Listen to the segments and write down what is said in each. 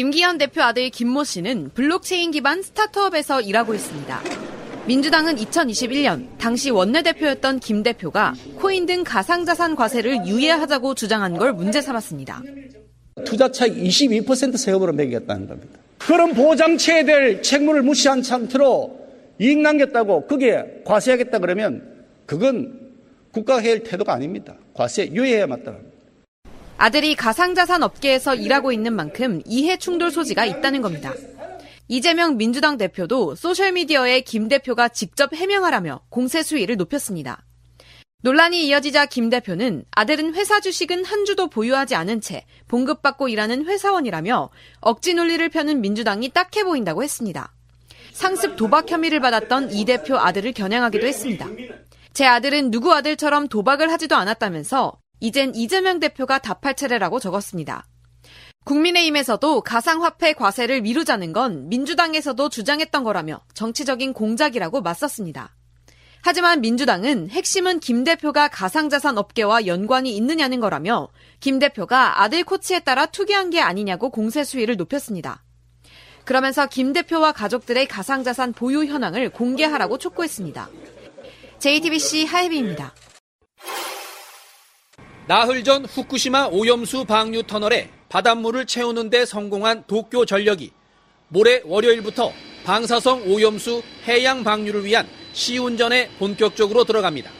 김기현 대표 아들 김모 씨는 블록체인 기반 스타트업에서 일하고 있습니다. 민주당은 2021년 당시 원내대표였던 김 대표가 코인 등 가상자산 과세를 유예하자고 주장한 걸 문제 삼았습니다. 투자 차익 22% 세금으로 매기겠다는 겁니다. 그런 보장치에 될 책무를 무시한 상태로 이익 남겼다고 그게 과세하겠다 그러면 그건 국가해일 태도가 아닙니다. 과세 유예해야 맞다. 아들이 가상자산 업계에서 일하고 있는 만큼 이해 충돌 소지가 있다는 겁니다. 이재명 민주당 대표도 소셜미디어에 김 대표가 직접 해명하라며 공세 수위를 높였습니다. 논란이 이어지자 김 대표는 아들은 회사 주식은 한 주도 보유하지 않은 채 봉급받고 일하는 회사원이라며 억지 논리를 펴는 민주당이 딱해 보인다고 했습니다. 상습 도박 혐의를 받았던 이 대표 아들을 겨냥하기도 했습니다. 제 아들은 누구 아들처럼 도박을 하지도 않았다면서 이젠 이재명 대표가 답할 차례라고 적었습니다. 국민의힘에서도 가상화폐 과세를 미루자는 건 민주당에서도 주장했던 거라며 정치적인 공작이라고 맞섰습니다. 하지만 민주당은 핵심은 김 대표가 가상자산 업계와 연관이 있느냐는 거라며 김 대표가 아들 코치에 따라 투기한 게 아니냐고 공세 수위를 높였습니다. 그러면서 김 대표와 가족들의 가상자산 보유 현황을 공개하라고 촉구했습니다. JTBC 하예비입니다. 나흘 전 후쿠시마 오염수 방류 터널에 바닷물을 채우는 데 성공한 도쿄 전력이 모레 월요일부터 방사성 오염수 해양 방류를 위한 시운전에 본격적으로 들어갑니다.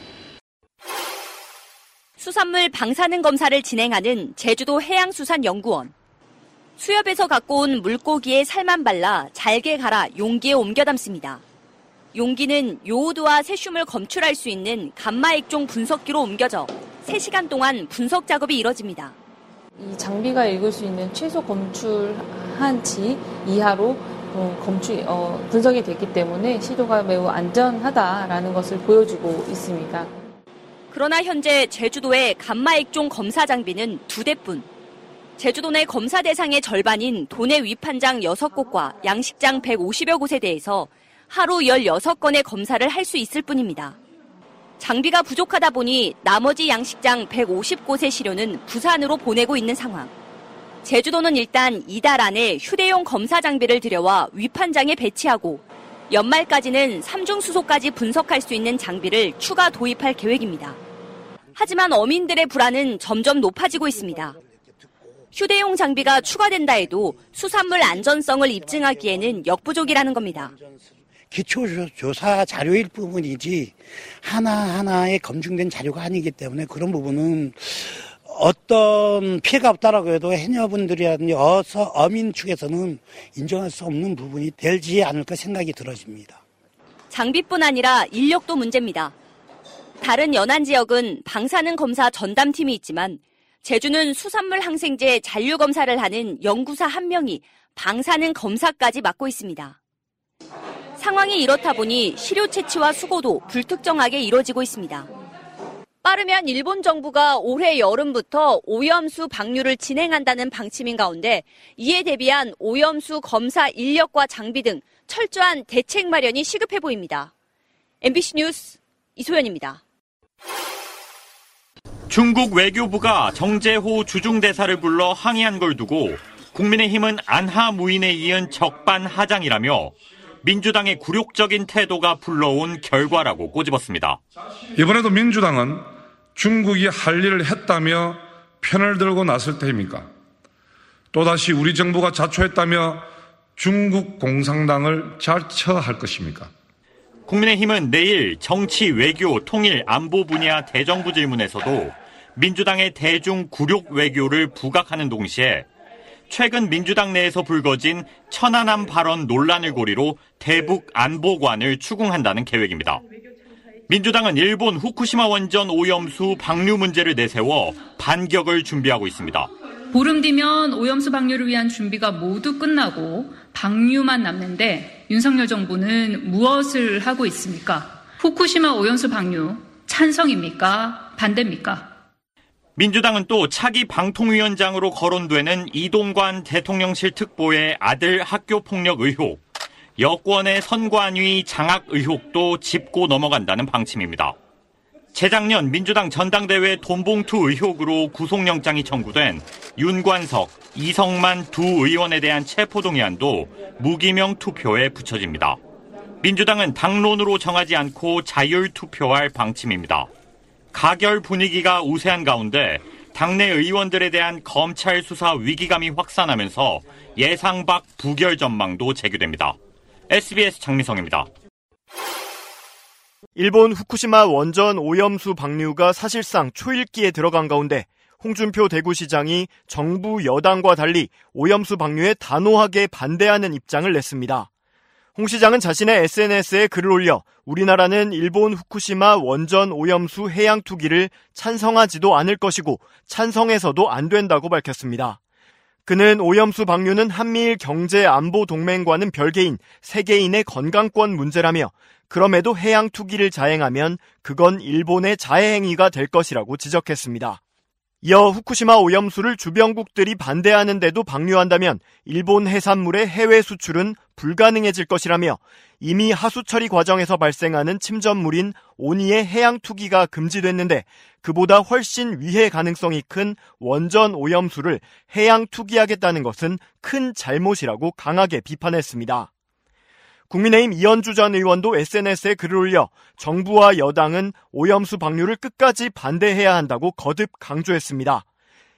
수산물 방사능 검사를 진행하는 제주도 해양수산연구원. 수협에서 갖고 온 물고기에 살만 발라 잘게 갈아 용기에 옮겨 담습니다. 용기는 요오드와 세슘을 검출할 수 있는 감마 액종 분석기로 옮겨져 3시간 동안 분석 작업이 이뤄집니다. 이 장비가 읽을 수 있는 최소 검출한 치 이하로 어, 검출 어, 분석이 됐기 때문에 시도가 매우 안전하다라는 것을 보여주고 있습니다. 그러나 현재 제주도의 감마 액종 검사 장비는 두 대뿐. 제주도 내 검사 대상의 절반인 도내 위판장 6곳과 양식장 150여 곳에 대해서 하루 16건의 검사를 할 수 있을 뿐입니다. 장비가 부족하다 보니 나머지 양식장 150곳의 시료는 부산으로 보내고 있는 상황. 제주도는 일단 이달 안에 휴대용 검사 장비를 들여와 위판장에 배치하고 연말까지는 삼중수소까지 분석할 수 있는 장비를 추가 도입할 계획입니다. 하지만 어민들의 불안은 점점 높아지고 있습니다. 휴대용 장비가 추가된다 해도 수산물 안전성을 입증하기에는 역부족이라는 겁니다. 기초조사 자료일 부분이지 하나하나의 검증된 자료가 아니기 때문에 그런 부분은 어떤 피해가 없다라고 해도 해녀분들이라든지 어서 어민 측에서는 인정할 수 없는 부분이 되지 않을까 생각이 들어집니다. 장비뿐 아니라 인력도 문제입니다. 다른 연안 지역은 방사능 검사 전담팀이 있지만 제주는 수산물 항생제 잔류 검사를 하는 연구사 한 명이 방사능 검사까지 맡고 있습니다. 상황이 이렇다 보니 시료 채취와 수고도 불특정하게 이뤄지고 있습니다. 빠르면 일본 정부가 올해 여름부터 오염수 방류를 진행한다는 방침인 가운데 이에 대비한 오염수 검사 인력과 장비 등 철저한 대책 마련이 시급해 보입니다. MBC 뉴스 이소연입니다. 중국 외교부가 정재호 주중대사를 불러 항의한 걸 두고 국민의힘은 안하 무인에 이은 적반하장이라며 민주당의 굴욕적인 태도가 불러온 결과라고 꼬집었습니다. 이번에도 민주당은 중국이 할 일을 했다며 편을 들고 나설 테입니까? 또다시 우리 정부가 자초했다며 중국 공산당을 자처할 것입니까? 국민의힘은 내일 정치, 외교, 통일, 안보 분야 대정부 질문에서도 민주당의 대중 굴욕 외교를 부각하는 동시에 최근 민주당 내에서 불거진 천안함 발언 논란을 고리로 대북 안보관을 추궁한다는 계획입니다. 민주당은 일본 후쿠시마 원전 오염수 방류 문제를 내세워 반격을 준비하고 있습니다. 보름 뒤면 오염수 방류를 위한 준비가 모두 끝나고 방류만 남는데 윤석열 정부는 무엇을 하고 있습니까? 후쿠시마 오염수 방류 찬성입니까? 반대입니까? 민주당은 또 차기 방통위원장으로 거론되는 이동관 대통령실 특보의 아들 학교 폭력 의혹, 여권의 선관위 장악 의혹도 짚고 넘어간다는 방침입니다. 재작년 민주당 전당대회 돈봉투 의혹으로 구속영장이 청구된 윤관석, 이성만 두 의원에 대한 체포동의안도 무기명 투표에 붙여집니다. 민주당은 당론으로 정하지 않고 자율 투표할 방침입니다. 가결 분위기가 우세한 가운데 당내 의원들에 대한 검찰 수사 위기감이 확산하면서 예상 밖 부결 전망도 제기됩니다. SBS 장미성입니다. 일본 후쿠시마 원전 오염수 방류가 사실상 초읽기에 들어간 가운데 홍준표 대구시장이 정부 여당과 달리 오염수 방류에 단호하게 반대하는 입장을 냈습니다. 홍 시장은 자신의 SNS에 글을 올려 우리나라는 일본 후쿠시마 원전 오염수 해양 투기를 찬성하지도 않을 것이고 찬성해서도 안 된다고 밝혔습니다. 그는 오염수 방류는 한미일 경제 안보 동맹과는 별개인 세계인의 건강권 문제라며 그럼에도 해양 투기를 자행하면 그건 일본의 자해 행위가 될 것이라고 지적했습니다. 이어 후쿠시마 오염수를 주변국들이 반대하는데도 방류한다면 일본 해산물의 해외 수출은 불가능해질 것이라며 이미 하수 처리 과정에서 발생하는 침전물인 오니의 해양 투기가 금지됐는데 그보다 훨씬 위해 가능성이 큰 원전 오염수를 해양 투기하겠다는 것은 큰 잘못이라고 강하게 비판했습니다. 국민의힘 이현주 전 의원도 SNS에 글을 올려 정부와 여당은 오염수 방류를 끝까지 반대해야 한다고 거듭 강조했습니다.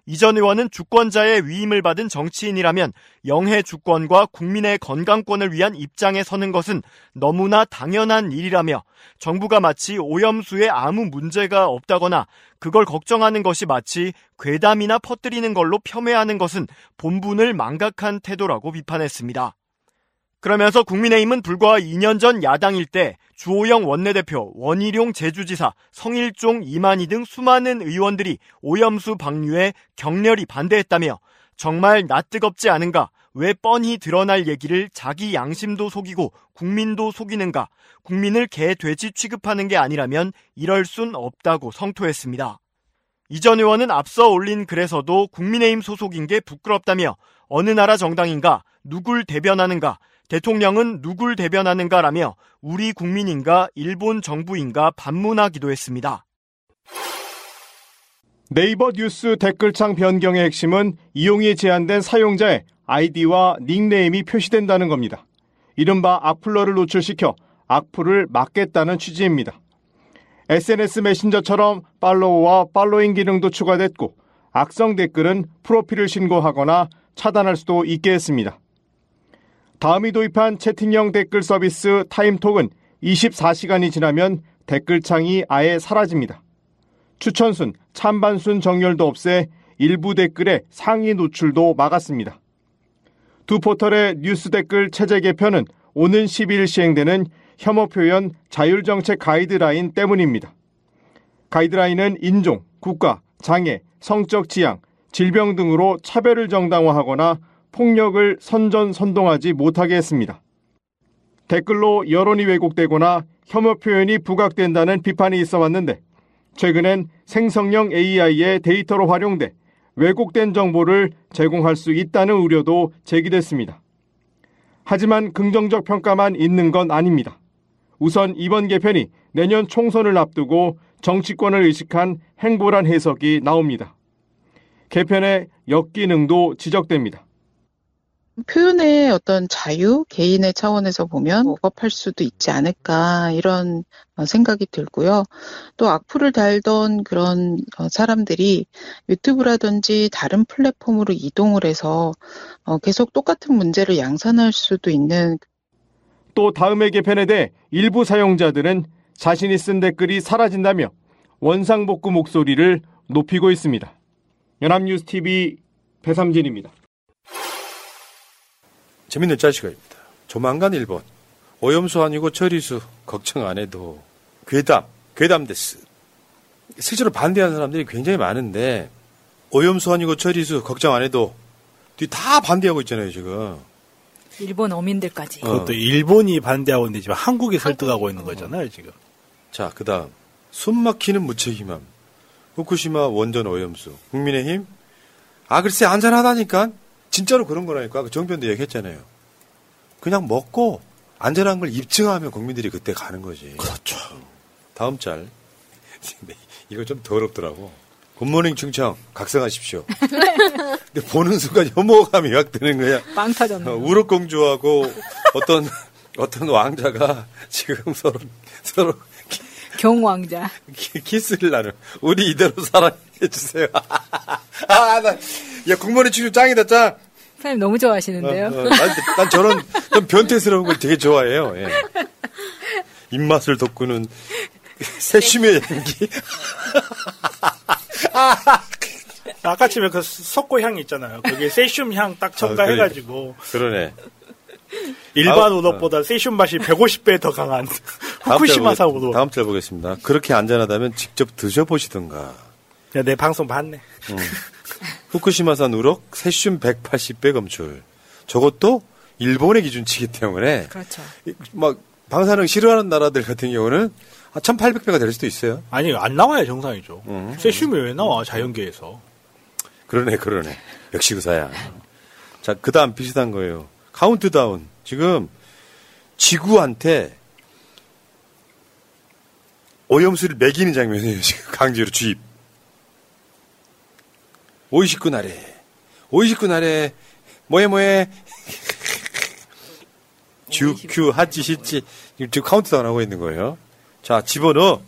이 전 의원은 주권자의 위임을 받은 정치인이라면 영해 주권과 국민의 건강권을 위한 입장에 서는 것은 너무나 당연한 일이라며 정부가 마치 오염수에 아무 문제가 없다거나 그걸 걱정하는 것이 마치 괴담이나 퍼뜨리는 걸로 폄훼하는 것은 본분을 망각한 태도라고 비판했습니다. 그러면서 국민의힘은 불과 2년 전 야당일 때 주호영 원내대표, 원희룡 제주지사, 성일종, 이만희 등 수많은 의원들이 오염수 방류에 격렬히 반대했다며 정말 낯뜨겁지 않은가? 왜 뻔히 드러날 얘기를 자기 양심도 속이고 국민도 속이는가? 국민을 개, 돼지 취급하는 게 아니라면 이럴 순 없다고 성토했습니다. 이전 의원은 앞서 올린 글에서도 국민의힘 소속인 게 부끄럽다며 어느 나라 정당인가, 누굴 대변하는가, 대통령은 누굴 대변하는가라며 우리 국민인가 일본 정부인가 반문하기도 했습니다. 네이버 뉴스 댓글창 변경의 핵심은 이용이 제한된 사용자의 아이디와 닉네임이 표시된다는 겁니다. 이른바 악플러를 노출시켜 악플을 막겠다는 취지입니다. SNS 메신저처럼 팔로우와 팔로잉 기능도 추가됐고 악성 댓글은 프로필을 신고하거나 차단할 수도 있게 했습니다. 다음이 도입한 채팅형 댓글 서비스 타임톡은 24시간이 지나면 댓글창이 아예 사라집니다. 추천순, 찬반순 정렬도 없애 일부 댓글의 상위 노출도 막았습니다. 두 포털의 뉴스 댓글 체제 개편은 오는 10일 시행되는 혐오 표현 자율정책 가이드라인 때문입니다. 가이드라인은 인종, 국가, 장애, 성적 지향, 질병 등으로 차별을 정당화하거나 폭력을 선전 선동하지 못하게 했습니다. 댓글로 여론이 왜곡되거나 혐오 표현이 부각된다는 비판이 있어 왔는데 최근엔 생성형 AI의 데이터로 활용돼 왜곡된 정보를 제공할 수 있다는 우려도 제기됐습니다. 하지만 긍정적 평가만 있는 건 아닙니다. 우선 이번 개편이 내년 총선을 앞두고 정치권을 의식한 행보란 해석이 나옵니다. 개편의 역기능도 지적됩니다. 표현의 어떤 자유, 개인의 차원에서 보면 억압할 수도 있지 않을까 이런 어, 생각이 들고요. 또 악플을 달던 그런 어, 사람들이 유튜브라든지 다른 플랫폼으로 이동을 해서 어, 계속 똑같은 문제를 양산할 수도 있는 또 다음의 개편에 대해 일부 사용자들은 자신이 쓴 댓글이 사라진다며 원상복구 목소리를 높이고 있습니다. 연합뉴스 TV 배삼진입니다. 재밌는 짜시가입니다. 조만간 일본 오염수 아니고 처리수 걱정 안 해도 괴담 괴담 데스 실제로 반대하는 사람들이 굉장히 많은데 오염수 아니고 처리수 걱정 안 해도 뒤 다 반대하고 있잖아요 지금. 일본 어민들까지. 그것도 일본이 반대하고 있는데 지금 한국이 설득하고 있는 거잖아요 지금. 자 그 다음. 숨막히는 무책임함. 후쿠시마 원전 오염수. 국민의힘. 아 글쎄 안전하다니까 진짜로 그런 거라니까 그 정변도 얘기했잖아요. 그냥 먹고 안전한 걸 입증하면 국민들이 그때 가는 거지. 그렇죠. 다음 짤. 이거 좀 더럽더라고. 굿모닝 충청 각성하십시오. 근데 보는 순간 혐오감이 확 드는 거야. 빵 터졌네. 어, 우럭 공주하고 어떤 어떤 왕자가 지금 서로 서로 경왕자. 키- 키스를 나는 우리 이대로 사랑 해 주세요. 아, 나, 야 국모닝 충청 짱이다 짱. 사장님 너무 좋아하시는데요. 어, 어, 난, 난 저런 좀 변태스러운 걸 되게 좋아해요. 예. 입맛을 돋구는 새쉬의 연기. 아까 치면 그 석고 향 있잖아요. 그게 세슘 향 딱 첨가해가지고 그러네. 일반 다음- 우럭보다 세슘 맛이 150배 더 강한 다음 후쿠시마 짤 보겠- 사우도. 다음 짤 보겠습니다. 그렇게 안전하다면 직접 드셔보시던가. 야, 내 방송 봤네. 음. 후쿠시마산 우럭 세슘 180배 검출. 저것도 일본의 기준치기 때문에 그렇죠. 이- 막 방사능 싫어하는 나라들 같은 경우는 한 1,800배가 될 수도 있어요. 아니 안 나와야 정상이죠. 음. 세슘이 왜 나와 자연계에서? 그러네, 그러네. 역시 의사야. 자, 그 다음 비슷한 거예요. 카운트다운. 지금 지구한테 오염수를 멕이는 장면이에요. 지금 강제로 주입. 美味しくなれ. 美味しくなれ. 뭐해, 뭐해. じゅう, きゅう, はち, しち. 지금 지금 카운트다운 하고 있는 거예요. 자, 집어넣어.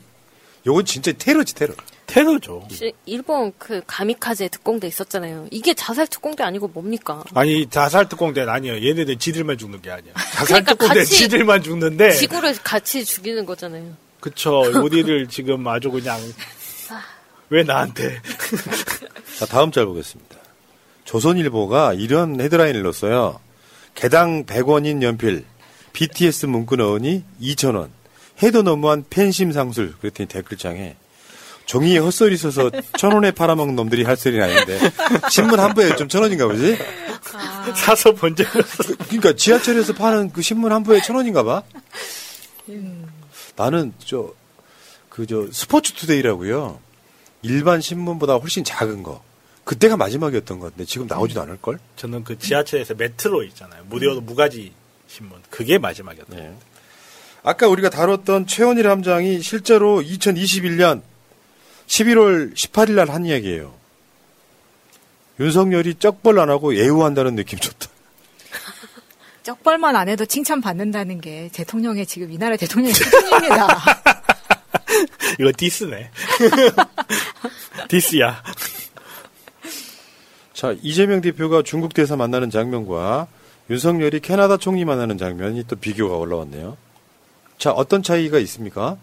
요건 진짜 테러지, 테러. 테러죠. 일본 그 가미카제 특공대 있었잖아요. 이게 자살 특공대 아니고 뭡니까? 아니 자살 특공대는 아니에요. 얘네들 지들만 죽는 게 아니야. 자살 그러니까 특공대 지들만 죽는데. 지구를 같이 죽이는 거잖아요. 그쵸. 우리를 지금 아주 그냥 왜 나한테? 자, 다음 짤 보겠습니다. 조선일보가 이런 헤드라인을 넣었어요. 개당 100원인 연필, BTS 문구 넣으니 2,000원, 해도 너무한 팬심 상술. 그랬더니 댓글창에 종이에 헛소리 써서 천 원에 팔아먹는 놈들이 할 소리는 아닌데 신문 한 부에 좀 천 원인가 보지? 사서 본 적이 없어. 그러니까 지하철에서 파는 그 신문 한 부에 천 원인가 봐. 나는 저그 저 스포츠 투데이라고요. 일반 신문보다 훨씬 작은 거. 그때가 마지막이었던 것 같은데 지금 나오지도 않을 걸? 저는 그 지하철에서 메트로 있잖아요. 무료 무가지 신문. 그게 마지막이었던 네. 아까 우리가 다뤘던 최원일 함장이 실제로 2021년 11월 18일 날 한 이야기예요. 윤석열이 쩍벌 안 하고 예우한다는 느낌 좋다. 쩍벌만 안 해도 칭찬 받는다는 게 대통령의 지금 이 나라 대통령의 수준입니다. 이거 디스네. 디스야. 자, 이재명 대표가 중국 대사 만나는 장면과 윤석열이 캐나다 총리 만나는 장면이 또 비교가 올라왔네요. 자, 어떤 차이가 있습니까?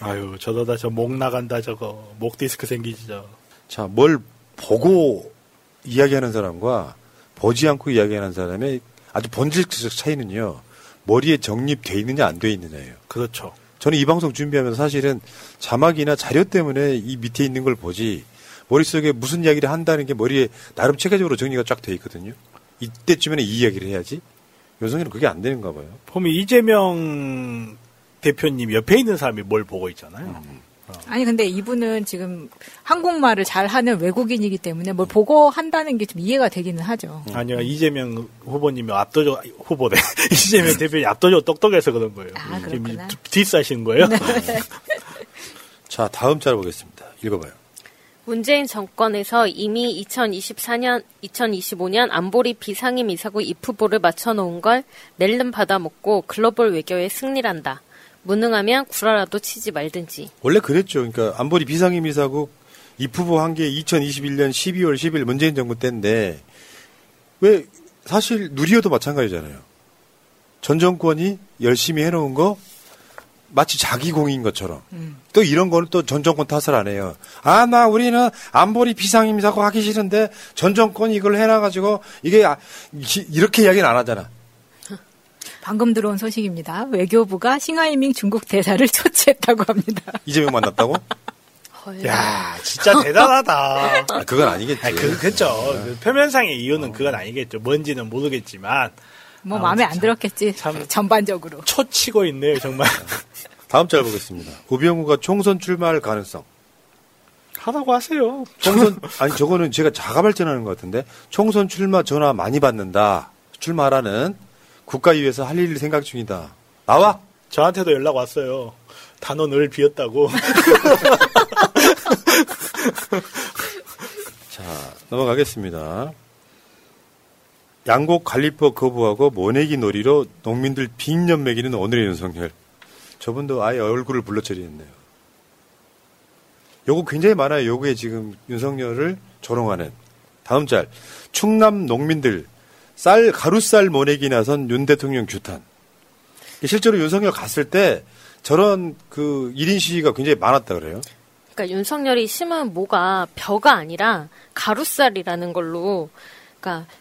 아유, 저러다 저 목 나간다 저거. 목 디스크 생기지 저. 자, 뭘 보고 이야기하는 사람과 보지 않고 이야기하는 사람의 아주 본질적 차이는요. 머리에 정립돼 있느냐 안 돼 있느냐예요. 그렇죠. 저는 이 방송 준비하면서 사실은 자막이나 자료 때문에 이 밑에 있는 걸 보지 머릿속에 무슨 이야기를 한다는 게 머리에 나름 체계적으로 정리가 쫙 돼 있거든요. 이때쯤에는 이 이야기를 해야지. 윤석열은 그게 안 되는가 봐요. 보면 이재명 대표님 옆에 있는 사람이 뭘 보고 있잖아요. 아니 근데 이분은 지금 한국말을 잘 하는 외국인이기 때문에 뭘 보고 한다는 게 좀 이해가 되기는 하죠. 아니요, 이재명 후보님이 압도적, 후보네. 이재명 대표님 압도적 똑똑해서 그런 거예요. 아, 지금 그렇구나. 디스하시는 거예요? 네. 자, 다음 짤 보겠습니다. 읽어봐요. 문재인 정권에서 이미 2024년, 2025년 안보리 비상임 이사국 입후보를 맞춰놓은 걸 낼름 받아먹고 글로벌 외교에 승리란다. 무능하면 구라라도 치지 말든지. 원래 그랬죠. 그러니까 안보리 비상임이사국 입후보 한 게 2021년 12월 10일 문재인 정부 때인데 왜 사실 누리호도 마찬가지잖아요. 전 정권이 열심히 해놓은 거 마치 자기 공인 것처럼 또 이런 거는 또 전 정권 탓을 안 해요. 아, 나 우리는 안보리 비상임이라고 하기 싫은데 전 정권이 이걸 해놔가지고 이게 아, 이- 이렇게 이야기는 안 하잖아. 방금 들어온 소식입니다. 외교부가 싱하이밍 중국 대사를 초치했다고 합니다. 이재명 만났다고? 야, 진짜 대단하다. 아, 그건 아니겠지. 아니, 그, 그쵸. 그 표면상의 이유는 그건 아니겠죠. 뭔지는 모르겠지만. 뭐 아, 마음에 안 참- 들었겠지. 전반적으로. 초치고 있네요, 정말. 다음 짤 보겠습니다. 우병우가 총선 출마할 가능성. 하라고 하세요. 총선 아니 저거는 제가 자가 발전하는 것 같은데 총선 출마 전화 많이 받는다. 출마하라는 국가위에서 할 일을 생각 중이다. 나와. 저한테도 연락 왔어요. 단원 을 비었다고. 자 넘어가겠습니다. 양곡 관리법 거부하고 모내기 놀이로 농민들 빙년 매기는 오늘의 윤석열. 저분도 아예 얼굴을 불러처리했네요. 요거 굉장히 많아요. 요거에 지금 윤석열을 조롱하는. 다음 짤. 충남 농민들 쌀 가루쌀 모내기 나선 윤 대통령 규탄. 실제로 윤석열 갔을 때 저런 그 1인 시위가 굉장히 많았다 그래요. 그러니까 윤석열이 심은 모가 벼가 아니라 가루쌀이라는 걸로, 그러니까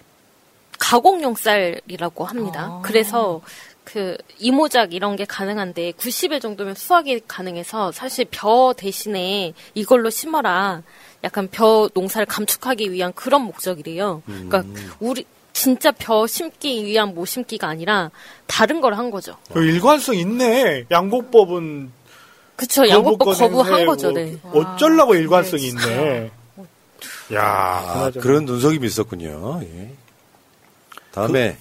가공용 쌀이라고 합니다. 그래서 그 이모작 이런 게 가능한데 90일 정도면 수확이 가능해서 사실 벼 대신에 이걸로 심어라. 약간 벼 농사를 감축하기 위한 그런 목적이래요. 그러니까 우리 진짜 벼 심기 위한 모 심기가 아니라 다른 걸 한 거죠. 그 일관성 있네. 양곡법은. 그쵸, 양곡법 거부한 거죠, 뭐 네. 어쩌려고 일관성이 있네. 야, 아. 그런 눈속임이 있었군요. 예. 다음에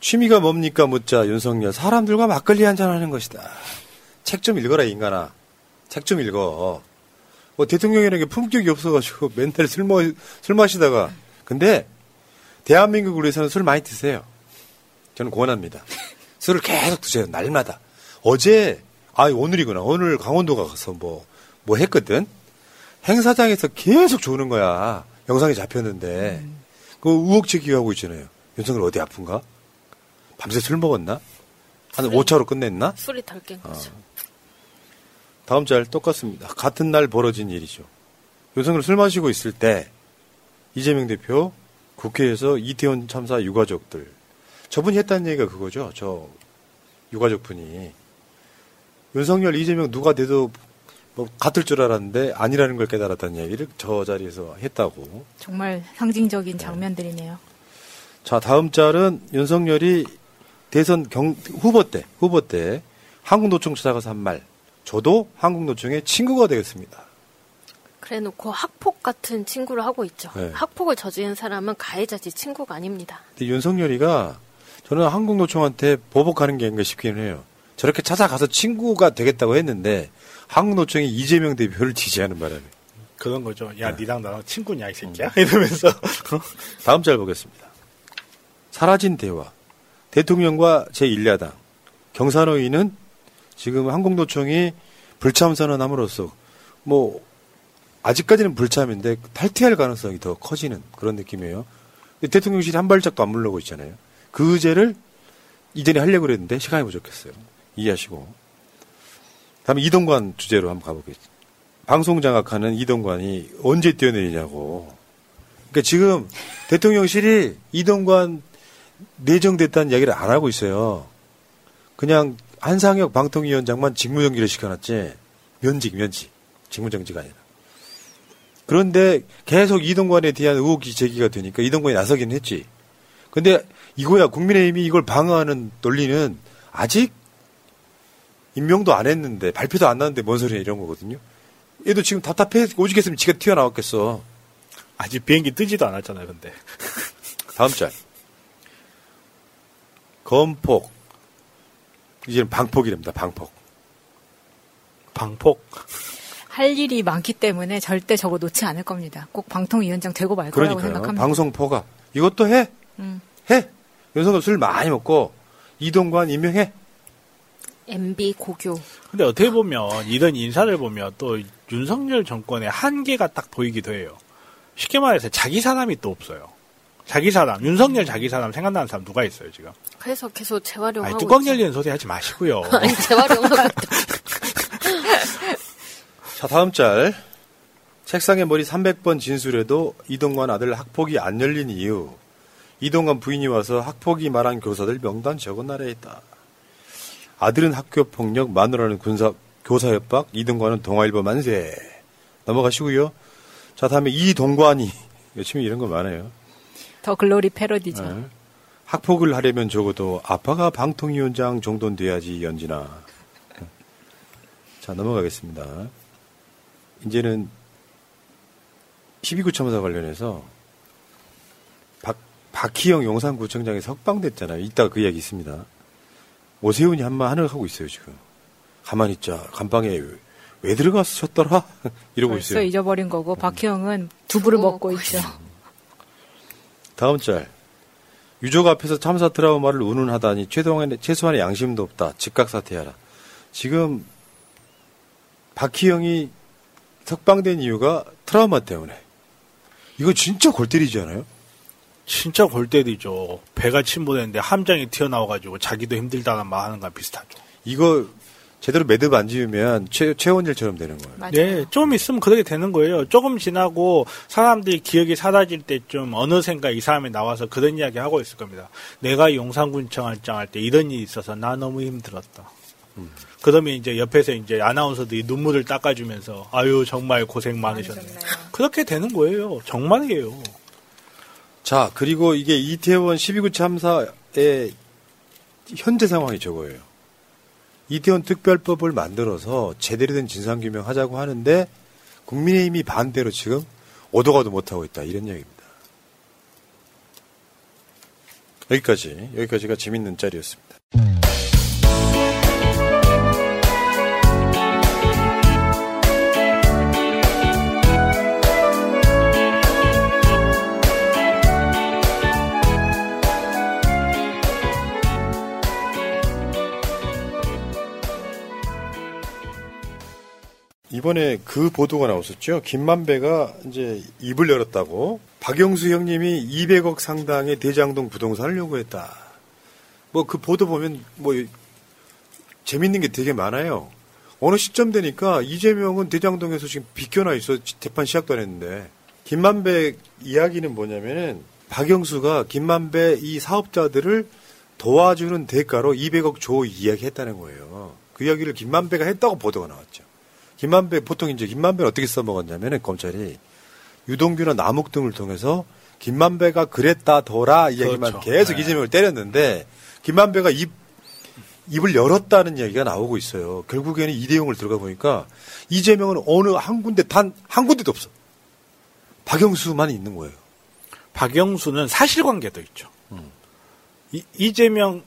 취미가 뭡니까 묻자 윤석열 사람들과 막걸리 한잔 하는 것이다. 책 좀 읽어라 인간아. 책 좀 읽어. 뭐 대통령이라는 게 품격이 없어가지고 맨날 술, 마, 술 마시다가 근데 대한민국을 위해서는 술 많이 드세요. 저는 권합니다. 술을 계속 드세요. 날마다. 어제 아 오늘이구나. 오늘 강원도 가서 뭐 뭐 했거든. 행사장에서 계속 조는 거야. 영상이 잡혔는데. 그 의혹 제기하고 있잖아요. 윤석열 어디 아픈가? 밤새 술 먹었나? 한 5차로 끝냈나? 술이 덜깬 거죠. 다음 짤 똑같습니다. 같은 날 벌어진 일이죠. 윤석열 술 마시고 있을 때 이재명 대표 국회에서 이태원 참사 유가족들 저분이 했다는 얘기가 그거죠. 저 유가족 분이 윤석열 이재명 누가 돼도 뭐 같을 줄 알았는데 아니라는 걸 깨달았다는 얘기를 저 자리에서 했다고. 정말 상징적인 장면들이네요. 자, 다음 짤은 윤석열이 대선 경, 후보 때, 후보 때 한국노총 찾아가서 한 말. 저도 한국노총의 친구가 되겠습니다. 그래 놓고 학폭 같은 친구를 하고 있죠. 네. 학폭을 저지른 사람은 가해자지 친구가 아닙니다. 근데 윤석열이가 저는 한국노총한테 보복하는 게 아닌가 싶기는 해요. 저렇게 찾아가서 친구가 되겠다고 했는데 한국노총이 이재명 대표를 지지하는 바람에. 그런 거죠. 야, 니랑 나랑 친구냐, 이 새끼야? 음. 이러면서. 다음 짤 보겠습니다. 사라진 대화. 대통령과 제1야당. 경산호위는 지금 한국노총이 불참 선언함으로써 뭐 아직까지는 불참인데 탈퇴할 가능성이 더 커지는 그런 느낌이에요. 대통령실이 한 발짝도 안 물러고 있잖아요. 그 의제를 이전에 하려고 그랬는데 시간이 부족했어요. 이해하시고. 다음에 이동관 주제로 한번 가보겠습니다. 방송 장악하는 이동관이 언제 뛰어내리냐고. 그러니까 지금 대통령실이 이동관 내정됐다는 이야기를 안 하고 있어요. 그냥 한상혁 방통위원장만 직무정지를 시켜놨지. 면직, 면직. 직무정지가 아니라. 그런데 계속 이동관에 대한 의혹이 제기가 되니까 이동관이 나서긴 했지. 근데 이거야 국민의힘이 이걸 방어하는 논리는 아직 임명도 안 했는데 발표도 안 났는데 뭔 소리야 이런 거거든요. 얘도 지금 답답해 오죽했으면 지가 튀어나왔겠어. 아직 비행기 뜨지도 않았잖아요, 근데. 다음 짤. 검폭. 이제는 방폭이랍니다. 방폭. 방폭. 할 일이 많기 때문에 절대 저거 놓지 않을 겁니다. 꼭 방통위원장 되고 말 거라고 그러니까요. 생각합니다. 방송포가 이것도 해. 음. 해. 윤석열 술 많이 먹고 이동관 임명해. MB 고교. 근데 어떻게 보면 이런 인사를 보면 또 윤석열 정권의 한계가 딱 보이기도 해요. 쉽게 말해서 자기 사람이 또 없어요. 자기 사람, 윤석열 자기 사람 생각나는 사람 누가 있어요, 지금? 그래서 계속 재활용하고 아니, 뚜껑. 열리는 소리 하지 마시고요. 아니, 재활용하고. 자, 다음 짤. 책상에 머리 300번 진술해도 이동관 아들 학폭이 안 열린 이유. 이동관 부인이 와서 학폭이 말한 교사들 명단 적어놔야 했다. 아들은 학교 폭력, 마누라는 군사, 교사 협박, 이동관은 동아일보 만세. 넘어가시고요. 자, 다음에 이동관이. 요즘에 이런 거 많아요. 더 글로리 패러디죠. 네. 학폭을 하려면 적어도 아빠가 방통위원장 정도는 돼야지 연진아. 자 넘어가겠습니다. 이제는 12구 첨사 관련해서 박 박희영 용산구청장이 석방됐잖아요. 이따 그 이야기 있습니다. 오세훈이 한마 하늘 하고 있어요 지금. 가만히 있자. 감방에 왜, 왜 들어갔었더라? 이러고 벌써 있어요. 잊어버린 거고 박희영은 두부를 먹고 있죠. 다음 짤. 유족 앞에서 참사 트라우마를 운운하다니 최소한의, 최소한의 양심도 없다. 즉각 사퇴하라. 지금 박희영이 석방된 이유가 트라우마 때문에. 이거 진짜 골 때리지 않아요? 진짜 골 때리죠. 배가 침몰했는데 함장이 튀어나와가지고 자기도 힘들다는 말 하는 거랑 비슷하죠. 이거 제대로 매듭 안 지으면 최, 최원일처럼 되는 거예요. 네, 좀 있으면 그렇게 되는 거예요. 조금 지나고 사람들이 기억이 사라질 때쯤 어느샌가 이 사람이 나와서 그런 이야기 하고 있을 겁니다. 내가 용산군청장 할 때 이런 일이 있어서 나 너무 힘들었다. 그러면 이제 옆에서 이제 아나운서들이 눈물을 닦아주면서 아유 정말 고생 많으셨네. 그렇게 되는 거예요. 정말이에요. 자, 그리고 이게 이태원 12구 참사의 현재 상황이 저거예요. 이태원 특별법을 만들어서 제대로 된 진상규명 하자고 하는데 국민의힘이 반대로 지금 오도가도 못하고 있다. 이런 얘기입니다. 여기까지, 여기까지가 재밌는 짤이었습니다. 이번에 그 보도가 나왔었죠. 김만배가 이제 입을 열었다고 박영수 형님이 200억 상당의 대장동 부동산을 요구했다. 뭐 그 보도 보면 뭐 재밌는 게 되게 많아요. 어느 시점 되니까 이재명은 대장동에서 지금 비껴나 있어 재판 시작도 안 했는데 김만배 이야기는 뭐냐면은 박영수가 김만배 이 사업자들을 도와주는 대가로 200억 줘 이야기했다는 거예요. 그 이야기를 김만배가 했다고 보도가 나왔죠. 김만배 보통 이제 김만배는 어떻게 써먹었냐면은 검찰이 유동규나 남욱 등을 통해서 김만배가 그랬다더라 이야기만 그렇죠. 계속 네. 이재명을 때렸는데 김만배가 입 입을 열었다는 이야기가 나오고 있어요. 결국에는 이 내용을 들어가 보니까 이재명은 어느 한 군데 단 한 군데도 없어. 박영수만 있는 거예요. 박영수는 사실관계도 있죠. 이, 이재명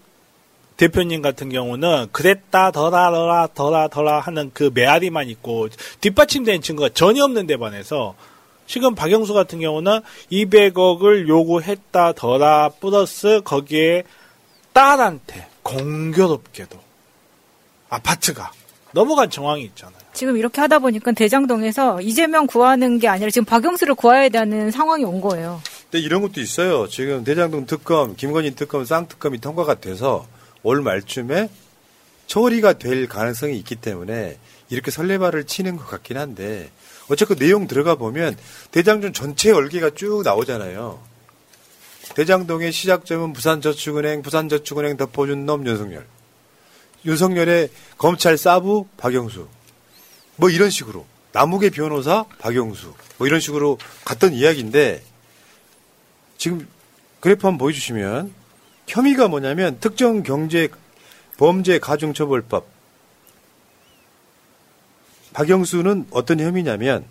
대표님 같은 경우는 그랬다 더라 더라 더라 더라 하는 그 메아리만 있고 뒷받침되는 증거가 전혀 없는 데 반해서 지금 박영수 같은 경우는 200억을 요구했다 더라 플러스 거기에 딸한테 공교롭게도 아파트가 넘어간 정황이 있잖아요. 지금 이렇게 하다 보니까 대장동에서 이재명 구하는 게 아니라 지금 박영수를 구해야 되는 상황이 온 거예요. 근데 이런 것도 있어요. 지금 대장동 특검, 김건희 특검, 쌍특검이 통과가 돼서 올 말쯤에 처리가 될 가능성이 있기 때문에 이렇게 설레발을 치는 것 같긴 한데 어쨌든 내용 들어가 보면 대장동 전체 얼개가 쭉 나오잖아요. 대장동의 시작점은 부산저축은행, 부산저축은행 덮어준 놈 윤석열. 윤석열의 검찰 사부 박영수. 뭐 이런 식으로. 남욱의 변호사 박영수. 뭐 이런 식으로 갔던 이야기인데 지금 그래프 한번 보여주시면 혐의가 뭐냐면 특정 경제 범죄 가중처벌법 박영수는 어떤 혐의냐면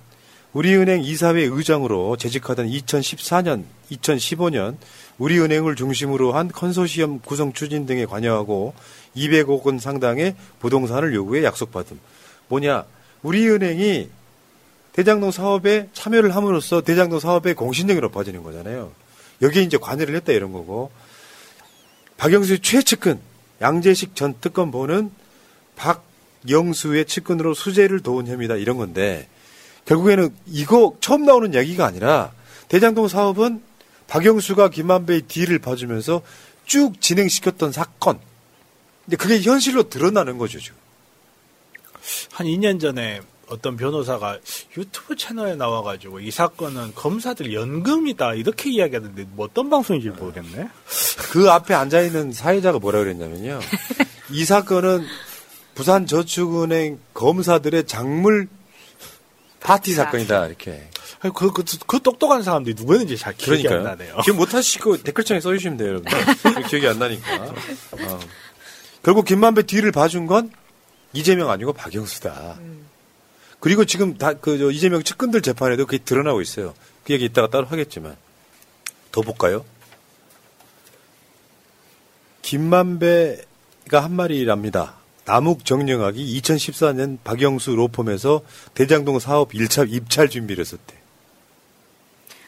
우리은행 이사회 의장으로 재직하던 2014년, 2015년 우리은행을 중심으로 한 컨소시엄 구성 추진 등에 관여하고 200억 원 상당의 부동산을 요구해 약속받음. 뭐냐? 우리은행이 대장동 사업에 참여를 함으로써 대장동 사업의 공신력이 높아지는 거잖아요. 여기에 이제 관여를 했다 이런 거고. 박영수의 최 측근 양재식 전 특검보는 박영수의 측근으로 수재를 도운 혐의다 이런 건데 결국에는 이거 처음 나오는 이야기가 아니라 대장동 사업은 박영수가 김만배의 딜을 봐주면서 쭉 진행시켰던 사건. 근데 그게 현실로 드러나는 거죠, 지금. 한 2년 전에 어떤 변호사가 유튜브 채널에 나와가지고 이 사건은 검사들 연금이다 이렇게 이야기하는데 뭐 어떤 방송인지 모르겠네. 그 앞에 앉아 있는 사회자가 뭐라 그랬냐면요. 이 사건은 부산 저축은행 검사들의 작물 파티 사건이다, 이렇게. 그, 그, 그 똑똑한 사람들이 누구였는지 잘 기억이 그러니까요. 안 나네요. 기억 못하시고 댓글창에 써주시면 돼요, 여러분. 기억이 안 나니까. 어. 결국 김만배 뒤를 봐준 건 이재명 아니고 박영수다. 그리고 지금 다, 그, 저, 이재명 측근들 재판에도 그게 드러나고 있어요. 그 얘기 이따가 따로 하겠지만. 더 볼까요? 김만배가 한 말이랍니다. 남욱 정영학이 2014년 박영수 로펌에서 대장동 사업 1차 입찰 준비를 했었대.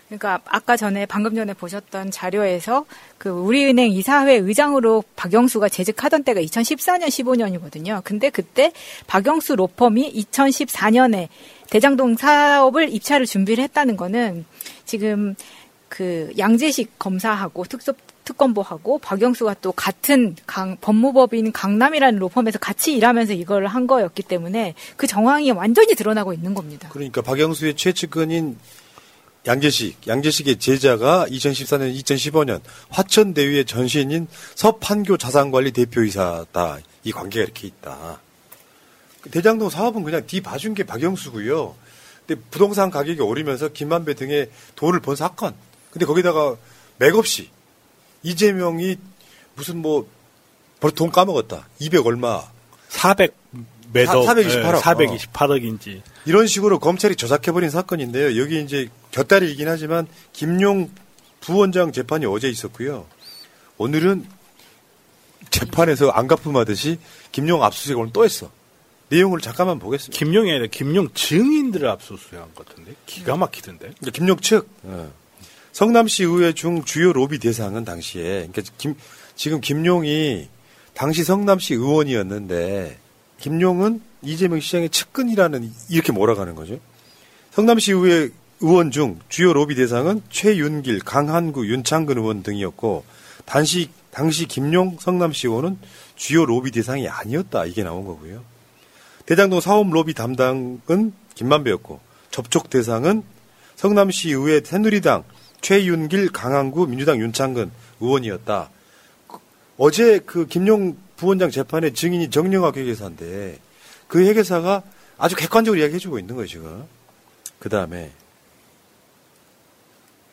그러니까 아까 전에 방금 전에 보셨던 자료에서 그 우리은행 이사회 의장으로 박영수가 재직하던 때가 2014년 15년이거든요. 근데 그때 박영수 로펌이 2014년에 대장동 사업을 입찰을 준비를 했다는 거는 지금 그 양재식 검사하고 특수 특검보하고 박영수가 또 같은 강, 법무법인 강남이라는 로펌에서 같이 일하면서 이걸 한 거였기 때문에 그 정황이 완전히 드러나고 있는 겁니다. 그러니까 박영수의 최측근인 양재식, 양재식의 제자가 2014년, 2015년 화천대유의 전신인 서판교 자산관리 대표이사다. 이 관계가 이렇게 있다. 그 대장동 사업은 그냥 뒤 봐준 게 박영수고요. 근데 부동산 가격이 오르면서 김만배 등의 돈을 번 사건. 근데 거기다가 맥없이 이재명이 무슨 뭐 벌써 돈 까먹었다. 200 얼마. 400 매도 428억. 428억인지 이런 식으로 검찰이 조작해버린 사건인데요. 여기 이제 곁다리이긴 하지만 김용 부원장 재판이 어제 있었고요. 오늘은 재판에서 안가품하듯이 김용 압수수색 오늘 또 했어. 내용을 잠깐만 보겠습니다. 김용이 아니라 김용 증인들을 압수수색한 것 같은데 기가 막히던데. 그러니까 김용 측 어. 성남시 의회 중 주요 로비 대상은 당시에 그러니까 김, 지금 김용이 당시 성남시 의원이었는데 김용은 이재명 시장의 측근이라는 이렇게 몰아가는 거죠. 성남시 의회 의원 중 주요 로비 대상은 최윤길, 강한구, 윤창근 의원 등이었고 단시 당시 김용 성남시 의원은 주요 로비 대상이 아니었다 이게 나온 거고요. 대장동 사업 로비 담당은 김만배였고 접촉 대상은 성남시 의회 새누리당 최윤길, 강한구, 민주당 윤창근 의원이었다. 어제 그 김용 부원장 재판의 증인이 정영학 회계사인데 그 회계사가 아주 객관적으로 이야기해주고 있는 거예요 지금. 그 다음에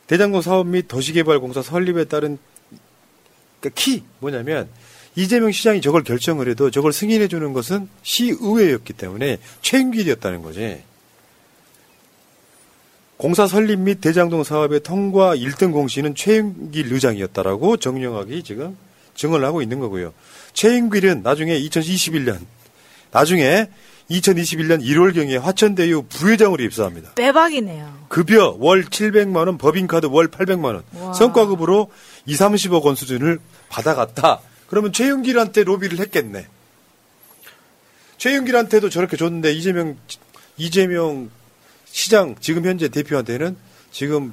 대장동 사업 및 도시개발공사 설립에 따른 그러니까 키 뭐냐면 이재명 시장이 저걸 결정을 해도 저걸 승인해 주는 것은 시의회였기 때문에 최윤길이었다는 거지. 공사 설립 및 대장동 사업의 통과 1등 공시는 최윤길 의장이었다라고 정영학이 지금 증언을 하고 있는 거고요. 최인길은 나중에 2021년 나중에 2021년 1월경에 화천대유 부회장으로 입사합니다. 빼박이네요. 급여 월 700만 원, 법인카드 월 800만 원, 와. 성과급으로 2, 30억 원 수준을 받아갔다. 그러면 최윤길한테 로비를 했겠네. 최윤길한테도 저렇게 줬는데 이재명 이재명 시장 지금 현재 대표한테는 지금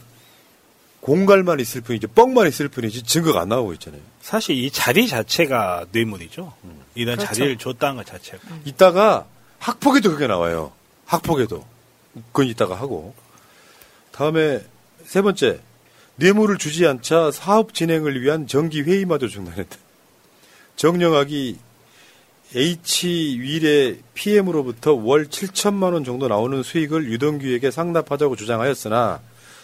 공갈만 있을 뿐이지 뻥만 있을 뿐이지 증거가 안 나오고 있잖아요. 사실 이 자리 자체가 뇌물이죠. 이런 그렇죠. 자리를 줬다는 것 자체가. 이따가 학폭에도 그게 나와요. 학폭에도. 그건 이따가 하고. 다음에 세 번째. 뇌물을 주지 않자 사업 진행을 위한 정기 회의마저 중단했다. 정영학이 H 윌의 PM으로부터 월 7천만 원 정도 나오는 수익을 유동규에게 상납하자고 주장하였으나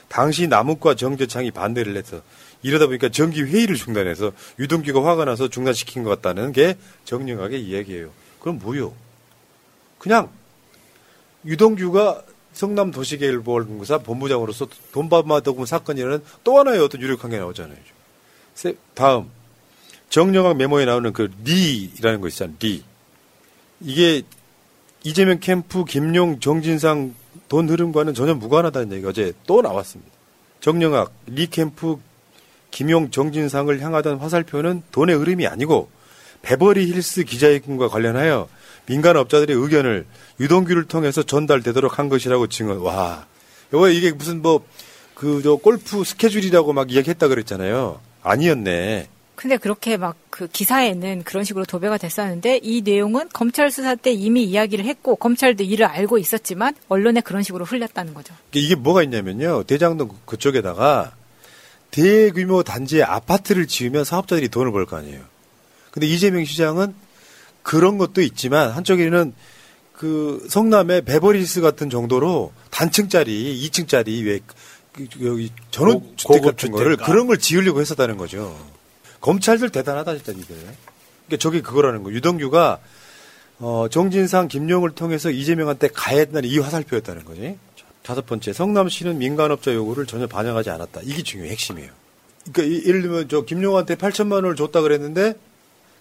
당시 남욱과 정재창이 반대를 해서 이러다 보니까 정기 회의를 중단해서 유동규가 화가 나서 중단시킨 것 같다는 게 정영학의 이야기예요. 그럼 뭐요? 그냥 유동규가 성남 도시개발공사 본부장으로서 돈 받아먹은 사건이라는 또 하나의 어떤 유력한 게 나오잖아요. 세- 다음 정영학 메모에 나오는 그 리라는 거 있잖아요. 리 이게 이재명 캠프 김용 정진상 돈 흐름과는 전혀 무관하다는 얘기가 어제 또 나왔습니다. 정영학 리 캠프 김용 정진상을 향하던 화살표는 돈의 흐름이 아니고 베버리 힐스 기자회견과 관련하여 민간 업자들의 의견을 유동규를 통해서 전달되도록 한 것이라고 증언. 와, 이거 이게 무슨 뭐 그 저 골프 스케줄이라고 막 이야기했다 그랬잖아요. 아니었네. 근데 그렇게 막 그 기사에는 그런 식으로 도배가 됐었는데 이 내용은 검찰 수사 때 이미 이야기를 했고 검찰도 이를 알고 있었지만 언론에 그런 식으로 흘렸다는 거죠. 이게 뭐가 있냐면요. 대장동 그쪽에다가 대규모 단지에 아파트를 지으면 사업자들이 돈을 벌 거 아니에요. 근데 이재명 시장은 그런 것도 있지만 한쪽에는 그 성남의 베버리힐스 같은 정도로 단층짜리, 2층짜리 왜 그, 여기 전원 고- 주택 같은 거를. 그런 걸 지으려고 했었다는 거죠. 검찰들 대단하다 진짜 이게. 그러니까 저게 그거라는 거. 유동규가 어, 정진상, 김용을 통해서 이재명한테 가해했다는 이 화살표였다는 거지. 다섯 번째, 성남시는 민간업자 요구를 전혀 반영하지 않았다. 이게 중요해, 핵심이에요. 그러니까 이- 예를 들면 저 김용한테 8천만 원을 줬다 그랬는데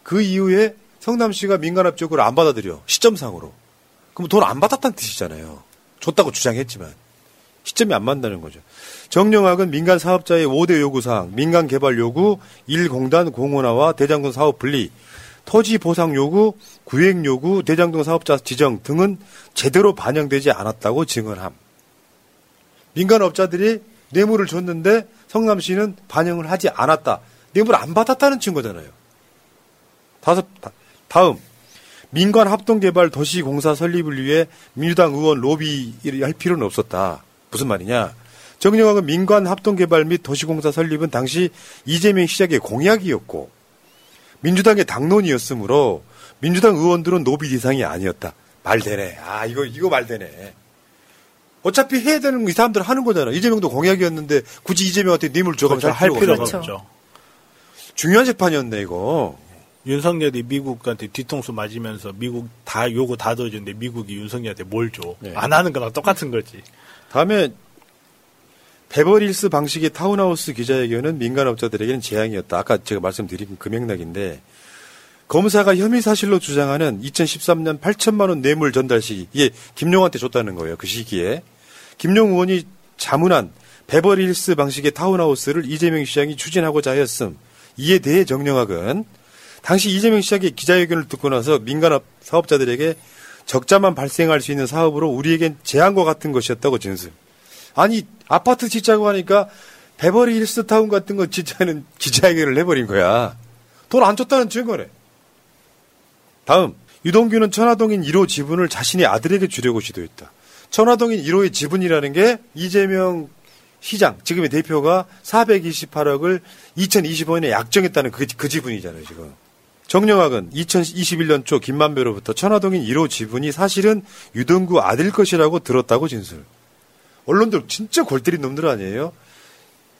그 이후에 성남시가 민간업 쪽으로 안 받아들여 시점상으로. 그럼 돈 안 받았다는 뜻이잖아요. 줬다고 주장했지만 시점이 안 맞는다는 거죠. 정영학은 민간 사업자의 5대 요구사항, 민간 개발 요구, 1공단 공원화와 대장동 사업 분리, 토지 보상 요구, 구획 요구, 대장동 사업자 지정 등은 제대로 반영되지 않았다고 증언함. 민간 업자들이 뇌물을 줬는데 성남시는 반영을 하지 않았다. 뇌물 안 받았다는 증거잖아요. 다섯 다- 다음 민간 합동개발 도시공사 설립을 위해 민주당 의원 로비를 할 필요는 없었다. 무슨 말이냐? 정영학은 민간 합동개발 및 도시공사 설립은 당시 이재명 시장의 공약이었고 민주당의 당론이었으므로 민주당 의원들은 노비 대상이 아니었다. 말 되네. 아 이거 이거 말 되네. 어차피 해야 되는 거 이 사람들 하는 거잖아. 이재명도 공약이었는데 굳이 이재명한테 뇌물 줘가면서 할 필요가. 없죠. 중요한 재판이었네 이거. 윤석열이 미국한테 뒤통수 맞으면서 미국 다 요구 다 넣어주는데 미국이 윤석열한테 뭘 줘? 네. 안 하는 거랑 똑같은 거지. 다음에 베버리힐스 방식의 타운하우스 기자회견은 민간업자들에게는 재앙이었다. 아까 제가 말씀드린 그 맥락인데 검사가 혐의 사실로 주장하는 2013년 8천만 원 뇌물 전달 시기 이게 김용한테 줬다는 거예요. 그 시기에 김용 의원이 자문한 베버리힐스 방식의 타운하우스를 이재명 시장이 추진하고자 하였음. 이에 대해 정영학은 당시 이재명 시장의 기자회견을 듣고 나서 민간 사업자들에게 적자만 발생할 수 있는 사업으로 우리에겐 재앙과 같은 것이었다고 진술. 아니 아파트 짓자고 하니까 베버리 힐스 타운 같은 거 짓자는 기자회견을 해버린 거야. 돈 안 줬다는 증거래. 다음 유동규는 천화동인 1호 지분을 자신의 아들에게 주려고 시도했다. 천화동인 1호의 지분이라는 게 이재명 시장 지금의 대표가 428억을 2025년에 약정했다는 그, 그 지분이잖아요 지금. 정영학은 2021년 초 김만배로부터 천화동인 1호 지분이 사실은 유동규 아들 것이라고 들었다고 진술. 언론들 진짜 골 때린 놈들 아니에요?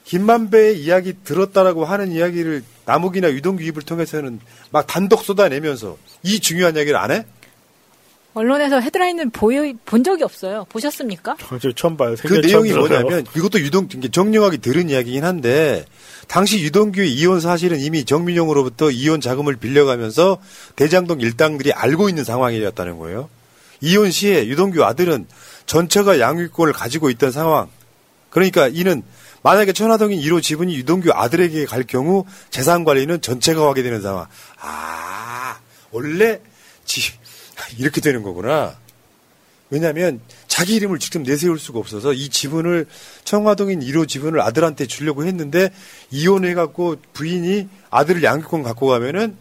김만배의 이야기 들었다라고 하는 이야기를 남욱이나 유동규 입을 통해서는 막 단독 쏟아내면서 이 중요한 이야기를 안 해? 언론에서 헤드라인을 보여 본 적이 없어요. 보셨습니까? 저 처음 봐요. 그 내용이 들어요. 뭐냐면 이것도 유동 정영학이 들은 이야기긴 한데 당시 유동규의 이혼 사실은 이미 정민용으로부터 이혼 자금을 빌려가면서 대장동 일당들이 알고 있는 상황이었다는 거예요. 이혼 시에 유동규 아들은 전처가 양육권을 가지고 있던 상황. 그러니까 이는 만약에 천화동인 1호 지분이 유동규 아들에게 갈 경우 재산 관리는 전체가 하게 되는 상황. 아, 원래 지, 이렇게 되는 거구나. 왜냐하면 자기 이름을 직접 내세울 수가 없어서 이 지분을 청화동인 1호 지분을 아들한테 주려고 했는데 이혼해갖고 부인이 아들을 양육권 갖고 가면은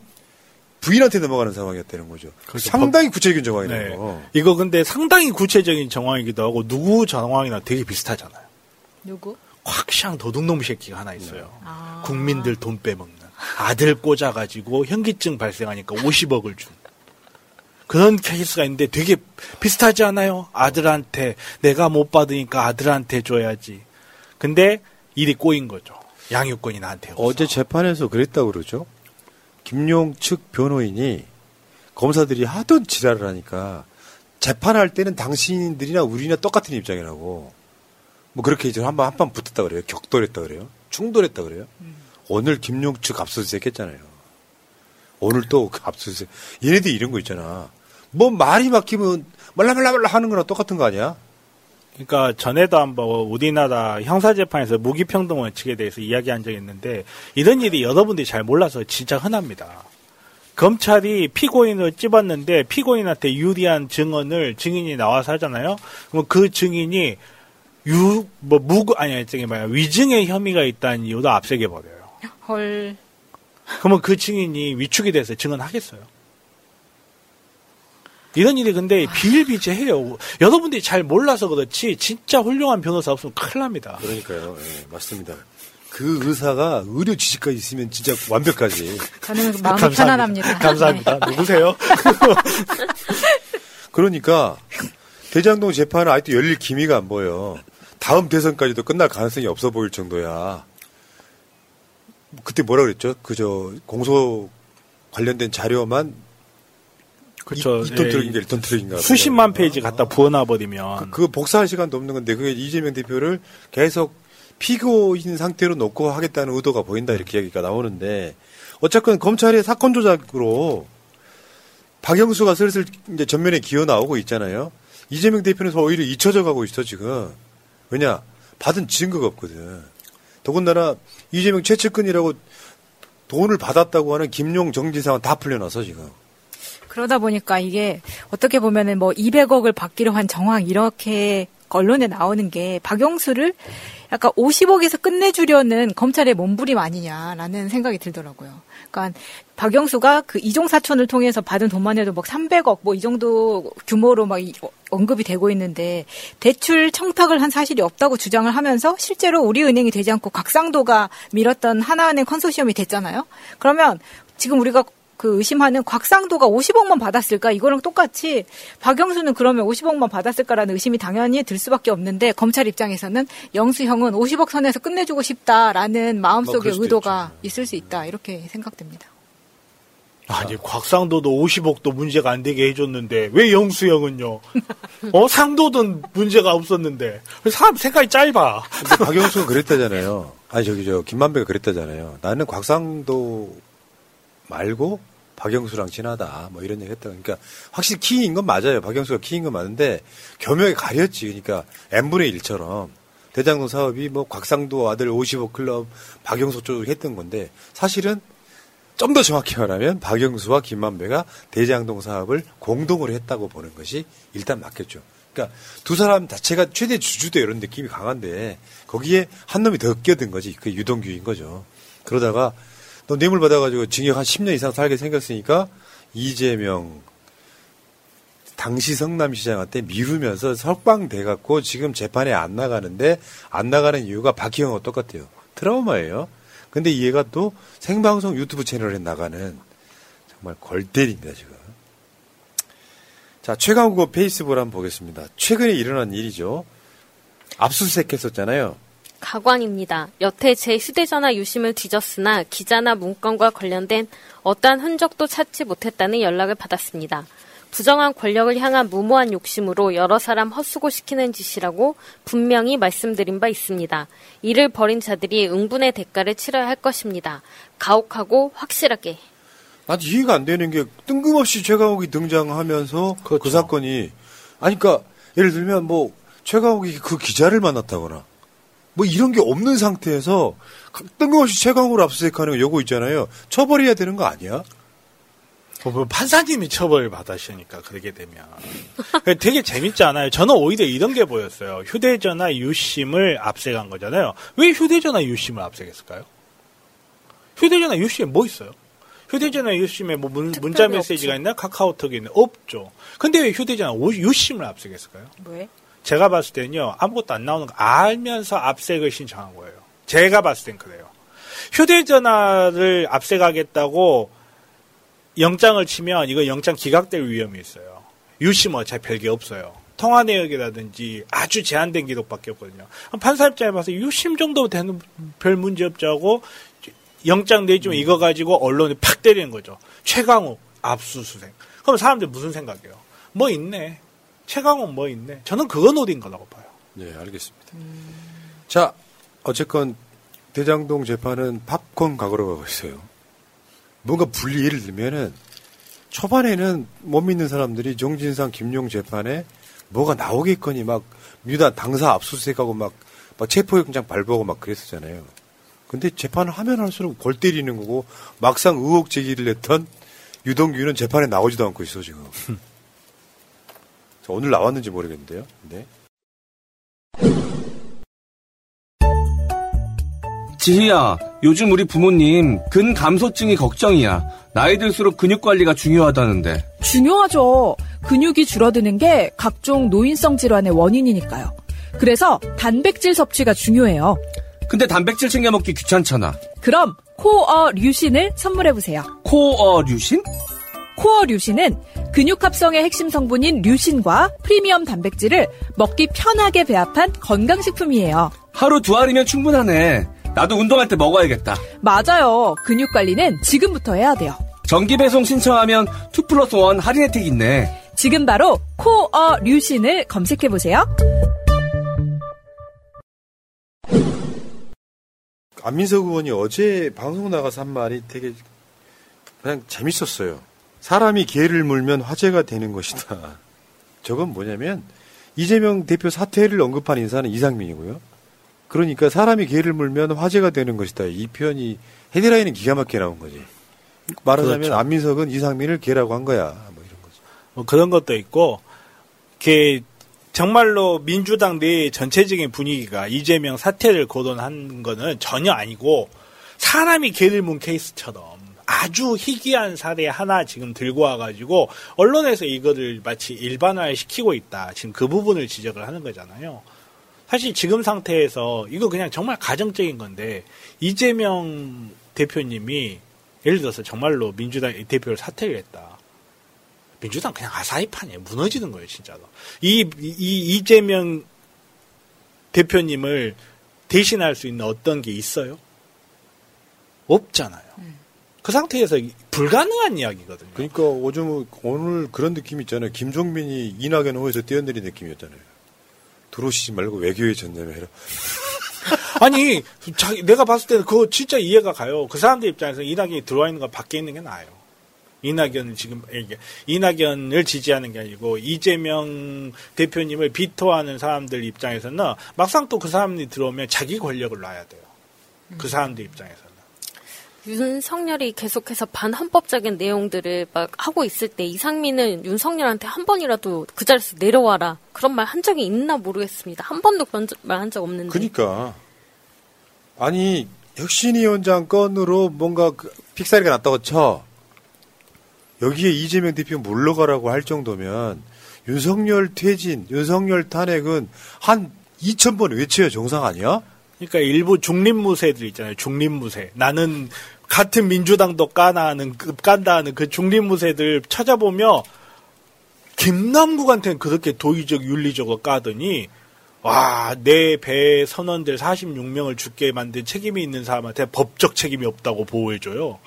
부인한테 넘어가는 상황이었다는 거죠. 그렇죠. 상당히 구체적인 정황이네요. 네. 이거 근데 상당히 구체적인 정황이기도 하고 누구 정황이나 되게 비슷하잖아요. 누구? 확시한 도둑놈 새끼가 하나 있어요. 국민들 돈 빼먹는 아들 꽂아가지고 현기증 발생하니까 50억을 준. 그런 케이스가 있는데 되게 비슷하지 않아요? 아들한테 내가 못 받으니까 아들한테 줘야지. 근데 일이 꼬인 거죠. 양육권이 나한테 없어. 어제 재판에서 그랬다고 그러죠. 김용 측 변호인이 검사들이 하던 지랄을 하니까 재판할 때는 당신들이나 우리나 똑같은 입장이라고 뭐 그렇게 이제 한번 한판 붙었다 그래요. 격돌했다 그래요. 충돌했다 그래요. 오늘 김용 측 압수수색 했잖아요. 오늘 또그 압수수색. 얘네들 이런 거 있잖아. 뭐 말이 막히면 말라말라말라 하는 거랑 똑같은 거 아니야? 그러니까 전에도 한번 우리나라 형사재판에서 무기평등 원칙에 대해서 이야기한 적이 있는데 이런 일이 여러분들이 잘 몰라서 진짜 흔합니다. 검찰이 피고인을 찝었는데 피고인한테 유리한 증언을 증인이 나와서 하잖아요. 그럼 그 증인이 유, 뭐, 무고, 아니, 저기 뭐야, 위증의 혐의가 있다는 이유도 앞세게 버려요. 헐. 그러면 그 증인이 위축이 돼서 증언하겠어요? 이런 일이 근데 비일비재해요. 여러분들이 잘 몰라서 그렇지, 진짜 훌륭한 변호사 없으면 큰일 납니다. 그러니까요. 예, 맞습니다. 그 의사가 의료 지식까지 있으면 진짜 완벽하지. 저는 마음이 편안합니다. 감사합니다. 누구세요? 그러니까 대장동 재판은 아직도 열릴 기미가 안 보여. 다음 대선까지도 끝날 가능성이 없어 보일 정도야. 그때 뭐라 그랬죠? 그저 공소 관련된 자료만 그쵸. 2톤 예, 트럭인가 1톤 트럭인가. 수십만 페이지 갖다 부어놔버리면. 그 거 복사할 시간도 없는 건데 그게 이재명 대표를 계속 피고인 상태로 놓고 하겠다는 의도가 보인다 이렇게 얘기가 나오는데 어쨌건 검찰의 사건 조작으로 박영수가 슬슬 이제 전면에 기어 나오고 있잖아요. 이재명 대표는 오히려 잊혀져 가고 있어 지금. 왜냐 받은 증거가 없거든. 더군다나 이재명 최측근이라고 돈을 받았다고 하는 김용 정진상은 다 풀려나서 지금. 그러다 보니까 이게 어떻게 보면은 뭐 200억을 받기로 한 정황 이렇게 언론에 나오는 게 박영수를 약간 50억에서 끝내주려는 검찰의 몸부림 아니냐라는 생각이 들더라고요. 그러니까 박영수가 그 이종 사촌을 통해서 받은 돈만 해도 막 300억 뭐 이 정도 규모로 막 언급이 되고 있는데 대출 청탁을 한 사실이 없다고 주장을 하면서 실제로 우리은행이 되지 않고 곽상도가 밀었던 하나은행 컨소시엄이 됐잖아요. 그러면 지금 우리가 그 의심하는 곽상도가 50억만 받았을까 이거랑 똑같이 박영수는 그러면 50억만 받았을까라는 의심이 당연히 들 수밖에 없는데 검찰 입장에서는 영수형은 50억 선에서 끝내주고 싶다라는 뭐 마음속의 수도 의도가 있을 수 있다 이렇게 생각됩니다. 아니, 곽상도도 50억도 문제가 안 되게 해줬는데, 왜 영수형은요? 어, 상도든 문제가 없었는데. 사람 생각이 짧아. 박영수가 그랬다잖아요. 아니 저기 저 김만배가 그랬다잖아요. 나는 곽상도 말고 박영수랑 친하다. 뭐 이런 얘기 했다. 그러니까 확실히 키인 건 맞아요. 박영수가 키인 건 맞는데 겸용에 가렸지. 그러니까 n분의 1처럼 대장동 사업이 뭐 곽상도 아들 55 클럽 박영수 쪽으로 했던 건데 사실은 좀 더 정확히 말하면 박영수와 김만배가 대장동 사업을 공동으로 했다고 보는 것이 일단 맞겠죠. 그러니까 두 사람 자체가 최대 주주대 이런 느낌이 강한데 거기에 한 놈이 더 껴든 거지. 그게 유동규인 거죠. 그러다가 너 뇌물 받아가지고 징역 한 10년 이상 살게 생겼으니까 이재명 당시 성남시장한테 미루면서 석방돼갖고 지금 재판에 안 나가는데 안 나가는 이유가 박희영하고 똑같아요. 트라우마예요. 근데 이 얘가 또 생방송 유튜브 채널에 나가는 정말 골때리입니다, 지금. 자, 최강구 페이스북을 한번 보겠습니다. 최근에 일어난 일이죠. 압수수색 했었잖아요. 가관입니다. 여태 제 휴대전화 유심을 뒤졌으나 기자나 문건과 관련된 어떠한 흔적도 찾지 못했다는 연락을 받았습니다. 부정한 권력을 향한 무모한 욕심으로 여러 사람 헛수고시키는 짓이라고 분명히 말씀드린 바 있습니다. 이를 벌인 자들이 응분의 대가를 치러야 할 것입니다. 가혹하고 확실하게. 난 이해가 안 되는 게 뜬금없이 최강욱이 등장하면서 그 사건이 아니 그러니까 예를 들면 뭐 최강욱이 그 기자를 만났다거나 뭐 이런 게 없는 상태에서 뜬금없이 최강욱을 압수수색하는 거 요거 있잖아요. 처벌해야 되는 거 아니야? 어, 뭐 판사님이 처벌을 받으시니까 그러게 되면 되게 재밌지 않아요. 저는 오히려 이런 게 보였어요. 휴대전화 유심을 압색한 거잖아요. 왜 휴대전화 유심을 압색했을까요? 휴대전화 유심에 뭐 있어요? 휴대전화 유심에 뭐 문, 문자 메시지가 있나 카카오톡이 있나 없죠. 근데 왜 휴대전화 오- 유심을 압색했을까요? 왜? 제가 봤을 때는요 아무것도 안 나오는 거 알면서 압색을 신청한 거예요. 제가 봤을 땐 그래요. 휴대전화를 압색하겠다고 영장을 치면 이거 영장 기각될 위험이 있어요. 유심 어차피 별게 없어요. 통화 내역이라든지 아주 제한된 기록밖에 없거든요. 판사 입장에 봐서 유심 정도 되는 별 문제 없자고 영장 내주면 이거 가지고 언론이 팍 때리는 거죠. 최강욱 압수수색. 그럼 사람들 무슨 생각이에요? 뭐 있네. 최강욱 뭐 있네. 저는 그거 노린 거라고 봐요. 네, 알겠습니다. 자, 어쨌건 대장동 재판은 팝콘 각오로 가고 있어요. 뭔가 분리 예를 들면은 초반에는 못 믿는 사람들이 정진상 김용 재판에 뭐가 나오겠거니 막 민주당 당사 압수수색하고 막, 막 체포영장 발부하고 막 그랬었잖아요. 근데 재판을 하면 할수록 골 때리는 거고 막상 의혹 제기를 했던 유동규는 재판에 나오지도 않고 있어 지금. 오늘 나왔는지 모르겠는데요. 네. 지희야, 요즘 우리 부모님 근 감소증이 걱정이야. 나이 들수록 근육 관리가 중요하다는데. 중요하죠. 근육이 줄어드는 게 각종 노인성 질환의 원인이니까요. 그래서 단백질 섭취가 중요해요. 근데 단백질 챙겨 먹기 귀찮잖아. 그럼 코어 류신을 선물해 보세요. 코어 류신? 코어 류신은 근육 합성의 핵심 성분인 류신과 프리미엄 단백질을 먹기 편하게 배합한 건강식품이에요. 하루 두 알이면 충분하네. 나도 운동할 때 먹어야겠다. 맞아요. 근육 관리는 지금부터 해야 돼요. 정기 배송 신청하면 2 플러스 1 할인 혜택 있네. 지금 바로 코어 류신을 검색해 보세요. 안민석 의원이 어제 방송 나가서 한 말이 되게 그냥 재밌었어요. 사람이 개를 물면 화제가 되는 것이다. 저건 뭐냐면 이재명 대표 사퇴를 언급한 인사는 이상민이고요. 그러니까 사람이 개를 물면 화제가 되는 것이다. 이 표현이 헤드라인은 기가 막히게 나온 거지. 말하자면 그렇죠. 안민석은 이상민을 개라고 한 거야. 뭐 이런 거죠. 뭐 그런 것도 있고, 게 정말로 민주당 내 전체적인 분위기가 이재명 사퇴를 거론한 거는 전혀 아니고 사람이 개를 문 케이스처럼 아주 희귀한 사례 하나 지금 들고 와가지고 언론에서 이거를 마치 일반화시키고 있다. 지금 그 부분을 지적을 하는 거잖아요. 사실 지금 상태에서 이거 그냥 정말 가정적인 건데 이재명 대표님이 예를 들어서 정말로 민주당 대표를 사퇴를 했다. 민주당 그냥 아사히판이에요. 무너지는 거예요, 진짜로. 이, 이, 이재명 대표님을 대신할 수 있는 어떤 게 있어요? 없잖아요. 그 상태에서 불가능한 이야기거든요. 그러니까 요즘 오늘 그런 느낌 있잖아요. 김종민이 이낙연 호에서 뛰어내린 느낌이었잖아요. 들어오시지 말고 외교에 전념해라. 아니, 자기, 내가 봤을 때는 그거 진짜 이해가 가요. 그 사람들 입장에서 이낙연이 들어와 있는 거 밖에 있는 게 나아요. 이낙연을 지금, 이낙연을 지지하는 게 아니고, 이재명 대표님을 비토하는 사람들 입장에서는 막상 또 그 사람들이 들어오면 자기 권력을 놔야 돼요. 그 사람들 입장에서는. 윤석열이 계속해서 반헌법적인 내용들을 막 하고 있을 때 이상민은 윤석열한테 한 번이라도 그 자리에서 내려와라 그런 말 한 적이 있나 모르겠습니다. 한 번도 그런 말 한 적 없는데. 그러니까 아니 혁신위원장 건으로 뭔가 그 픽사리가 났다고 쳐 여기에 이재명 대표 물러가라고 할 정도면 윤석열 퇴진, 윤석열 탄핵은 한 2천 번 외쳐야 정상 아니야? 그러니까 일부 중립무새들 있잖아요. 중립무새. 나는 같은 민주당도 까나 하는, 그, 깐다 하는 그 중립무새들 찾아보면, 김남국한테는 그렇게 도의적, 윤리적으로 까더니, 와, 내 배 선원들 46명을 죽게 만든 책임이 있는 사람한테 법적 책임이 없다고 보호해줘요.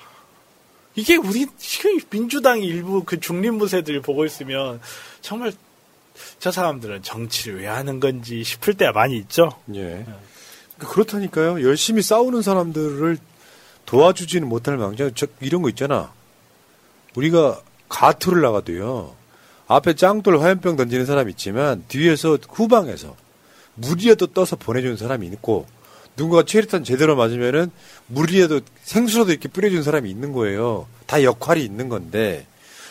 이게 우리, 지금 민주당 일부 그 중립무새들 보고 있으면, 정말, 저 사람들은 정치를 왜 하는 건지 싶을 때가 많이 있죠. 예. 그렇다니까요. 열심히 싸우는 사람들을 도와주지는 못할 망정, 저, 이런 거 있잖아. 우리가 가투를 나가도요. 앞에 짱돌 화염병 던지는 사람 있지만 뒤에서 후방에서 물이라도 떠서 보내주는 사람이 있고 누군가 체류탄 제대로 맞으면은 물이라도 생수라도 이렇게 뿌려주는 사람이 있는 거예요. 다 역할이 있는 건데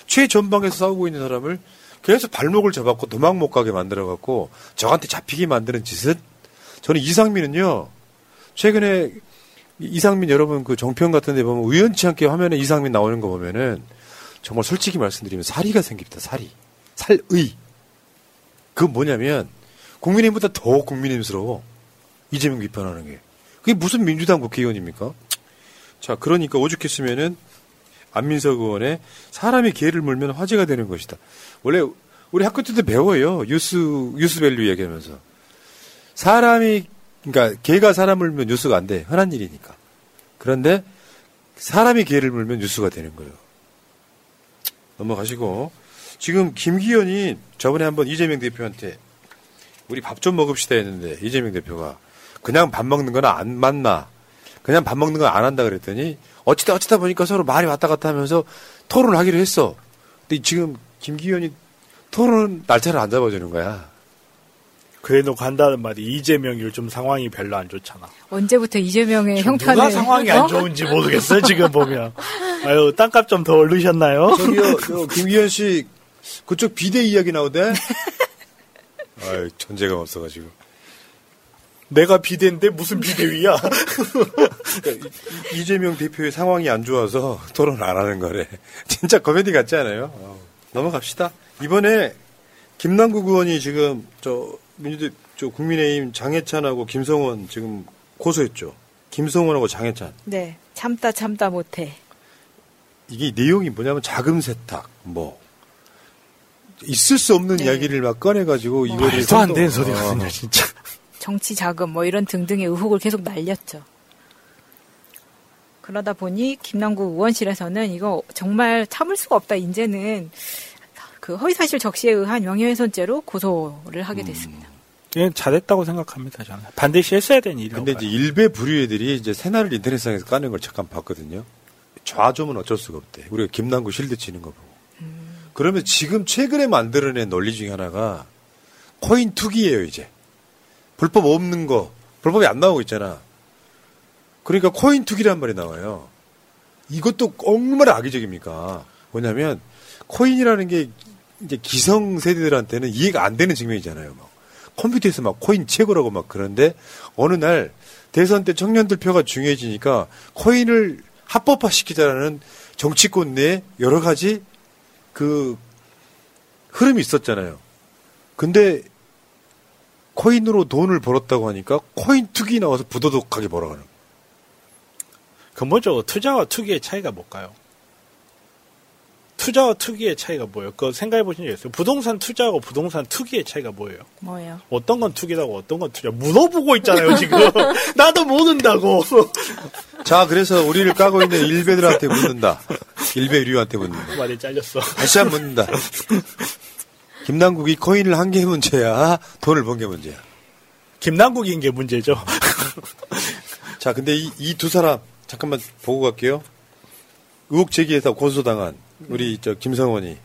최전방에서 싸우고 있는 사람을 계속 발목을 잡았고 도망 못 가게 만들어 갖고 저한테 잡히게 만드는 짓은 저는 이상민은요 최근에 이상민 여러분 그 정평 같은 데 보면 우연치 않게 화면에 이상민 나오는 거 보면은 정말 솔직히 말씀드리면 사리가 생깁니다. 사리. 살의. 그건 뭐냐면 국민의힘보다 더 국민의힘스러워. 이재명 비판하는 게. 그게 무슨 민주당 국회의원입니까? 자, 그러니까 오죽했으면은 안민석 의원의 사람이 개를 물면 화제가 되는 것이다. 원래 우리 학교 때도 배워요. 뉴스 뉴스 value 얘기하면서 사람이 그러니까 개가 사람을 물면 뉴스가 안 돼. 흔한 일이니까. 그런데 사람이 개를 물면 뉴스가 되는 거예요. 넘어가시고 지금 김기현이 저번에 한번 이재명 대표한테 우리 밥 좀 먹읍시다 했는데 이재명 대표가 그냥 밥 먹는 건안 맞나 그냥 밥 먹는 건 안 한다 그랬더니 어찌다 어찌다 보니까 서로 말이 왔다 갔다 하면서 토론을 하기로 했어. 근데 지금 김기현이 토론 날짜를 안 잡아주는 거야. 그래도 간다는 말이 이재명이 요즘 상황이 별로 안 좋잖아. 언제부터 이재명의 누가 형편을 상황이 어? 안 좋은지 모르겠어요, 지금 보면. 아유, 땅값 좀 더 오르셨나요? 저기요, 저 김기현 씨 그쪽 비대 이야기 나오대? 아유, 존재감 없어가지고. 내가 비대인데 무슨 비대위야? 이재명 대표의 상황이 안 좋아서 토론 안 하는 거래. 진짜 코미디 같지 않아요? 어. 넘어갑시다. 이번에 김남국 의원이 지금 저 민주당 저 국민의힘 장해찬하고 김성원 지금 고소했죠. 김성원하고 장해찬. 네, 참다 참다 못해. 이게 내용이 뭐냐면 자금 세탁 뭐 있을 수 없는 네. 이야기를 막 꺼내가지고 이거를 뭐 말도 안 되는 어. 그냥 진짜. 정치 자금 뭐 이런 등등의 의혹을 계속 날렸죠. 그러다 보니 김남국 의원실에서는 이거 정말 참을 수가 없다. 이제는 그 허위사실 적시에 의한 명예훼손죄로 고소를 하게 됐습니다. 그냥 잘했다고 생각합니다, 저는. 반드시 했어야 되는 일이라고. 근데 이제 일베 부류애들이 이제 새날을 인터넷상에서 까는 걸 잠깐 봤거든요. 좌좀은 어쩔 수가 없대. 우리가 김남국 실드 치는 거 보고. 그러면 지금 최근에 만들어낸 논리 중에 하나가 코인 투기예요, 이제. 불법 없는 거, 불법이 안 나오고 있잖아. 그러니까 코인 투기란 말이 나와요. 이것도 얼마나 악의적입니까? 뭐냐면 코인이라는 게 이제 기성 세대들한테는 이해가 안 되는 측면이잖아요. 막 컴퓨터에서 막 코인 채굴하고 막 그런데 어느 날 대선 때 청년들 표가 중요해지니까 코인을 합법화 시키자라는 정치권 내 여러 가지 그 흐름이 있었잖아요. 근데 코인으로 돈을 벌었다고 하니까 코인 투기 나와서 부도덕하게 벌어가는. 근본적으로 투자와 투기의 차이가 뭘까요? 투자와 투기의 차이가 뭐예요? 그거 생각해 보신 적 있어요? 부동산 투자하고 부동산 투기의 차이가 뭐예요? 뭐예요? 어떤 건 투기라고 어떤 건 투자? 물어보고 있잖아요, 지금. 나도 모른다고. 자, 그래서 우리를 까고 있는 일베들한테 묻는다. 일베 유리한테 묻는다. 말이 잘렸어. 다시 한 번 묻는다. 김남국이 코인을 한 게 문제야? 돈을 번 게 문제야? 김남국인 게 문제죠. 자, 근데 이, 이두 사람, 잠깐만 보고 갈게요. 의혹 제기해서 고소당한 우리 저 김성원이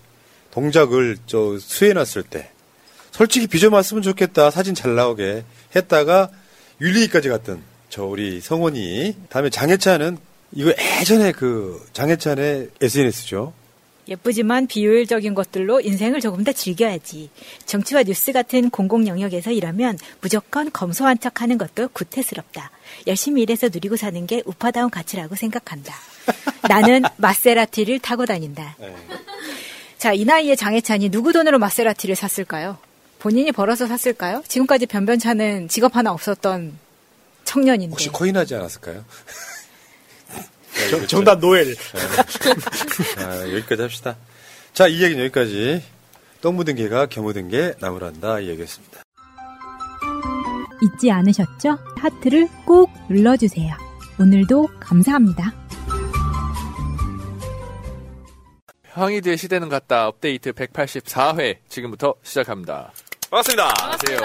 동작을 저 수해놨을 때 솔직히 빚어맞으면 좋겠다. 사진 잘 나오게 했다가 윤리까지 갔던 저 우리 성원이 다음에 장해찬은 이거 예전에 그 장해찬의 SNS죠. 예쁘지만 비효율적인 것들로 인생을 조금 더 즐겨야지. 정치와 뉴스 같은 공공 영역에서 일하면 무조건 검소한 척 하는 것도 구태스럽다. 열심히 일해서 누리고 사는 게 우파다운 가치라고 생각한다. 나는 마세라티를 타고 다닌다. 자, 이 나이에 장혜찬이 누구 돈으로 마세라티를 샀을까요? 본인이 벌어서 샀을까요? 지금까지 변변찮은 직업 하나 없었던 청년인데. 혹시 코인하지 않았을까요? 정- 정답 노엘. 아, 여기까지 합시다. 자, 이 얘기는 여기까지. 똥 묻은 개가 겨 묻은 게 나무란다 이 얘기였습니다. 잊지 않으셨죠? 하트를 꼭 눌러주세요. 오늘도 감사합니다. 황희두의 시대는 같다 업데이트 184회 지금부터 시작합니다. 반갑습니다. 안녕하세요.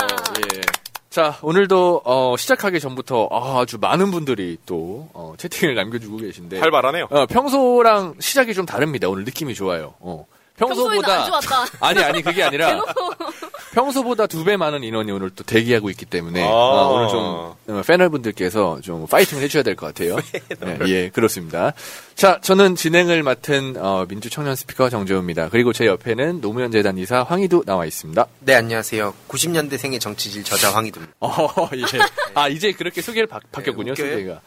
예. 자, 오늘도 어, 시작하기 전부터 아, 주 많은 분들이 또 어, 채팅을 남겨주고 계신데 활발하네요. 어, 평소랑 시작이 좀 다릅니다. 오늘 느낌이 좋아요. 어. 평소보다 안 좋았다. 아니 아니 그게 아니라 평소보다 두 배 많은 인원이 오늘 또 대기하고 있기 때문에 아. 어, 오늘 좀 어, 패널분들께서 좀 파이팅을 해줘야 될 것 같아요. 네, 예, 그렇습니다. 자, 저는 진행을 맡은 어, 민주청년 스피커 정재우입니다. 그리고 제 옆에는 노무현 재단 이사 황희두 나와 있습니다. 네, 안녕하세요. 90년대생의 정치질 저자 황희두입니다. 어, 예. 아, 이제 그렇게 소개를 바, 바뀌었군요, 웃겨요? 소개가.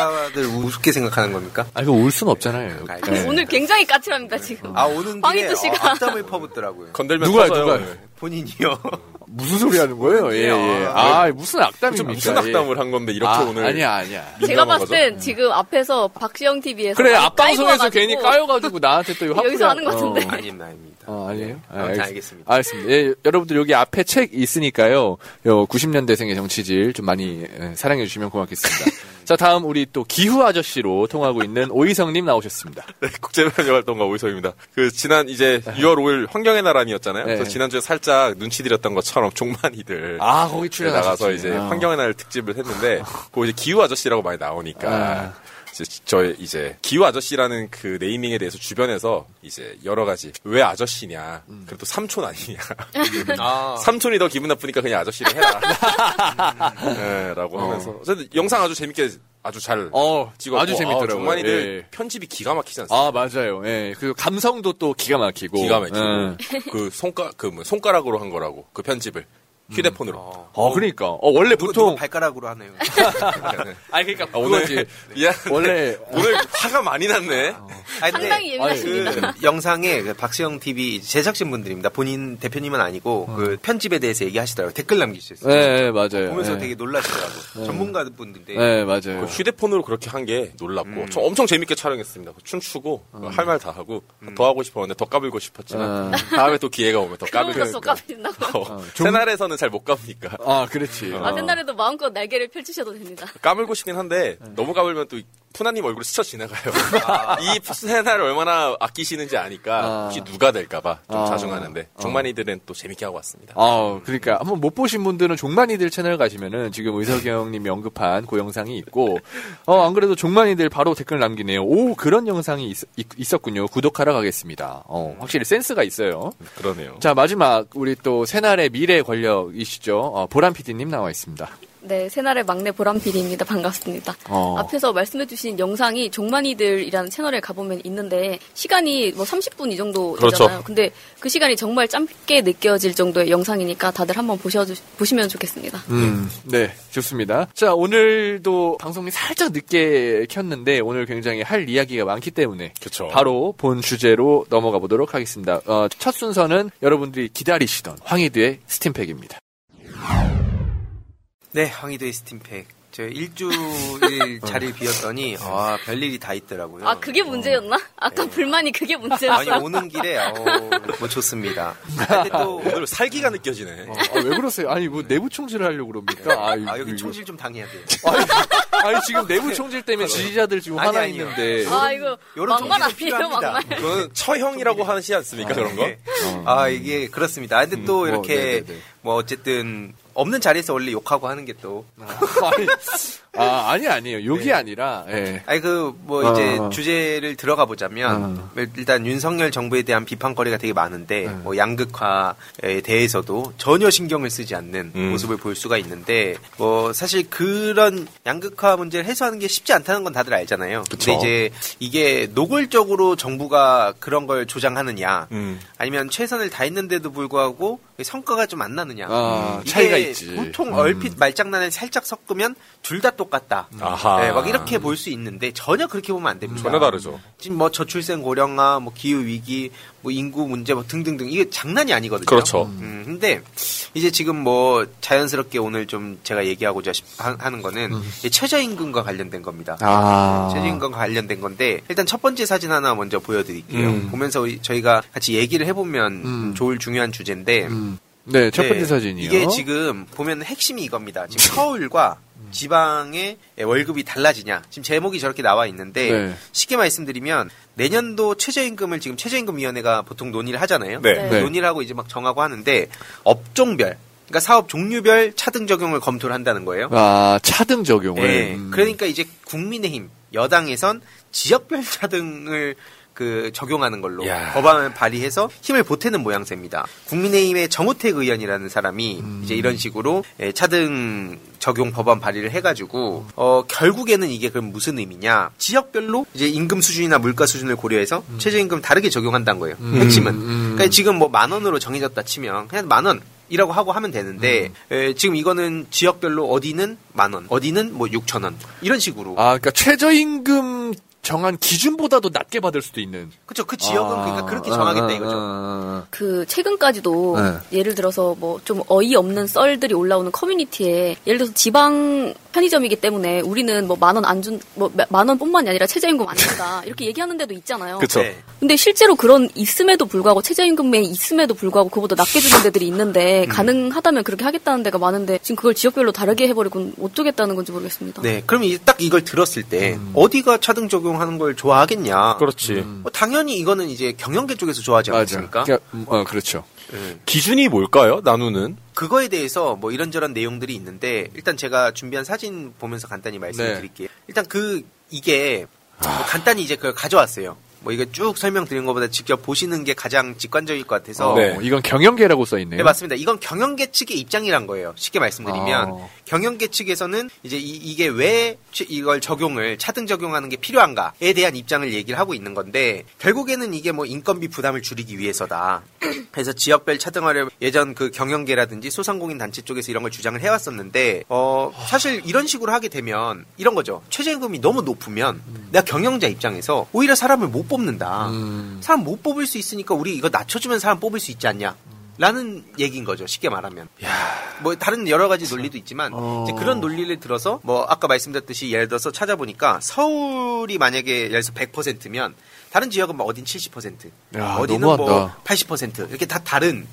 작가들 우습게 생각하는 겁니까? 아, 이거 울순 없잖아요. 네. 오늘 굉장히 까칠합니다 지금. 아, 오는 길에 어, 앞담을 퍼붓더라고요. 건들면 터져요. 누가요? 본인이요. 무슨 소리 하는 거예요? 예, 예. 아, 무슨 악담입니까? 무슨 악담을 한 건데 이렇게 아, 오늘 아니야, 아니야. 제가 봤을 땐 지금 앞에서 박시영 TV에서 그래, 앞방송에서 괜히 까여가지고 나한테 또 여기서 하는 것 같은데. 어. 아닙니다, 아닙니다. 어, 아니에요? 아, 아무튼 알겠- 알겠습니다. 알겠습니다. 예, 여러분들 여기 앞에 책 있으니까요. 요 90년대생의 정치질 좀 많이 예, 사랑해 주시면 고맙겠습니다. 자, 다음 우리 또 기후 아저씨로 통하고 있는 오이성님 나오셨습니다. 네, 국제변경 활동가 오이성입니다. 그 지난 이제 6월 5일 환경의 나라이었잖아요. 네. 그래서 지난주에 살짝 눈치 드렸던 것처럼 종만이들 아, 거기 출연하셨지. 나가서 이제 아. 환경의 날 특집을 했는데 그 이제 기후 아저씨라고 많이 나오니까 아. 저 이제 기후 아저씨라는 그 네이밍에 대해서 주변에서 이제 여러 가지 왜 아저씨냐 음. 그래도 삼촌 아니냐 아. 삼촌이 더 기분 나쁘니까 그냥 아저씨를 해라 네, 라고 어. 하면서 영상 아주 재밌게 아주 잘 어, 찍었고 아주 재밌더라고요. 정만이들 예. 편집이 기가 막히지 않습니까? 아, 맞아요. 예. 그 감성도 또 기가 막히고. 기가 막히고 예. 그 손가 그 뭐 손가락으로 한 거라고 그 편집을 휴대폰으로. 어, 그러니까. 어, 원래 누구, 보통. 누구 발가락으로 하네요. 아니, 그러니까, 아, 오늘 그거지. 미안. 원래. 오늘 화가 많이 났네. 아니, 근데 상당히 예민하십니다. 그 영상에 그 박수영 TV 제작진 분들입니다. 본인 대표님은 아니고 그 편집에 대해서 얘기하시더라고요. 댓글 남기셨어요. 네, 네, 맞아요. 보면서 네. 되게 놀라시더라고. 네. 전문가 분들인데. 네, 맞아요. 그 휴대폰으로 그렇게 한 게 놀랍고 저 엄청 재밌게 촬영했습니다. 춤추고 할말 다 하고 더 하고 싶었는데 더 까불고 싶었지만 어. 다음에 또 기회가 오면 더 까불고 것도 까불린다고. 어, 새날에서는 잘못 까부니까. 아, 그렇지. 어. 아, 옛날에도 마음껏 날개를 펼치셔도 됩니다. 까불고 싶긴 한데 너무 까불면 또 푸나님 얼굴이 스쳐 지나가요. 이 새날을 얼마나 아끼시는지 아니까 아. 혹시 누가 될까봐 좀 아. 자중하는데 어. 종만이들은 또 재밌게 하고 왔습니다. 아, 그러니까 한번 못 보신 분들은 종만이들 채널 가시면은 지금 의석영님이 언급한 그 영상이 있고, 어, 안 그래도 종만이들 바로 댓글 남기네요. 오, 그런 영상이 있, 었군요 구독하러 가겠습니다. 어, 확실히 센스가 있어요. 그러네요. 자, 마지막 우리 또 새날의 미래 권력이시죠. 어, 보람 PD님 나와 있습니다. 네, 새날의 막내 보람 PD입니다. 반갑습니다. 어. 앞에서 말씀해주신 영상이 종만이들이라는 채널에 가보면 있는데 시간이 뭐 30분 이 정도 그렇죠. 되잖아요. 근데 그 시간이 정말 짧게 느껴질 정도의 영상이니까 다들 한번 보셔 보시면 좋겠습니다. 음, 네, 좋습니다. 자, 오늘도 방송이 살짝 늦게 켰는데 오늘 굉장히 할 이야기가 많기 때문에 그쵸. 바로 본 주제로 넘어가 보도록 하겠습니다. 어, 첫 순서는 여러분들이 기다리시던 황희드의 스팀팩입니다. 네, 황희도의 스팀팩. 저 일주일 자리를 비웠더니 아 별일이 다 있더라고요. 아 그게 문제였나? 아까 불만이 그게 문제였어. 아니 오는 길에 어, 뭐 좋습니다. 근데 또 오늘 살기가 느껴지네. 아, 왜 그러세요? 아니, 뭐 내부 총질을 하려고 그럽니까? 아유, 아 여기 이거. 총질 좀 당해야 돼요. 아니, 지금 내부 총질 때문에 지지자들 지금 아니, 화나 아니요. 있는데. 아 이거 요런 막말 아니에요. 막말. 그건 처형이라고 하시 않습니까 그런 거? 네. 아 이게 그렇습니다. 근데 또 뭐, 이렇게 네네네. 뭐 어쨌든 없는 자리에서 원래 욕하고 하는 게 또. 아니, 아, 아니, 아니에요. 욕이 아니라, 예. 아니 그뭐 이제 어. 주제를 들어가 보자면 일단 윤석열 정부에 대한 비판거리가 되게 많은데 뭐 양극화에 대해서도 전혀 신경을 쓰지 않는 음. 모습을 볼 수가 있는데 뭐 사실 그런 양극화 문제를 해소하는 게 쉽지 않다는 건 다들 알잖아요. 그쵸. 근데 이제 이게 노골적으로 정부가 그런 걸 조장하느냐 음. 아니면 최선을 다했는데도 불구하고 성과가 좀 안 나느냐. 아, 이게 차이가 있지. 보통 음. 얼핏 말장난을 살짝 섞으면 둘다 똑같다. 아하. 네, 막 이렇게 볼 수 있는데 전혀 그렇게 보면 안 됩니다. 전혀 다르죠. 지금 뭐 저출생 고령화, 뭐 기후 위기, 뭐 인구 문제 뭐 등등등 이게 장난이 아니거든요. 그렇죠. 음, 근데 이제 지금 뭐 자연스럽게 오늘 좀 제가 얘기하고자 하- 하는 거는 이 최저임금과 관련된 겁니다. 음. 아. 네, 최저임금과 관련된 건데 일단 첫 번째 사진 하나 먼저 보여드릴게요. 음. 보면서 저희가 같이 얘기를 해보면 음. 좋을 중요한 주제인데 네, 첫 번째 네, 사진이요. 이게 지금 보면 핵심이 이겁니다. 지금 서울과 지방의 월급이 달라지냐. 지금 제목이 저렇게 나와 있는데 네. 쉽게 말씀드리면 내년도 최저임금을 지금 최저임금위원회가 보통 논의를 하잖아요. 네. 네. 논의를 하고 이제 막 정하고 하는데 업종별 그러니까 사업 종류별 차등 적용을 검토를 한다는 거예요. 아, 차등 적용을. 네. 음. 그러니까 이제 국민의힘 여당에선 지역별 차등을 그 적용하는 걸로 야. 법안을 발의해서 힘을 보태는 모양새입니다. 국민의힘의 정우택 의원이라는 사람이 음. 이제 이런 식으로 예, 차등 적용 법안 발의를 해가지고 어 결국에는 이게 그럼 무슨 의미냐? 지역별로 이제 임금 수준이나 물가 수준을 고려해서 최저임금 다르게 적용한다는 거예요. 음. 핵심은. 음. 그러니까 지금 뭐 만 원으로 정해졌다 치면 그냥 만 원. 이라고 하고 하면 되는데 음. 에, 지금 이거는 지역별로 어디는 만 원, 어디는 뭐 6천 원 이런 식으로. 아, 그러니까 최저임금 정한 기준보다도 낮게 받을 수도 있는. 그렇죠. 그 지역은 아, 그러니까 그렇게 아, 정하겠다 아, 이거죠. 아, 그 최근까지도 네. 예를 들어서 뭐 좀 어이없는 썰들이 올라오는 커뮤니티에 예를 들어서 지방 편의점이기 때문에 우리는 뭐 만 원 안 준 뭐 만 원뿐만이 아니라 최저임금 안 준다 이렇게 얘기하는 데도 있잖아요. 그쵸. 네. 근데 실제로 그런 있음에도 불구하고 최저임금이 있음에도 불구하고 그보다 낮게 주는 데들이 있는데 가능하다면 그렇게 하겠다는 데가 많은데 지금 그걸 지역별로 다르게 해버리고 어쩌겠다는 건지 모르겠습니다. 네. 그럼 이- 딱 이걸 들었을 때 어디가 차등 적용하는 걸 좋아하겠냐? 그렇지. 뭐 당연히 이거는 이제 경영계 쪽에서 좋아하지. 않습니까? 그러니까, 음, 어, 그렇죠. 기준이 뭘까요? 나누는? 그거에 대해서 뭐 이런저런 내용들이 있는데 일단 제가 준비한 사진 보면서 간단히 말씀을 네. 드릴게요. 일단 그 이게 뭐 간단히 이제 그걸 가져왔어요. 뭐 이거 쭉 설명드린 것보다 직접 보시는 게 가장 직관적일 것 같아서 어, 이건 경영계라고 써 있네요. 네, 맞습니다. 이건 경영계 측의 입장이란 거예요. 쉽게 말씀드리면 아. 경영계 측에서는 이제 이, 게왜 취- 이걸 적용을 차등 적용하는 게 필요한가에 대한 입장을 얘기를 하고 있는 건데 결국에는 이게 뭐 인건비 부담을 줄이기 위해서다. 그래서 지역별 차등화를 예전 그 경영계라든지 소상공인 단체 쪽에서 이런 걸 주장을 해왔었는데 어 사실 이런 식으로 하게 되면 이런 거죠. 최저임금이 너무 높으면 내가 경영자 입장에서 오히려 사람을 못 뽑는다. 사람 못 뽑을 수 있으니까 우리 이거 낮춰주면 사람 뽑을 수 있지 않냐. 라는 얘기인 거죠. 쉽게 말하면. 뭐 다른 여러 가지 논리도 있지만 이제 그런 논리를 들어서 뭐 아까 말씀드렸듯이 예를 들어서 찾아보니까 서울이 만약에 예를 들어서 100%면 다른 지역은 뭐 어딘 70%, 야, 어디는. 뭐 80% 이렇게 다 다른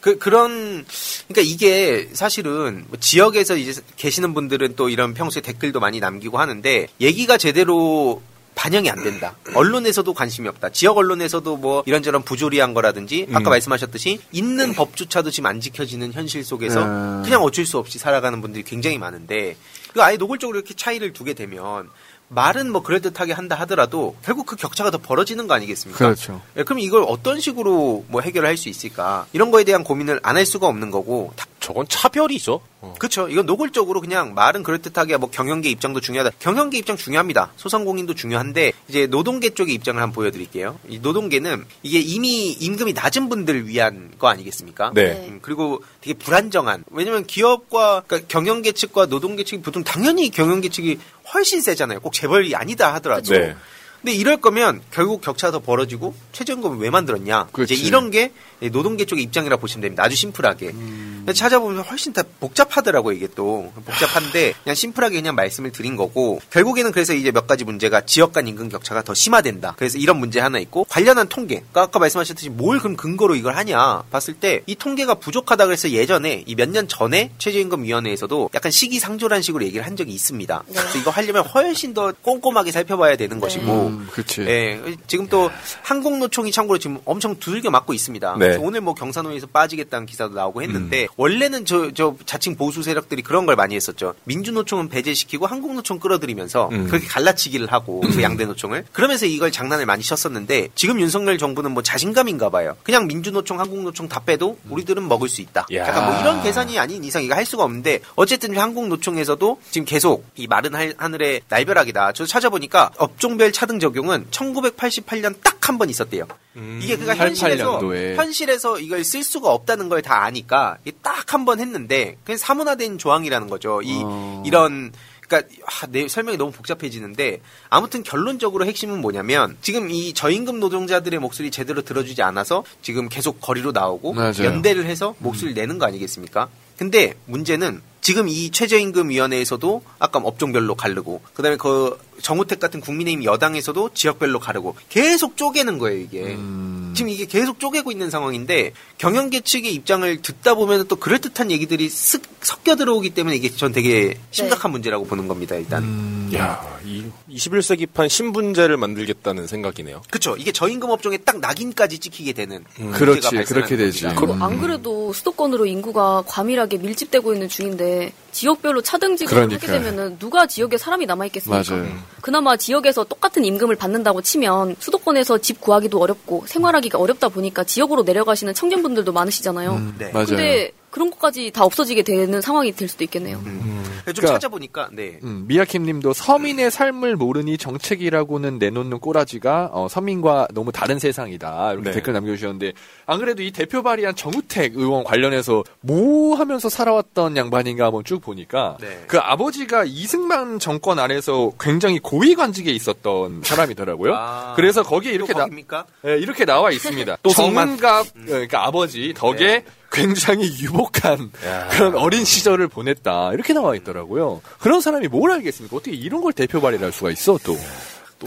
그 그런 그러니까 이게 사실은 뭐 지역에서 이제 계시는 분들은 또 이런 평소에 댓글도 많이 남기고 하는데 얘기가 제대로 반영이 안 된다. 언론에서도 관심이 없다. 지역 언론에서도 뭐 이런저런 부조리한 거라든지 아까 음. 말씀하셨듯이 있는 법조차도 지금 안 지켜지는 현실 속에서 음. 그냥 어쩔 수 없이 살아가는 분들이 굉장히 많은데 그 아예 노골적으로 이렇게 차이를 두게 되면 말은 뭐 그럴듯하게 한다 하더라도 결국 그 격차가 더 벌어지는 거 아니겠습니까? 그렇죠. 예, 그럼 이걸 어떤 식으로 뭐 해결할 수 있을까? 이런 거에 대한 고민을 안 할 수가 없는 거고. 저건 차별이죠. 그렇죠. 이건 노골적으로 그냥 말은 그럴듯하게 뭐 경영계 입장도 중요하다. 경영계 입장 중요합니다. 소상공인도 중요한데 이제 노동계 쪽의 입장을 한번 보여드릴게요. 이 노동계는 이게 이미 임금이 낮은 분들 위한 거 아니겠습니까? 네. 음, 그리고 되게 불안정한. 왜냐면 기업과 그러니까 경영계 측과 노동계 측이 보통 당연히 경영계 측이 훨씬 세잖아요. 꼭 재벌이 아니다 하더라도. 네. 근데 이럴 거면 결국 격차가 더 벌어지고 최저임금을 왜 만들었냐? 그렇지. 이제 이런 게 노동계 쪽의 입장이라 보시면 됩니다. 아주 심플하게. 근데 찾아보면 훨씬 다 복잡하더라고요, 이게 또. 복잡한데 그냥 심플하게 그냥 말씀을 드린 거고 결국에는 그래서 이제 몇 가지 문제가 지역 간 임금 격차가 더 심화된다. 그래서 이런 문제 하나 있고 관련한 통계. 그러니까 아까 말씀하셨듯이 뭘 그럼 근거로 이걸 하냐 봤을 때 이 통계가 부족하다 그래서 예전에 이 몇 년 전에 최저임금 위원회에서도 약간 시기상조란 식으로 얘기를 한 적이 있습니다. 그래서 이거 하려면 훨씬 더 꼼꼼하게 살펴봐야 되는 것이고 음, 그치. 예, 지금 또 한국노총이 참고로 지금 엄청 두들겨 맞고 있습니다. 네. 오늘 뭐 경산호에서 빠지겠다는 기사도 나오고 했는데 원래는 저, 저 자칭 보수 세력들이 그런 걸 많이 했었죠. 민주노총은 배제시키고 한국노총 끌어들이면서 음. 그렇게 갈라치기를 하고 그 양대 노총을 그러면서 이걸 장난을 많이 쳤었는데 지금 윤석열 정부는 뭐 자신감인가 봐요. 그냥 민주노총, 한국노총 다 빼도 우리들은 먹을 수 있다. 야. 약간 뭐 이런 계산이 아닌 이상 이거 할 수가 없는데 어쨌든 한국노총에서도 지금 계속 이 마른 하- 하늘의 날벼락이다. 저 찾아보니까 업종별 차등 적용은 1988년 딱 한 번 있었대요. 이게 그러니까 현실에서 88년도에. 현실에서 이걸 쓸 수가 없다는 걸 다 아니까 딱 한 번 했는데 그냥 사문화된 조항이라는 거죠. 이 어. 이런 그러니까 아, 내 설명이 너무 복잡해지는데 아무튼 결론적으로 핵심은 뭐냐면 지금 이 저임금 노동자들의 목소리 제대로 들어주지 않아서 지금 계속 거리로 나오고 맞아요. 연대를 해서 목소리를 내는 거 아니겠습니까? 근데 문제는 지금 이 최저임금위원회에서도 아까 업종별로 가르고 그다음에 그 정우택 같은 국민의힘 여당에서도 지역별로 가르고 계속 쪼개는 거예요 이게. 지금 이게 계속 쪼개고 있는 상황인데 경영계 측의 입장을 듣다 보면 또 그럴듯한 얘기들이 쓱 섞여 들어오기 때문에 이게 전 되게 심각한 문제라고 보는 겁니다 일단. 야, 이 21세기판 신분제를 만들겠다는 생각이네요. 그렇죠 이게 저임금 업종에 딱 낙인까지 찍히게 되는 문제가 그렇지, 그렇게 되지. 그리고 안 그래도 수도권으로 인구가 과밀하게 밀집되고 있는 중인데 지역별로 차등 지급을 하게. 되면은 누가 지역에 사람이 남아 있겠습니까? 맞아요. 그나마 지역에서 똑같은 임금을 받는다고 치면 수도권에서 집 구하기도 어렵고 생활하기가 어렵다 보니까 지역으로 내려가시는 청년분들도 많으시잖아요. 네. 맞아요. 근데 그런 것까지 다 없어지게 되는 상황이 될 수도 있겠네요. 좀 그러니까- 찾아보니까 네 음, 미야킴님도 서민의 삶을 모르니 정책이라고는 내놓는 꼬라지가 어, 서민과 너무 다른 세상이다 이렇게 네. 댓글 남겨주셨는데 안 그래도 이 대표 발의한 정우택 의원 관련해서 뭐 하면서 살아왔던 양반인가 한번 쭉 보니까 네. 그 아버지가 이승만 정권 안에서 굉장히 고위 관직에 있었던 사람이더라고요. 아, 그래서 거기에 이렇게 또 나? 예, 이렇게 나와 있습니다. 또 정말- 정문갑 그러니까 아버지 덕에 굉장히 유복한 그런 어린 시절을 보냈다 이렇게 나와 있더라고요. 그런 사람이 뭘 알겠습니까? 어떻게 이런 걸 대표 발의를 할 수가 있어 또?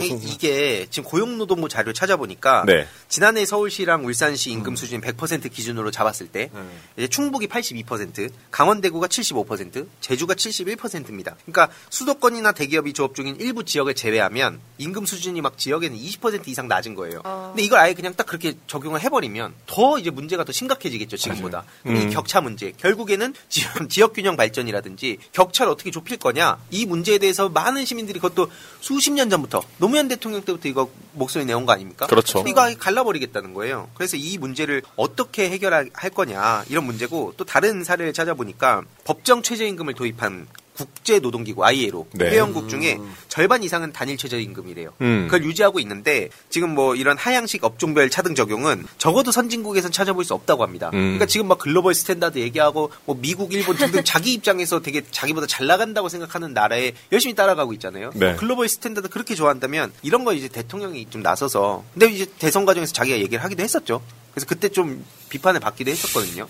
이- 이게 지금 고용노동부 자료 찾아보니까 네. 지난해 서울시랑 울산시 임금 수준 100% 기준으로 잡았을 때 이제 충북이 82%, 강원대구가 75%, 제주가 71%입니다. 그러니까 수도권이나 대기업이 조업 중인 일부 지역을 제외하면 임금 수준이 막 지역에는 20% 이상 낮은 거예요. 근데 이걸 아예 그냥 딱 그렇게 적용을 해버리면 더 이제 문제가 더 심각해지겠죠 지금보다. 그럼 이 음. 격차 문제 결국에는 지금 지역 균형 발전이라든지 격차를 어떻게 좁힐 거냐 이 문제에 대해서 많은 시민들이 그것도 수십 년 전부터 노무현 대통령 때부터 이거 목소리 내온 거 아닙니까? 그렇죠. 이거 갈라버리겠다는 거예요. 그래서 이 문제를 어떻게 해결할 거냐 이런 문제고 또 다른 사례를 찾아보니까 법정 최저임금을 도입한 국제 노동기구 ILO 네. 회원국 중에 절반 이상은 단일 최저임금이래요. 음. 그걸 유지하고 있는데 지금 뭐 이런 하향식 업종별 차등 적용은 적어도 선진국에선 찾아볼 수 없다고 합니다. 음. 그러니까 지금 막 global standard 얘기하고 뭐 미국, 일본 등등 자기 입장에서 되게 자기보다 잘 나간다고 생각하는 나라에 열심히 따라가고 있잖아요. 네. global standard 그렇게 좋아한다면 이런 거 이제 대통령이 좀 나서서 근데 이제 대선 과정에서 자기가 얘기를 하기도 했었죠. 그래서 그때 좀 비판을 받기도 했었거든요.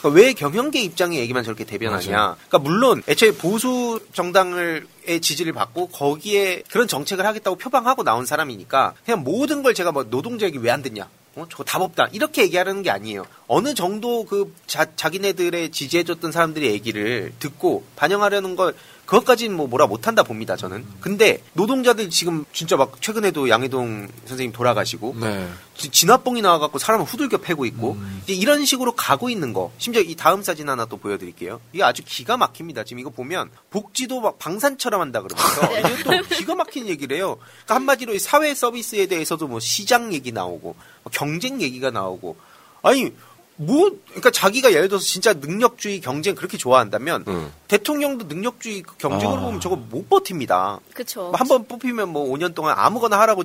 그러니까 왜 경영계 입장의 얘기만 저렇게 대변하냐. 맞아요. 그러니까 물론 애초에 보수 정당의 지지를 받고 거기에 그런 정책을 하겠다고 표방하고 나온 사람이니까 그냥 모든 걸 제가 뭐 노동자 얘기 왜 안 듣냐. 어, 저거 답 없다. 이렇게 얘기하려는 게 아니에요. 어느 정도 그 자, 자기네들의 지지해줬던 사람들의 얘기를 듣고 반영하려는 걸 그것까지는 뭐 뭐라 못한다 봅니다, 저는. 근데 노동자들 지금 진짜 막 최근에도 양해동 선생님 돌아가시고 네. 지- 진화뽕이 나와갖고 사람을 후들겨 패고 있고 이제 이런 식으로 가고 있는 거. 심지어 이 다음 사진 하나 또 보여드릴게요. 이게 아주 기가 막힙니다. 지금 이거 보면 복지도 막 방산처럼 한다 그러면서 이게 또 기가 막힌 얘기를 해요. 그러니까 한마디로 이 사회 서비스에 대해서도 뭐 시장 얘기 나오고 뭐 경쟁 얘기가 나오고. 아니 뭐 그러니까 자기가 예를 들어서 진짜 능력주의 경쟁 그렇게 좋아한다면 대통령도 능력주의 그 경쟁으로 아. 보면 저거 못 버팁니다 그쵸. 한번 뽑히면 뭐 5년 동안 아무거나 하라고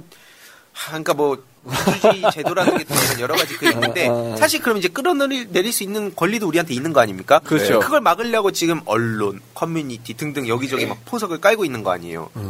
하, 그러니까 뭐 민주주의 제도라는 게 되면 여러 가지 그 있는데 아, 아. 사실 그럼 이제 끌어내릴 내릴 수 있는 권리도 우리한테 있는 거 아닙니까? 그렇죠. 그걸 막으려고 지금 언론, 커뮤니티 등등 여기저기 막 포석을 깔고 있는 거 아니에요. 음.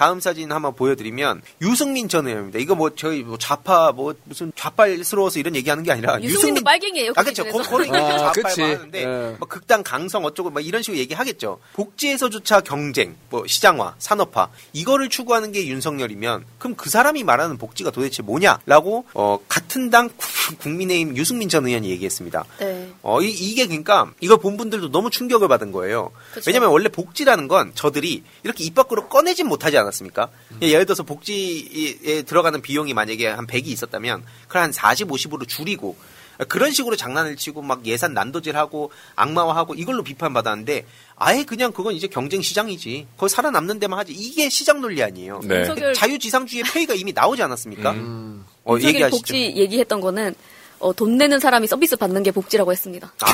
예, 다음 사진 한번 보여드리면 유승민 전 의원입니다. 이거 뭐 저희 뭐 좌파 뭐 무슨 좌빨스러워서 이런 얘기하는 게 아니라 유승민도 빨갱이에요. 아, 그렇죠. 거리 아, 좌빨 그치. 하는데 예. 뭐 극단 강성 어쩌고 막 이런 식으로 얘기하겠죠. 복지에서조차 경쟁, 뭐 시장화, 산업화 이거를 추구하는 게 윤석열이면 그럼 그 사람이 말하는 복지가 도대체 뭐냐라고 어, 같은 당 국민의힘 유승민 전 의원이 얘기했습니다. 네. 어, 이, 게 그러니까 이걸 본 분들도 너무 충격을 받은 거예요. 그쵸. 왜냐면 원래 복지라는 건 저들이 이렇게 입 밖으로 꺼내진 못하지 않 았습니까? 예를 들어서 복지에 들어가는 비용이 만약에 한 100이 있었다면 그걸 한 40, 50으로 줄이고 그런 식으로 장난을 치고 막 예산 난도질하고 악마화하고 이걸로 비판받았는데 아예 그냥 그건 이제 경쟁 시장이지. 거기 살아남는 데만 하지. 이게 시장 논리 아니에요. 네. 윤석열- 자유지상주의 폐의가 이미 나오지 않았습니까? 어, 윤석열 얘기하시죠. 복지 얘기했던 거는 어, 돈 내는 사람이 서비스 받는 게 복지라고 했습니다. 아,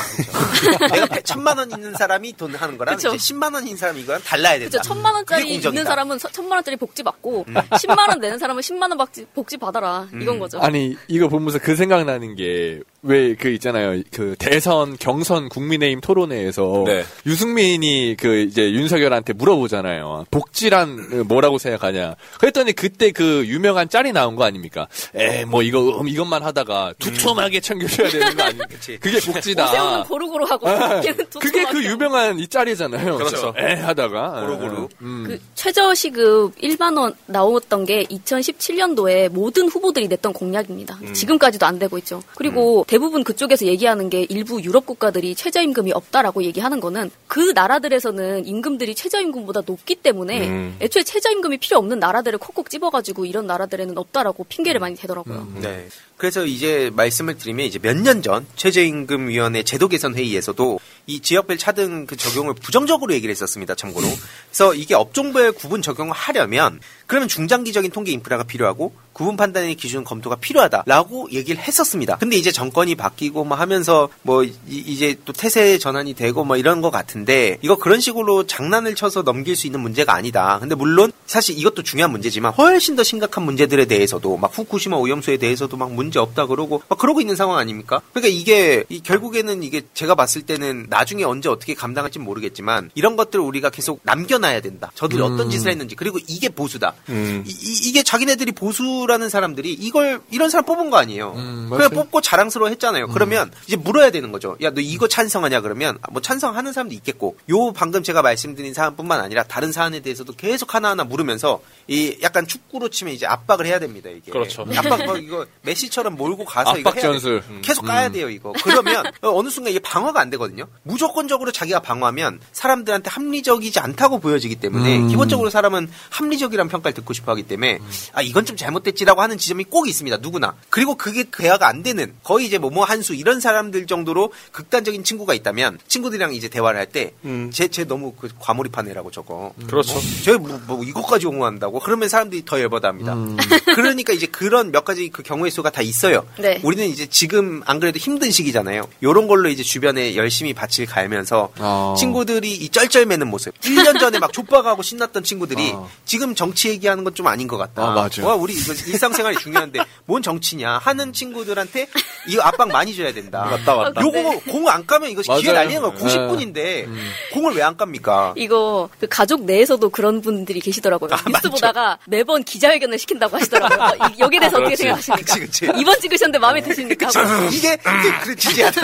그렇죠. 내가 백- 천만 원 있는 사람이 돈 하는 거랑 그쵸. 이제 10만 원 있는 사람이 이거랑 달라야 된다. 그죠 천만 원짜리. 있는 사람은 서- 천만 원짜리 복지 받고 음. 10만 원 내는 사람은 10만 원 복지, 복지 받아라 음. 이건 거죠. 아니 이거 보면서 그 생각나는 게왜 그 있잖아요 그 대선 경선 국민의힘 토론회에서 네. 유승민이 그 이제 윤석열한테 물어보잖아요 복지란 뭐라고 생각하냐 그랬더니 그때 그 유명한 짤이 나온 거 아닙니까 에 뭐 이거 음, 이것만 하다가 두툼하게 챙겨줘야 되는 거 아닙니까 그게 복지다 오세훈은 고루고루 하고 그게 그 두툼하게 유명한 이 짤이잖아요 그렇죠. 에 하다가 고루고루. 음. 그 최저시급 1만 원 나왔던 게 2017년도에 모든 후보들이 냈던 공약입니다. 음. 지금까지도 안 되고 있죠. 그리고 대부분 그쪽에서 얘기하는 게 일부 유럽 국가들이 최저임금이 없다라고 얘기하는 거는 그 나라들에서는 임금들이 최저임금보다 높기 때문에 음. 애초에 최저임금이 필요 없는 나라들을 콕콕 집어가지고 이런 나라들에는 없다라고 핑계를 많이 대더라고요. 네. 그래서 이제 말씀을 드리면 이제 몇 년 전 최저임금위원회 제도 개선 회의에서도 이 지역별 차등 그 적용을 부정적으로 얘기를 했었습니다. 참고로. 그래서 이게 업종별 구분 적용을 하려면 그러면 중장기적인 통계 인프라가 필요하고 구분 판단의 기준 검토가 필요하다라고 얘기를 했었습니다. 근데 이제 정권이 바뀌고 뭐 하면서 뭐 이- 이제 또 태세 전환이 되고 뭐 이런 것 같은데 이거 그런 식으로 장난을 쳐서 넘길 수 있는 문제가 아니다. 근데 물론 사실 이것도 중요한 문제지만 훨씬 더 심각한 문제들에 대해서도 막 후쿠시마 오염수에 대해서도 막 문제 없다 그러고 막 그러고 있는 상황 아닙니까? 그러니까 이게 이 결국에는 이게 제가 봤을 때는 나중에 언제 어떻게 감당할지 모르겠지만 이런 것들을 우리가 계속 남겨놔야 된다. 저들이 음. 어떤 짓을 했는지 그리고 이게 보수다. 음. 이, 게 자기네들이 보수라는 사람들이 이걸 이런 사람 뽑은 거 아니에요. 그냥 맞아요. 뽑고 자랑스러워 했잖아요. 그러면 이제 물어야 되는 거죠. 야 너 이거 찬성하냐 그러면 뭐 찬성하는 사람도 있겠고 요 방금 제가 말씀드린 사안뿐만 아니라 다른 사안에 대해서도 계속 하나하나 물으면서 이 약간 축구로 치면 이제 압박을 해야 됩니다. 이게 그렇죠. 압박 뭐 이거 메시처럼 몰고 가서 이거 압박 해야 전술. 돼. 계속 까야 음. 돼요 이거. 그러면 어느 순간 이게 방어가 안 되거든요. 무조건적으로 자기가 방어하면 사람들한테 합리적이지 않다고 보여지기 때문에 음. 기본적으로 사람은 합리적이란 평가 를 듣고 싶어 하기 때문에 아 이건 좀 잘못됐지 됐지라고 하는 지점이 꼭 있습니다. 누구나. 그리고 그게 대화가 안 되는 거의 이제 뭐뭐 한수 이런 사람들 정도로 극단적인 친구가 있다면 친구들이랑 이제 대화를 할 때제제 너무 그 과몰입한 애라고 저거. 그렇죠. 뭐, 제가 뭐, 뭐 이것까지 옹호한다고 그러면 사람들이 더 열받아합니다. 그러니까 이제 그런 몇 가지 그 경우의 수가 다 있어요. 네. 우리는 이제 지금 안 그래도 힘든 시기잖아요. 요런 걸로 이제 주변에 열심히 밭을 갈면서 어. 친구들이 이 쩔쩔매는 모습. 1년 전에 막 족박하고 신났던 친구들이 어. 지금 정치 얘기하는 건 좀 아닌 것 같다. 아, 맞아. 와, 우리 이거 일상생활이 중요한데 뭔 정치냐 하는 친구들한테 이거 압박 많이 줘야 된다. 맞다, 맞다. 요거 공안 까면 이거 기회. 날리는 거 90분인데 공을 왜 안 깝니까? 이거 그 가족 내에서도 그런 분들이 계시더라고요. 아, 뉴스 보다가 매번 기자회견을 시킨다고 하시더라고요. 어, 이- 여기에 대해서 어떻게 그렇지. 생각하십니까? 그치, 그치. 이번 찍으셨는데 마음에 드십니까? 그치. 하고. 이게 그래 지지하다.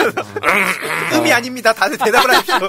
의미 아닙니다. 다들 대답을 하십시오.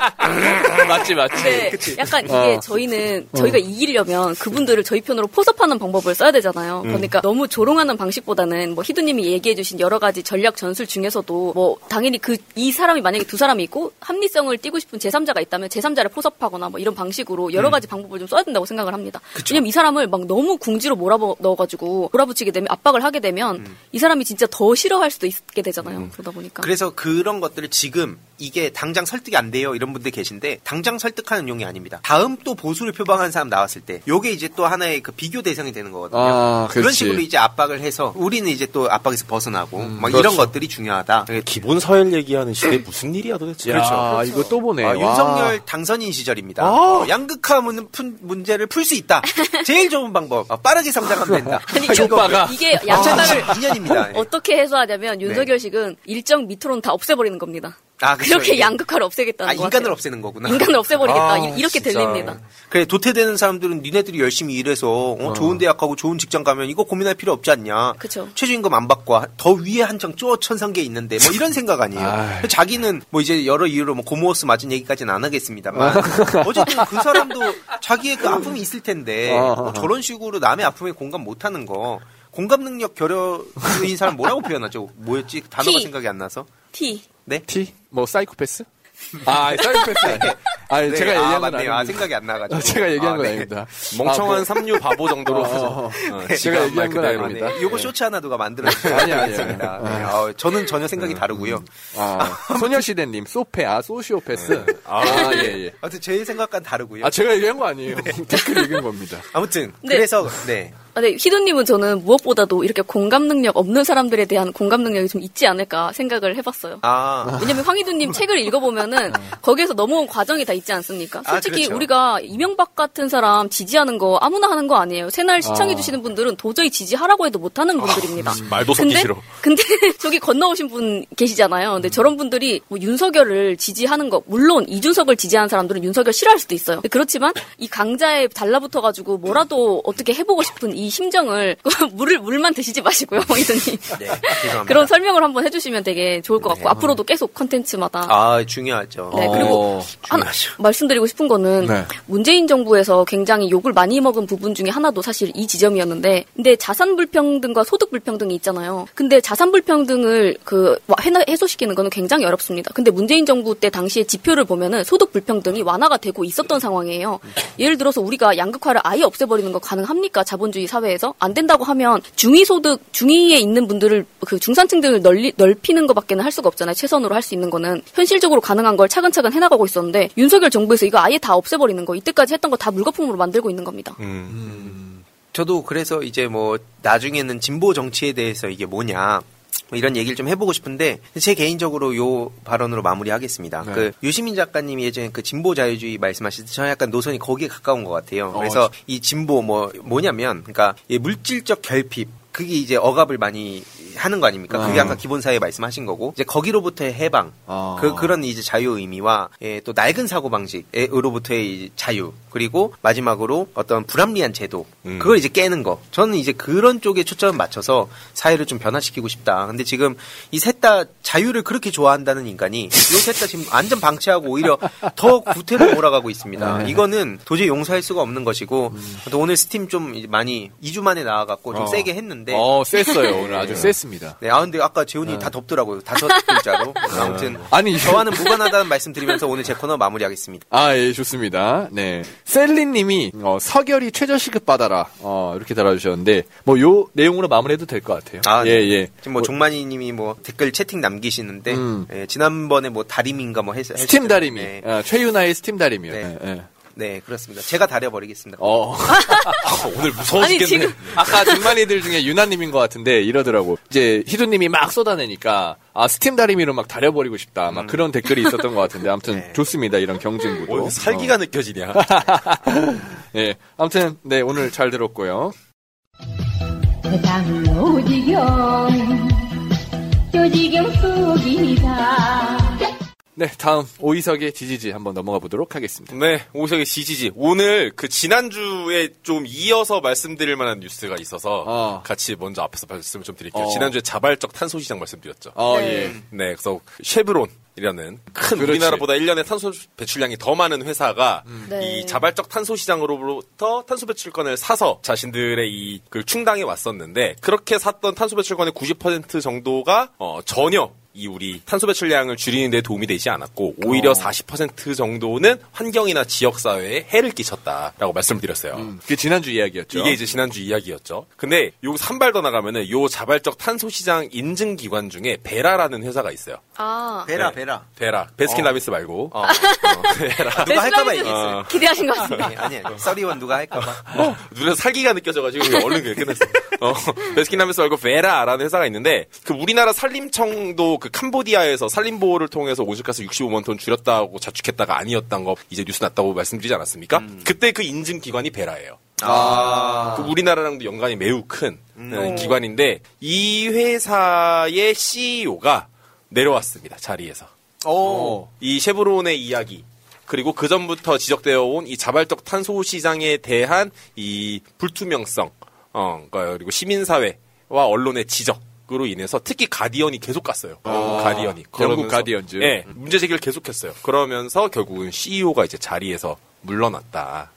맞지 맞지. 네, 약간 이게 어. 저희는 저희가 이기려면 그분들을 저희 편 으로 포섭하는 방법을 써야 되잖아요. 음. 그러니까 너무 조롱하는 방식보다는 뭐 희두님이 얘기해주신 여러 가지 전략 전술 중에서도 뭐 당연히 그 이 사람이 만약에 두 사람이 있고 합리성을 띠고 싶은 제3자가 있다면 제3자를 포섭하거나 뭐 이런 방식으로 여러 음. 가지 방법을 좀 써야 된다고 생각을 합니다. 왜냐면 이 사람을 막 너무 궁지로 몰아넣어가지고 몰아붙이게 되면 압박을 하게 되면 음. 이 사람이 진짜 더 싫어할 수도 있게 되잖아요. 그러다 보니까. 그래서 그런 것들을 지금 이게 당장 설득이 안 돼요 이런 분들 계신데 당장 설득하는 용이 아닙니다. 다음 또 보수를 표방하는 사람 나왔을 때 요게 이제 또 하나의 그 비교 대상이 되는 거거든요. 아, 그런. 식으로 이제 압박을 해서 우리는 이제 또 압박에서 벗어나고 막 그렇죠. 이런 것들이 중요하다. 기본 서열 얘기하는 시대에 무슨 일이야 도대체. 그렇죠. 야, 이거 또 보네. 아, 와. 윤석열 당선인 시절입니다. 아. 어, 양극화 문, 문제를 풀 수 있다. 제일 좋은 방법. 어, 빠르게 성장하면 된다. 아니, 이거 이게 양극화를 2022년입니다. 어떻게 해소하냐면 윤석열식은 일정 밑으로는 다 없애버리는 겁니다. 아, 그쵸. 그렇게 양극화를 없애겠다는 아, 거 인간을 같아요. 없애는 거구나. 인간을 없애버리겠다. 아, 이- 이렇게 진짜. 들립니다. 그래, 도태되는 사람들은 니네들이 열심히 일해서 어, 좋은 대학 가고 좋은 직장 가면 이거 고민할 필요 없지 않냐. 그쵸. 최저임금 안 받고 더 위에 한창 쪼 천상계 있는데 뭐 이런 생각 아니에요. 자기는 뭐 이제 여러 이유로 뭐 고모스 맞은 얘기까지는 안 하겠습니다만 어쨌든 그 사람도 자기의 그 아픔이 있을 텐데 뭐 저런 식으로 남의 아픔에 공감 못하는 거 공감 능력 결여인 사람 뭐라고 표현하죠? 뭐였지? 단어가 T. 생각이 안 나서. T. 네? T? 뭐 사이코패스? 아, 사이코패스. 아, 네, 제가 아, 얘기한 건 맞네요. 아닙니다. 아, 생각이 안 나가지고. 아, 제가 얘기한 아, 건 네. 아닙니다. 멍청한 아, 뭐- 삼류 바보 정도로 어, 하죠. 어, 어, 제가 지금 얘기한 말 건. 아닙니다. 네, 요거 쇼츠 하나 누가 만들어주세요. 아니, 아니, 습니다 아니. 네, 어, 저는 전혀 생각이 다르고요. 아, 소녀시대님, 소페, 아, 소시오패스. 아, 예, 예. 아무튼 제 생각과는 다르고요. 아, 제가 얘기한 거 아니에요. 댓글 읽은 겁니다. 아무튼 네. 그래서 네. 아, 네, 희도님은 저는 무엇보다도 이렇게 공감 능력 없는 사람들에 대한 공감 능력이 좀 있지 않을까 생각을 해봤어요. 아, 왜냐면 황희두님 책을 읽어보면은 거기에서 넘어온 과정이 다 있지 않습니까? 아, 솔직히 그렇죠. 우리가 이명박 같은 사람 지지하는 거 아무나 하는 거 아니에요. 새날 시청해주시는 분들은 도저히 지지하라고 해도 못하는 분들입니다. 말도 섞기 근데, 싫어. 근데 저기 건너오신 분 계시잖아요. 근데 저런 분들이 뭐 윤석열을 지지하는 거 물론 이준석을 지지하는 사람들은 윤석열 싫어할 수도 있어요. 근데 그렇지만 이 강자에 달라붙어가지고 뭐라도 어떻게 해보고 싶은 이 심정을 물을 물만 드시지 마시고요, 황희두님. 네. 죄송합니다. 그런 설명을 한번 해주시면 되게 좋을 것 같고 앞으로도 계속 컨텐츠마다 아, 중요하죠. 네, 그리고 하나 중요하죠. 말씀드리고 싶은 거는 네. 문재인 정부에서 굉장히 욕을 많이 먹은 부분 중에 하나도 사실 이 지점이었는데 근데 자산 불평등과 소득 불평등이 있잖아요. 근데 자산 불평등을 그 해소시키는 거는 굉장히 어렵습니다. 근데 문재인 정부 때 당시에 지표를 보면은 소득 불평등이 완화가 되고 있었던 상황이에요. 예를 들어서 우리가 양극화를 아예 없애버리는 거 가능합니까? 자본주의 사회에서 안 된다고 하면 중위 소득 중위에 있는 분들을 그 중산층들을 널리, 넓히는 것밖에는 할 수가 없잖아요. 최선으로 할 수 있는 거는 현실적으로 가능한 걸 차근차근 해나가고 있었는데 윤석열 정부에서 이거 아예 다 없애버리는 거 이때까지 했던 거 다 물거품으로 만들고 있는 겁니다. 저도 그래서 이제 뭐 나중에는 진보 정치에 대해서 이게 뭐냐 뭐 이런 얘기를 좀 해보고 싶은데 제 개인적으로 요 발언으로 마무리하겠습니다. 네. 그 유시민 작가님이 예전에 그 진보 자유주의 말씀하실 때 저는 약간 노선이 거기에 가까운 것 같아요. 어, 그래서 이 진보 뭐 뭐냐면 그러니까 이 물질적 결핍 그게 이제 억압을 많이 하는 거 아닙니까? 그게 어. 아까 기본사회 말씀하신 거고 이제 거기로부터의 해방 어. 그 그런 이제 자유 의미와 예, 또 낡은 사고 방식으로부터의 자유 그리고 마지막으로 어떤 불합리한 제도 음. 그걸 이제 깨는 거 저는 이제 그런 쪽에 초점을 맞춰서 사회를 좀 변화시키고 싶다. 근데 지금 이 셋 다 자유를 그렇게 좋아한다는 인간이 이셋다 지금 완전 방치하고 오히려 더 구태로 몰아가고 있습니다. 네. 이거는 도저히 용서할 수가 없는 것이고 또 오늘 스팀 좀 많이 2주 만에 나와갖고 좀 어. 세게 했는데 했는데. 어, 셌어요. 오늘 아주 셌습니다. 네, 아 근데 아까 재훈이 어. 다 덥더라고요. 다섯 글자로. 아무튼 아니, 저와는 무관하다는 말씀 드리면서 오늘 제 코너 마무리하겠습니다. 아, 예, 좋습니다. 네. 셀린님이, 어, 석열이 최저시급 받아라. 어, 이렇게 달아주셨는데, 뭐, 요 내용으로 마무리해도 될 것 같아요. 아, 예, 네. 예. 지금 뭐 종만이 님이 뭐 댓글 채팅 남기시는데 음. 예, 지난번에 뭐 다리미인가 뭐 했, 스팀 다리미. 네. 어, 최윤아의 스팀 다리미요. 네. 예, 예. 네, 그렇습니다. 제가 다려버리겠습니다. 어. 오늘 무서워 아니, 죽겠네. 지금- 아까 중만이들 중에 유나님인 것 같은데 이러더라고. 이제 희두님이 막 쏟아내니까 아 스팀 다리미로 막 다려버리고 싶다. 막 그런 댓글이 있었던 것 같은데 아무튼 좋습니다. 이런 경쟁구도. 어, 살기가 어. 느껴지냐. 예. 아무튼 네 오늘 잘 들었고요. 세상은 오지경 조지경 속이다 네 다음 오이석의 지지지 한번 넘어가 보도록 하겠습니다. 네, 오석의 지지지. 오늘 그 지난주에 좀 이어서 말씀드릴 만한 뉴스가 있어서 같이 먼저 앞에서 말씀을 좀 드릴게요. 어. 지난주에 자발적 탄소 시장 말씀드렸죠. 어, 예. 네, 그래서 쉐브론. 이라는 큰 그렇지. 우리나라보다 1년에 탄소 배출량이 더 많은 회사가 네. 이 자발적 탄소 시장으로부터 탄소 배출권을 사서 자신들의 이그 충당해 왔었는데 그렇게 샀던 탄소 배출권의 90% 정도가 어, 전혀 이 우리 탄소 배출량을 줄이는 데 도움이 되지 않았고 오히려 어. 40% 정도는 환경이나 지역 사회에 해를 끼쳤다라고 말씀을 드렸어요. 그 지난주 이야기였죠. 이게 이제 지난주 이야기였죠. 근데 요한발더 나가면은 요 자발적 탄소 시장 인증 기관 중에 베라라는 회사가 있어요. 아. 베라, 네. 베라. 베라. 베스킨 라빈스 말고. 어. 베라. 누가 할까봐 얘기했어요. 어. 기대하신 것 같습니다. 네, 아니에요. thirty-one 누가 할까 봐. 어, 눈에서 살기가 느껴져 가지고 그냥 얼른 그냥 끝냈어. 어, 베스킨 라빈스 말고 베라라는 회사가 있는데 그 우리나라 산림청도 그 캄보디아에서 산림 보호를 통해서 온실가스 65만 톤 줄였다고 자축했다가 아니었던 거 이제 뉴스 났다고 말씀드리지 않았습니까? 그때 그 인증 기관이 베라예요. 아. 그 우리나라랑도 연관이 매우 큰 음. 어, 기관인데 이 회사의 CEO가 내려왔습니다 자리에서. 오. 이 쉐브론의 이야기 그리고 그 전부터 지적되어 온 이 자발적 탄소 시장에 대한 이 불투명성, 어, 그리고 시민사회와 언론의 지적 으로 인해서 특히 가디언이 계속 갔어요. 아, 가디언이 영국 가디언즈. 예, 문제 제기를 계속했어요. 그러면서 결국은 CEO가 이제 자리에서 물러났다.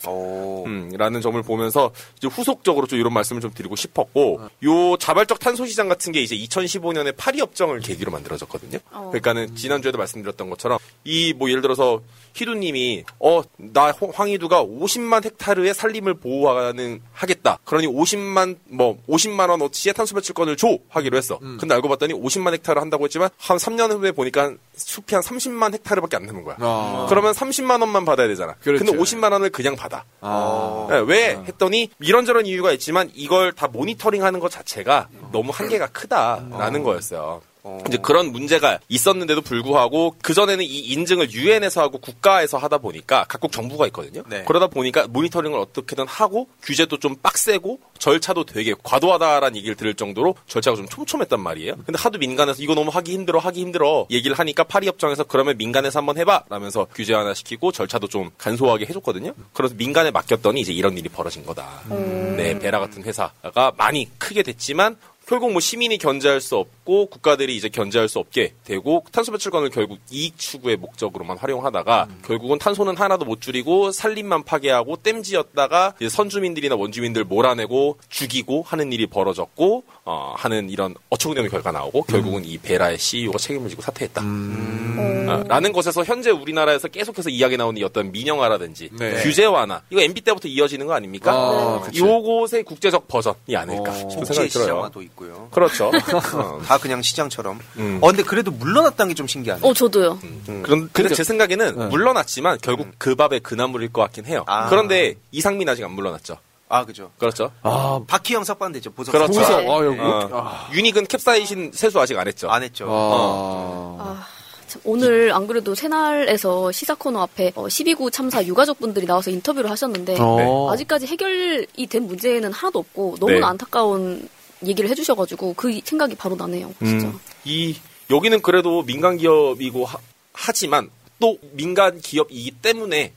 음, 라는 점을 보면서 이제 후속적으로 좀 이런 말씀을 좀 드리고 싶었고, 요 자발적 탄소 시장 같은 게 이제 2015년에 파리 협정을 계기로 만들어졌거든요. 어. 그러니까는 지난주에도 말씀드렸던 것처럼 이 뭐 예를 들어서 희두님이 어 나 황희두가 50만 헥타르의 산림을 보호하는 하겠다. 그러니 50만 뭐 50만 원 어치의 탄소 배출권을 줘 하기로 했어. 음. 근데 알고 봤더니 50만 헥타르 한다고 했지만 한 3년 후에 보니까 숲이 한 30만 헥타르밖에 안 남은 거야. 아. 그러면 30만 원만 받아야 되잖아. 그렇죠. 근데 50만 원을 그냥 받아. 아. 네, 왜 했더니 이런저런 이유가 있지만 이걸 다 모니터링하는 것 자체가 너무 한계가 크다라는 거였어요. 이제 그런 문제가 있었는데도 불구하고 그 전에는 이 인증을 유엔에서 하고 국가에서 하다 보니까 각국 정부가 있거든요. 네. 그러다 보니까 모니터링을 어떻게든 하고 규제도 좀 빡세고 절차도 되게 과도하다라는 얘기를 들을 정도로 절차가 좀 촘촘했단 말이에요. 근데 하도 민간에서 이거 너무 하기 힘들어 하기 힘들어 얘기를 하니까 파리 협정에서 그러면 민간에서 한번 해봐 라면서 규제 하나 시키고 절차도 좀 간소하게 해줬거든요. 그래서 민간에 맡겼더니 이제 이런 일이 벌어진 거다. 네, 베라 같은 회사가 많이 크게 됐지만 결국 뭐 시민이 견제할 수 없고 국가들이 이제 견제할 수 없게 되고 탄소 배출권을 결국 이익 추구의 목적으로만 활용하다가 결국은 탄소는 하나도 못 줄이고 산림만 파괴하고 땜지었다가 이제 선주민들이나 원주민들 몰아내고 죽이고 하는 일이 벌어졌고 어, 하는 이런 어처구니없는 결과 나오고 결국은 이 베라의 CEO가 책임을 지고 사퇴했다. 어, 라는 것에서 현재 우리나라에서 계속해서 이야기 나오는 이 어떤 민영화라든지 네. 규제 완화 이거 MB 때부터 이어지는 거 아닙니까? 아, 그치. 요것의 국제적 버전이 아닐까 싶은 국제 생각이 들어요. 있고요. 그렇죠. 다 그냥 시장처럼. 음. 어, 근데 그래도 물러났다는 게 좀 신기하네. 어, 저도요. 음. 그런, 근데 제 생각에는 물러났지만 결국 그 밥에 그 나물일 것 같긴 해요. 아. 그런데 이상민 아직 안 물러났죠. 아, 그죠. 그렇죠. 아, 박희영 석방되죠. 보석 그렇죠. 보석. 아, 여기. 어. 유닉은 캡사이신 세수 아직 안 했죠. 안 했죠. 아. 아, 참, 오늘 안 그래도 새날에서 시사 코너 앞에 어, 12구 참사 유가족분들이 나와서 인터뷰를 하셨는데 어. 아직까지 해결이 된 문제는 하나도 없고 너무나 네. 안타까운 얘기를 해주셔가지고 그 생각이 바로 나네요. 진짜. 음, 이 여기는 그래도 민간 기업이고 하, 지만또 민간 기업이기 때문에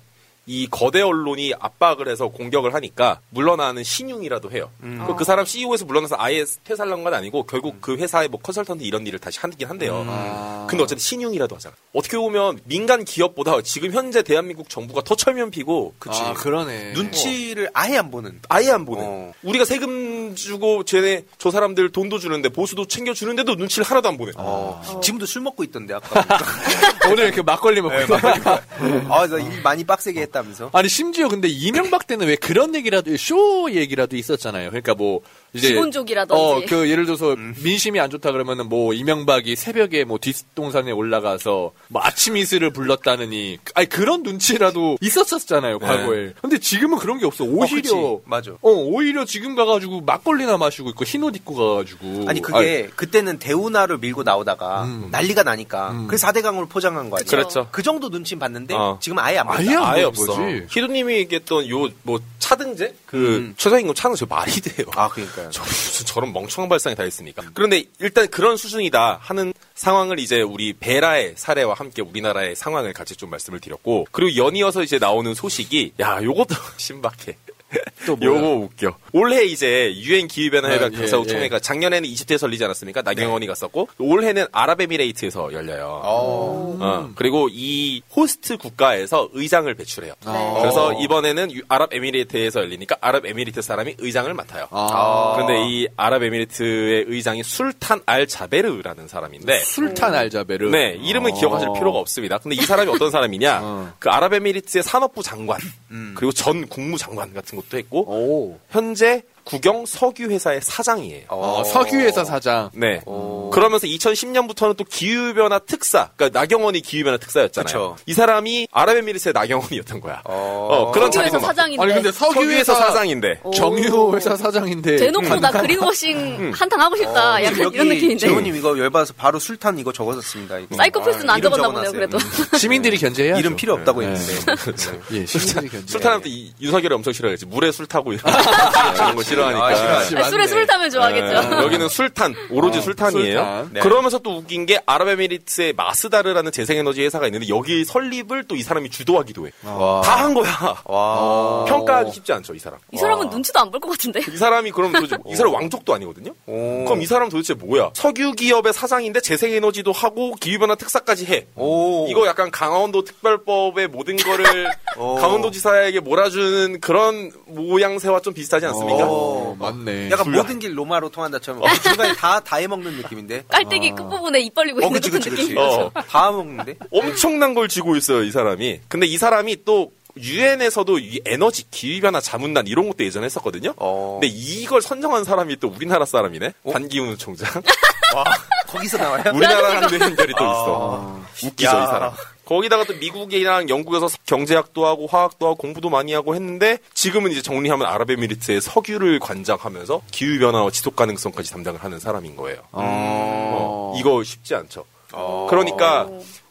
이 거대 언론이 압박을 해서 공격을 하니까 물러나는 신용이라도 해요. 음. 그, 그 사람 CEO에서 물러나서 아예 퇴사를 한 건 아니고 결국 그 회사의 뭐 컨설턴트 이런 일을 다시 하긴 한대요. 음. 근데 어쨌든 신용이라도 하잖아. 어떻게 보면 민간 기업보다 지금 현재 대한민국 정부가 더 철면피고 그치. 아, 그러네. 눈치를 아예 안 보는. 아예 안 보는. 어. 우리가 세금 주고 쟤네 저 사람들 돈도 주는데 보수도 챙겨 주는데도 눈치를 하나도 안 보내. 어. 지금도 술 먹고 있던데 아까. 오늘 그 막걸리 먹고 있어요. 아, 나일 많이 빡세게 했다 면서. 아니 심지어 근데 이명박 때는 왜 그런 얘기라도 쇼 얘기라도 있었잖아요. 그러니까 뭐 이제 기본족이라든지. 어 그 예를 들어서 민심이 안 좋다 그러면은 뭐 이명박이 새벽에 뭐 뒷동산에 올라가서 뭐 아침 이슬을 불렀다느니 아니 그런 눈치라도 있었었잖아요 과거에. 근데 지금은 그런 게 없어. 오히려 어. 맞아. 어 오히려 지금 가가지고 막걸리나 마시고 있고 흰옷 입고 가가지고 아니 그게 그때는 대우나를 밀고 나오다가 난리가 나니까 그래서 4대강으로 포장한 거 아니에요? 그렇죠. 그 정도 눈치는 봤는데 어. 지금 아예 안 아예 본다. 안 아예 보는 없어. 거지. 희두님이 얘기했던 요 뭐 차등제 그 최저임금 차등제 말이 돼요. 아 그러니까요. 저 무슨 저런 멍청한 발상이 다 있습니까? 그런데 일단 그런 수준이다 하는 상황을 이제 우리 베라의 사례와 함께 우리나라의 상황을 같이 좀 말씀을 드렸고 그리고 연이어서 이제 나오는 소식이 야 요것도 신박해. 또 뭐야? 요거 웃겨. 올해 이제 유엔 기후변화 협약 아, 예, 당사국 예. 총회가 작년에는 이집트에서 열리지 않았습니까? 나경원이 갔었고 올해는 아랍에미레이트에서 열려요. 어, 그리고 이 호스트 국가에서 의장을 배출해요. 아. 그래서 이번에는 유- 아랍에미레이트에서 열리니까 아랍에미레이트 사람이 의장을 맡아요. 아. 그런데 이 아랍에미레이트의 의장이 술탄 알 자베르라는 사람인데 술탄 알 자베르. 네, 이름은 어. 기억하실 필요가 없습니다. 근데 이 사람이 어떤 사람이냐? 어. 그 아랍에미리트의 산업부 장관, 음. 그리고 전 국무장관 같은 것도 했고, 오. 현재 국영 석유회사의 사장이에요. 어, 석유회사 사장. 네. 그러면서 2010년부터는 또 기후변화 특사, 그러니까 나경원이 기후변화 특사였잖아요. 그쵸. 이 사람이 아랍에미리트의 나경원이었던 거야. 어, 그런 석유회사 자리도 많- 사장인데. 아니 근데 석유회사 석유회사 사장인데. 오. 정유회사 사장인데 대놓고 나 음. 그린워싱 한탕 하고 싶다. 약간 여기 이런 느낌인데. 재호님 이거 열받아서 바로 술탄 이거 적었었습니다. 이거. 사이코패스는 아, 안 적었나 보네요. 그래도. 시민들이 견제해야 이름 필요 없다고 네. 했는데. 예, 시민들이 견제. 술 타는 또 윤석열이 엄청 싫어하겠지. 물에 술 타고 이런, 이런 거 싫어하니까. 아, 싫어하지. 아, 술에 술 타면 좋아하겠죠. 네, 여기는 술탄, 오로지 어, 술탄이에요. 술탄. 네. 그러면서 또 웃긴 게 아랍에미리트의 마스다르라는 재생에너지 회사가 있는데 여기 설립을 또 이 사람이 주도하기도 해. 와. 다한 거야. 와. 평가하기 쉽지 않죠, 이 사람. 이 사람은 눈치도 안 볼 것 같은데. 이 사람이 그럼 도대체 이 사람 왕족도 아니거든요. 오. 그럼 이 사람 도대체 뭐야? 석유 기업의 사장인데 재생에너지도 하고 기후변화 특사까지 해. 오. 이거 약간 강원도 특별법의 모든 거를 오. 강원도지사에게 몰아주는 그런 모양새와 좀 비슷하지 않습니까? 오. 맞네. 약간 모든 길 로마로 통한다처럼 중간에 다 다 해먹는 느낌인데. 깔때기 끝부분에 입 벌리고 어, 있는 그치, 그치, 느낌. 그치. 어. 다 먹는데? 엄청난 걸 쥐고 있어요, 이 사람이. 근데 이 사람이 또 유엔에서도 이 에너지 기후변화 자문단 이런 것도 예전에 했었거든요. 어. 근데 이걸 선정한 사람이 또 우리나라 사람이네. 반기문 총장. 와, 거기서 나와요? 우리나라 한대 연결이 또 아. 있어. 웃기죠, 야. 이 사람. 거기다가 또 미국이랑 영국에서 경제학도 하고 화학도 하고 공부도 많이 하고 했는데 지금은 이제 정리하면 아랍에미리트의 석유를 관장하면서 기후 변화와 지속 가능성까지 담당을 하는 사람인 거예요. 어, 이거 쉽지 않죠. 그러니까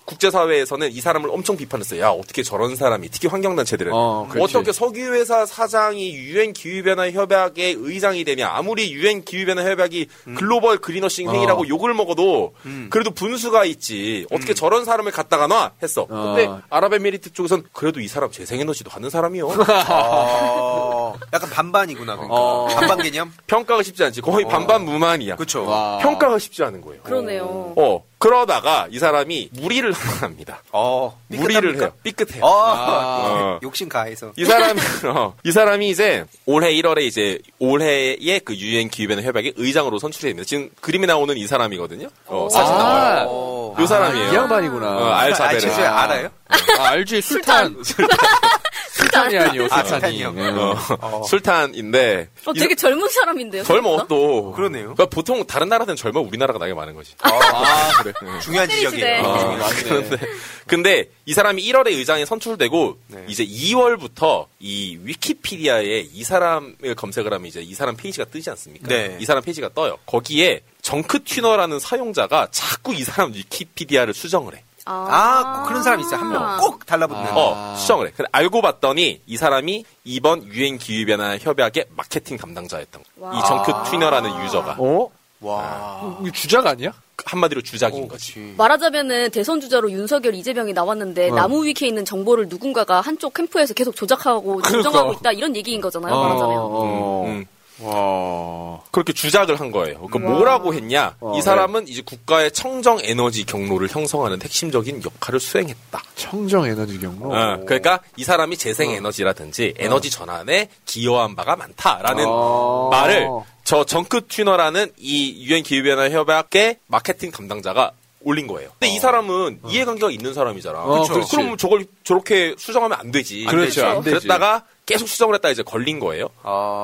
국제사회에서는 이 사람을 엄청 비판했어요. 야, 어떻게 저런 사람이, 특히 환경단체들은. 어. 어떻게 석유회사 사장이 유엔 기후변화 협약의 의장이 되냐. 아무리 유엔 기후변화 협약이 글로벌 그린워싱 어. 욕을 먹어도 그래도 분수가 있지. 어떻게 저런 사람을 갖다가 놔? 했어. 근데 어. 아랍에미리트 쪽에선 그래도 이 사람 재생에너지도 하는 사람이요. 아, 약간 반반이구나. 그러니까. 어. 반반 개념? 평가가 쉽지 않지. 거의 반반 무만이야. 그쵸. 와. 평가가 쉽지 않은 거예요. 그러네요. 어. 그러다가 이 사람이 무리를 합니다. 어, 무리를 삐끗합니까? 해요. 삐끗해요. 어, 어. 욕심 가해서. 이 사람이 어, 이 사람이 이제 올해 1월에 이제 올해의 그 유엔 기후변화 협약의 의장으로 선출이 됩니다. 지금 그림에 나오는 이 사람이거든요. 어, 사진 아. 나와요. 어. 요 사람이에요. 이 양반이구나. 어, 알자베르. 아, 죄송해요. 알아요? 아, 알지 술탄. 술탄 이 아니요 아, 술탄이. 술탄이요? 예. 어, 술탄인데 어, 되게 젊은 사람인데요. 젊어? 또. 그러네요. 그러니까 보통 다른 나라들은 젊어 우리나라가 나이 많은 거지. 아, 그래. 중요한 때리시네. 지적이에요. 어, 그런데 근데 이 사람이 1월에 의장에 선출되고 네. 이제 2월부터 이 위키피디아에 이 사람을 검색을 하면 이제 이 사람 페이지가 뜨지 않습니까? 네. 이 사람 페이지가 떠요. 거기에 정크 튜너라는 사용자가 자꾸 이 사람 위키피디아를 수정을 해. 아, 그런 사람 있어요. 한 명 꼭 달라붙는. 어, 수정을 해. 근데 알고 봤더니 이 사람이 이번 유엔 기후 변화 협약의 마케팅 담당자였던 거야. 이 정크 튜너라는 유저가. 어? 와. 이거 주작 아니야? 한마디로 주작인 거지. 말하자면은 대선 주자로 윤석열, 이재명이 나왔는데 어. 나무 위키에 있는 정보를 누군가가 한쪽 캠프에서 계속 조작하고 그러니까. 조정하고 있다 이런 얘기인 거잖아요. 말하자면. 어. 음, 음. 그렇게 주작을 한 거예요. 그 뭐라고 했냐? 어, 이 사람은 이제 국가의 청정 에너지 경로를 형성하는 핵심적인 역할을 수행했다. 청정 에너지 경로. 어, 그러니까 이 사람이 재생 에너지라든지 에너지 전환에 기여한 바가 많다라는 어. 말을 저 정크 튜너라는 이 유엔 기후변화 협약의 마케팅 담당자가 올린 거예요. 근데 이 사람은 이해관계가 있는 사람이잖아. 어. 그럼 저걸 저렇게 수정하면 안 되지. 그렇죠, 안 되지. 그랬다가 계속 수정을 했다 이제 걸린 거예요.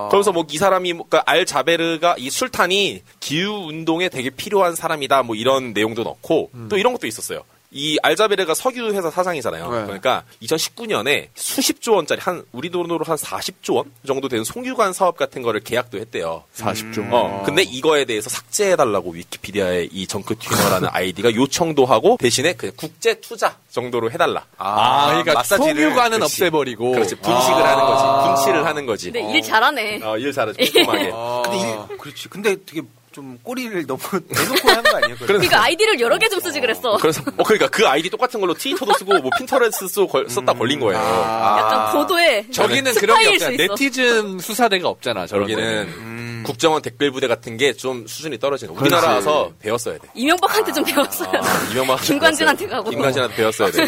그러면서 뭐 이 사람이 뭐, 그러니까 알 자베르가 이 술탄이 기후 운동에 되게 필요한 사람이다 뭐 이런 내용도 넣고 또 이런 것도 있었어요. 이 알자베르가 석유 회사 사장이잖아요. 네. 그러니까 2019년에 수십 조 원짜리 한 우리 돈으로 한 40조 원 정도 되는 송유관 사업 같은 거를 계약도 했대요. 40조. 어. 근데 이거에 대해서 삭제해 달라고 위키피디아에 이 정크 튜너라는 아이디가 요청도 하고 대신에 그 국제 투자 정도로 해 달라. 아, 그러니까 마사지를- 송유관은 그렇지. 없애버리고. 그렇지. 분식을 아. 하는 거지. 분칠을 하는 거지. 근데 일 잘하네. 어, 일 잘하지. 꼼꼼하게. 근데 일, 그렇지. 근데 되게 좀 꼬리를 너무 대놓고 한 거 아니에요? 그러니까 아이디를 여러 개 좀 쓰지 그랬어. 그래서 어 그러니까 그 아이디 똑같은 걸로 트위터도 쓰고 뭐 핀터레스트 썼다 걸린 거예요. 약간 고도의 저기는 그런 게 없잖아. 네티즌 수사대가 없잖아. 저런 저기는. 국정원 댓글 부대 같은 게 좀 수준이 떨어지는. 우리나라 와서 배웠어야 돼. 이명박한테 좀 배웠어요. 이명박 김관진한테 가고. 김관진한테 배웠어야 돼.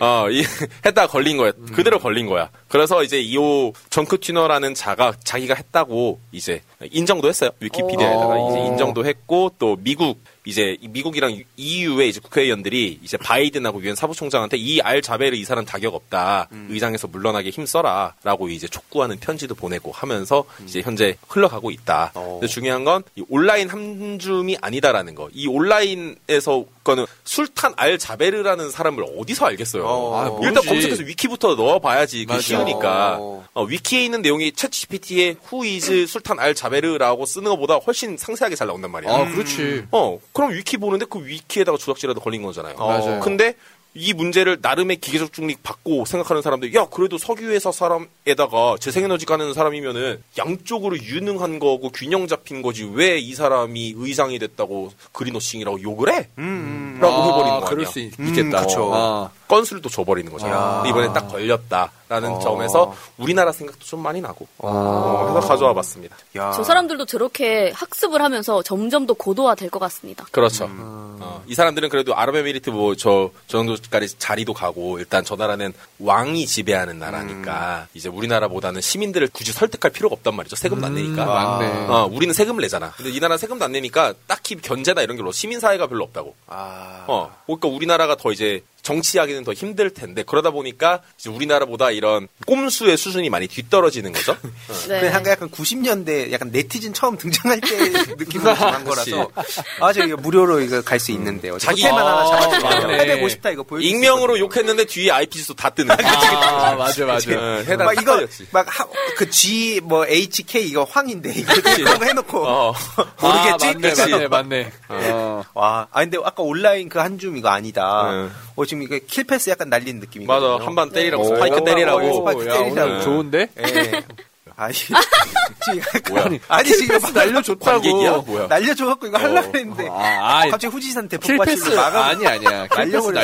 어, 이, 했다가 걸린 거야. 그대로 걸린 거야. 그래서 이제 이호 정크 튜너라는 자가 자기가 했다고 이제 인정도 했어요. 위키피디아에다가 오. 이제 인정도 했고 또 미국 이제 이 미국이랑 EU의 이제 국회의원들이 이제 바이든하고 유엔 사무총장한테 이 알 자베르 이 사람 자격 없다. 의장에서 물러나게 힘써라라고 이제 촉구하는 편지도 보내고 하면서 이제 현재 흘러가고 있다. 근데 중요한 건 이 온라인 함줌이 아니다라는 거. 이 온라인에서 거는 술탄 알 자베르라는 사람을 어디서 알겠어요. 아, 일단. 검색해서 위키부터 넣어봐야지. 그. 쉬우니까. 어. 어, 위키에 있는 내용이 챗GPT에 Who is 술탄 알 자베르라고 쓰는 것보다 훨씬 상세하게 잘 나온단 말이야. 아, 그렇지. 어, 그럼 위키 보는데 그 위키에다가 조작질라도 걸린 거잖아요. 맞아요. 근데 이 문제를 나름의 기계적 중립 받고 생각하는 사람들, 야, 그래도 석유회사 사람에다가 재생에너지 까는 사람이면은 양쪽으로 유능한 거고 균형 잡힌 거지 왜 이 사람이 의장이 됐다고 그린워싱이라고 욕을 해? 라고 아, 해버리는 거 아니야. 그럴 수 있- 있겠다. 그쵸. 아. 건수를 또 줘버리는 거잖아. 야. 근데 이번에 딱 걸렸다라는 아. 점에서 우리나라 생각도 좀 많이 나고 어, 해서 가져와 봤습니다. 저 사람들도 저렇게 학습을 하면서 점점 더 고도화 될 것 같습니다. 그렇죠. 음. 어, 이 사람들은 그래도 아랍에미리트 뭐 저 정도까지 자리도 가고 일단 저 나라는 왕이 지배하는 나라니까 음. 이제 우리나라보다는 시민들을 굳이 설득할 필요가 없단 말이죠. 세금도 안 내니까. 아, 맞네. 어, 우리는 세금을 내잖아. 근데 이 나라 세금도 안 내니까 딱히 견제나 이런 게 시민 사회가 별로 없다고. 어, 그러니까 우리나라가 더 이제 정치하기는 더 힘들 텐데 그러다 보니까 이제 우리나라보다 이런 꼼수의 수준이 많이 뒤떨어지는 거죠. 어. 네. 약간, 약간 90년대 약간 네티즌 처음 등장할 때 느낌으로 한 거라서 아 저기 무료로 이거 갈 수 있는데요. 자기- 자기만 하나 아, 잡아주면 맞네. 850다 이거 보여. 익명으로 욕했는데 뒤에 IP 주소 다 뜨는. 아, 맞아, 맞아. 어, 해당 막 이거. 막그 G 뭐 HK 이거 황인데 이거 거 해놓고 어. 모르겠지. 아, 맞네? 맞네, 맞네. 어. 와, 아 근데 아까 온라인 그 한 줌 이거 아니다. 어 지금 이거 킬패스 약간 날린 느낌이거든요. 맞아. 한 번 때리라고, 오, 스파이크 때리라고. 스파이크 야, 때리라고. 오늘 좋은데? 예. 아니, 지금 뭐야? 아니, 아니 지금 날려줬다고. 뭐야? 날려줘갖고 이거 어. 하려고 했는데 아. 갑자기 후지산 대폭 킬패스 발실로 마감 아니 아니야. 킬패스 날려버렸습니다,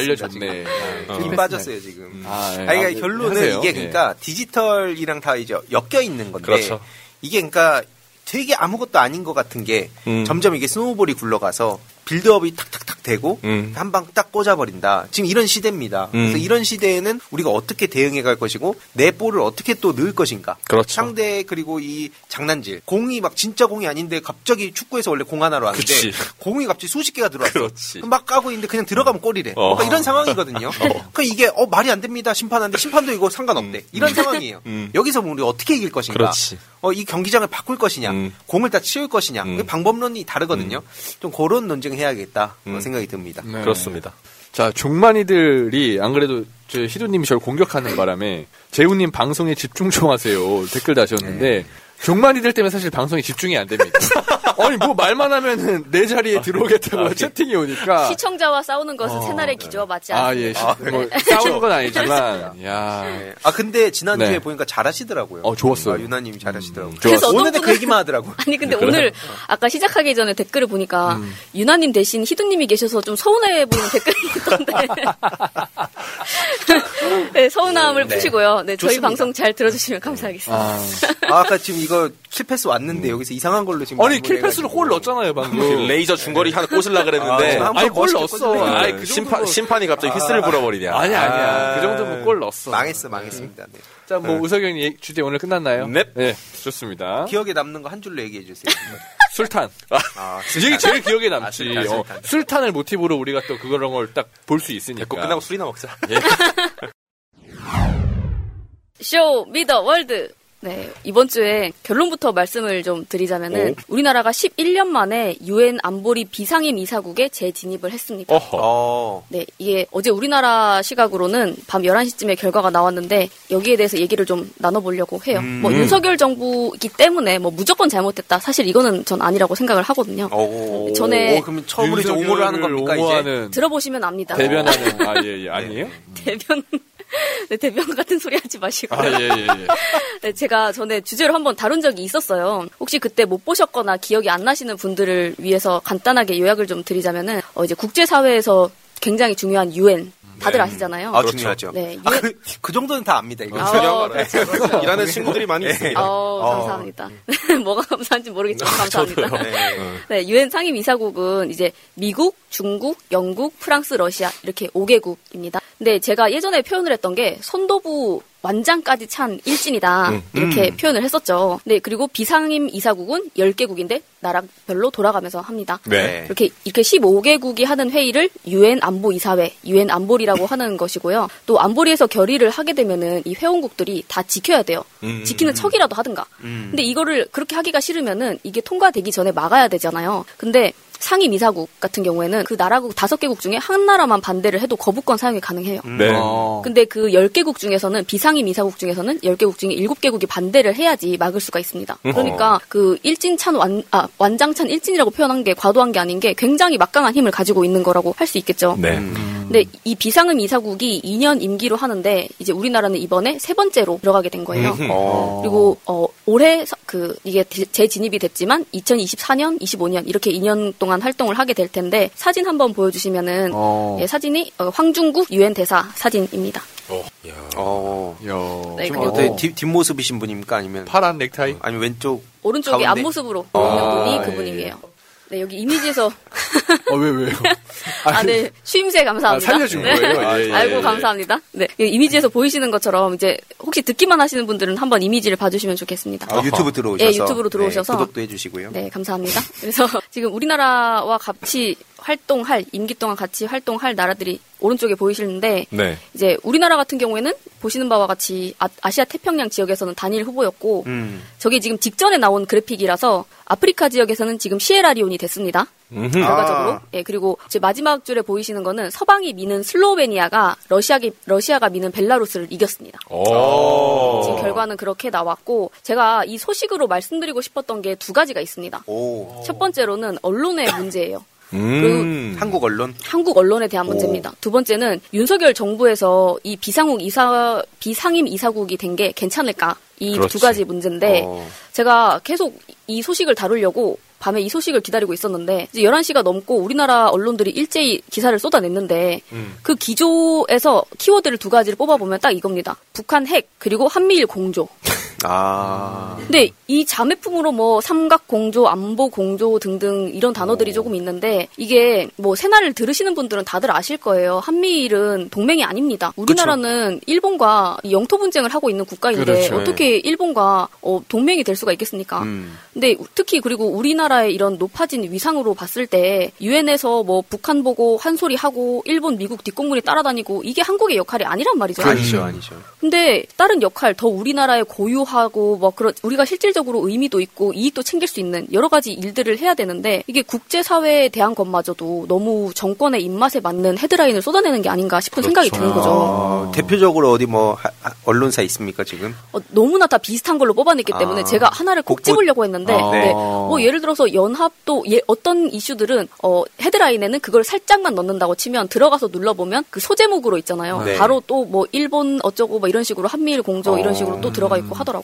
날려줬네. 어. 힘 빠졌어요 지금. 아, 예. 아니, 그러니까 아, 결론은 하세요. 이게 예. 그러니까 디지털이랑 다 이제 엮여 있는 건데 그렇죠. 이게 그러니까 되게 아무것도 아닌 것 같은 게 음. 점점 이게 스노우볼이 굴러가서 빌드업이 탁탁탁 되고 음. 한방 딱 꽂아버린다. 지금 이런 시대입니다. 그래서 음. 이런 시대에는 우리가 어떻게 대응해 갈 것이고 내 볼을 어떻게 또 넣을 것인가. 그렇죠. 상대 그리고 이 장난질 공이 막 진짜 공이 아닌데 갑자기 축구에서 원래 공 하나로 하는데 그치. 공이 갑자기 수십 개가 들어왔어. 그렇지. 막 까고 있는데 그냥 들어가면 골이래. 어. 그러니까 이런 상황이거든요. 그 이게 어 말이 안 됩니다. 심판한테 심판도 이거 상관없대. 이런 상황이에요. 음. 여기서 우리 어떻게 이길 것인가? 그렇지. 어, 이 경기장을 바꿀 것이냐? 음. 공을 다 치울 것이냐? 음. 그 방법론이 다르거든요. 좀 그런 논쟁 을 해야겠다 음. 생각이 듭니다. 네. 그렇습니다. 자, 종만이들이 안 그래도 저 희두님이 저를 공격하는 바람에 재훈님 방송에 집중 좀 하세요 댓글 다셨는데 종만이들 때문에 사실 방송이 집중이 안 됩니다. 아니 뭐 말만 하면은 내 자리에 들어오겠다고 채팅이 오니까 시청자와 싸우는 것은 어, 새날의 기조와 맞지 아, 않습니다. 예. 뭐 싸우는 건 아니지만 야. 아 근데 지난주에 네. 보니까 잘하시더라고요. 어, 좋았어요. 아, 유나님이 잘하시더라고요. 그래서 어떤 오늘도 그 얘기만 하더라고. 아니 근데 오늘 아까 시작하기 전에 댓글을 보니까 음. 유나님 대신 희두님이 계셔서 좀 서운해 보이는 댓글이 있던데. 네, 서운함을 네. 푸시고요. 네, 저희 좋습니다. 방송 잘 들어주시면 감사하겠습니다. 아, 아까 지금 이거 kill pass 왔는데 여기서 이상한 걸로 지금 아니. kill pass로 골 넣었잖아요 방금. 레이저 중거리 하나 꽂으려 아, 그랬는데 한번 아니 골 넣었어. 아니. 그 심판 심판이 갑자기 휘슬을 불어버리냐. 아니 아니야. 아. 그 정도면 골 넣었어. 망했어, 망했습니다. 네. 자, 뭐 우석영 얘기- 주제 오늘 끝났나요? 네. 네, 좋습니다. 기억에 남는 거 한 줄로 얘기해 주세요. 술탄. 아, 이게 제일 기억에 남지. 아, 술탄, 어, 술탄. 술탄 을 모티브로 우리가 또 그런 걸 딱 볼 수 있으니까. 꼭 끝나고 술이나 먹자. 예. Show Me the World. 네, 이번 주에 결론부터 말씀을 좀 드리자면은 오. 우리나라가 11년 만에 유엔 안보리 비상임 이사국에 재진입을 했습니다. 어. 네, 이게 어제 우리나라 시각으로는 밤 11시쯤에 결과가 나왔는데 여기에 대해서 얘기를 좀 나눠보려고 해요. 음. 뭐 윤석열 정부이기 때문에 뭐 무조건 잘못됐다. 사실 이거는 전 아니라고 생각을 하거든요. 오. 전에 오, 그러면 처음으로 이제 옹호를 하는 겁니까 이제? 들어보시면 압니다. 대변하는 아 예 예 아니에요? 대변 네, 대변 같은 소리 하지 마시고. 아예 예 예. 네, 제가 전에 주제로 한번 다룬 적이 있었어요. 혹시 그때 못 보셨거나 기억이 안 나시는 분들을 위해서 간단하게 요약을 좀 드리자면은 어, 이제 국제사회에서 굉장히 중요한 유엔 다들 아시잖아요. 아, 중요하죠. 네, 아, 그, 그 정도는 다 압니다, 이거. 아, 그렇죠, 그렇죠. 일하는 친구들이 많이 있습니다. 어, 어. 감사합니다. 뭐가 감사한지 모르겠지만 감사합니다. 네. 네, 유엔 상임 이사국은 이제 미국, 중국, 영국, 프랑스, 러시아 이렇게 5개국입니다. 근데 제가 예전에 표현을 했던 게 선도부 완장까지 찬 일진이다 음. 이렇게 음. 표현을 했었죠. 네, 그리고 비상임 이사국은 10개국인데 나라별로 돌아가면서 합니다. 네. 이렇게 이렇게 15개국이 하는 회의를 유엔 안보 이사회, 유엔 안보리라고 하는 것이고요. 또 안보리에서 결의를 하게 되면은 이 회원국들이 다 지켜야 돼요. 음. 지키는 척이라도 하든가. 음. 근데 이거를 그렇게 하기가 싫으면은 이게 통과되기 전에 막아야 되잖아요. 근데 상임 이사국 같은 경우에는 그 나라국 다섯 개국 중에 한 나라만 반대를 해도 거부권 사용이 가능해요. 네. 어. 근데 그 10개국 중에서는 비상임 이사국 중에서는 10개국 중에 7개국이 반대를 해야지 막을 수가 있습니다. 그러니까 그 일진찬 완, 아, 완장찬 일진이라고 표현한 게 과도한 게 아닌 게 굉장히 막강한 힘을 가지고 있는 거라고 할 수 있겠죠. 네. 근데 이 비상임 이사국이 2년 임기로 하는데 이제 우리나라는 이번에 세 번째로 들어가게 된 거예요. 음. 어. 그리고 어 올해 서- 그 이게 재- 재진입이 됐지만 2024년, 25년 이렇게 2년 동안 활동을 하게 될 텐데 사진 한번 보여주시면은 어. 예, 사진이 어, 황중국 유엔 대사 사진입니다. 어. 야. 네, 좀 그리고- 어떻게 뒷, 뒷모습이신 분입니까? 아니면 파란 넥타이? 아니면 왼쪽 오른쪽에 가운데? 앞모습으로 아, 있는 분이 예, 그분이에요. 네 여기 이미지에서 어, 왜, 왜요? 아, 네. 쉬임새 감사합니다. 아, 살려준 네. 거예요? 예, 예, 아이고, 예. 감사합니다. 네. 이 이미지에서 보이시는 것처럼 이제 혹시 듣기만 하시는 분들은 한번 이미지를 봐주시면 좋겠습니다. 아, 유튜브 들어오셔서 예, 유튜브로 들어오셔서. 네, 구독도 해주시고요. 네, 감사합니다. 그래서 지금 우리나라와 같이 활동할, 임기 동안 같이 활동할 나라들이 오른쪽에 보이시는데, 네. 이제 우리나라 같은 경우에는 보시는 바와 같이 아, 시아 태평양 지역에서는 단일 후보였고, 음. 저게 지금 직전에 나온 그래픽이라서 아프리카 지역에서는 지금 시에라리온이 됐습니다. 음흠. 결과적으로. 아. 예, 그리고 이제 마지막 줄에 보이시는 거는 서방이 미는 슬로베니아가 러시아기, 러시아가 미는 벨라루스를 이겼습니다. 오. 지금 결과는 그렇게 나왔고, 제가 이 소식으로 말씀드리고 싶었던 게 두 가지가 있습니다. 오. 첫 번째로는 언론의 문제예요. 음. 한국 언론? 한국 언론에 대한 문제입니다. 두 번째는 윤석열 정부에서 이 비상국 이사 비상임 이사국이 된 게 괜찮을까? 이 두. 가지 문제인데 어. 제가 계속 이 소식을 다루려고 밤에 이 소식을 기다리고 있었는데 이제 11시가 넘고 우리나라 언론들이 일제히 기사를 쏟아냈는데 음. 그 기조에서 키워드를 두 가지를 뽑아보면 딱 이겁니다. 북한 핵 그리고 한미일 공조. 아. 근데 이 자매품으로 뭐 삼각 공조, 안보 공조 등등 이런 단어들이 조금 있는데 이게 뭐 새날을 들으시는 분들은 다들 아실 거예요. 한미일은 동맹이 아닙니다. 우리나라는 일본과 이 영토 분쟁을 하고 있는 국가인데 그렇죠. 어떻게 일본과 어, 동맹이 될 수가 있겠습니까? 음. 근데 특히 그리고 우리나라의 이런 높아진 위상으로 봤을 때 유엔에서 뭐 북한 보고 한 소리 하고 일본, 미국 뒷공문이 따라다니고 이게 한국의 역할이 아니란 말이죠. 아니죠, 아니죠. 근데 다른 역할 더 우리나라에 고유 하고 뭐 그런 우리가 실질적으로 의미도 있고 이익도 챙길 수 있는 여러 가지 일들을 해야 되는데 이게 국제 사회에 대한 것마저도 너무 정권의 입맛에 맞는 헤드라인을 쏟아내는 게 아닌가 싶은 생각이 드는 거죠. 어, 대표적으로 어디 뭐 언론사 있습니까 지금? 어, 너무나 다 비슷한 걸로 뽑아냈기 때문에 아. 제가 하나를 꼭 집으려고 했는데 아. 네. 네. 뭐 예를 들어서 연합도 예, 어떤 이슈들은 어, 헤드라인에는 그걸 살짝만 넣는다고 치면 들어가서 눌러보면 그 소제목으로 있잖아요. 네. 바로 또 뭐 일본 어쩌고 뭐 이런 식으로 한미일 공조 이런 식으로 또 들어가 있고 하더라고요.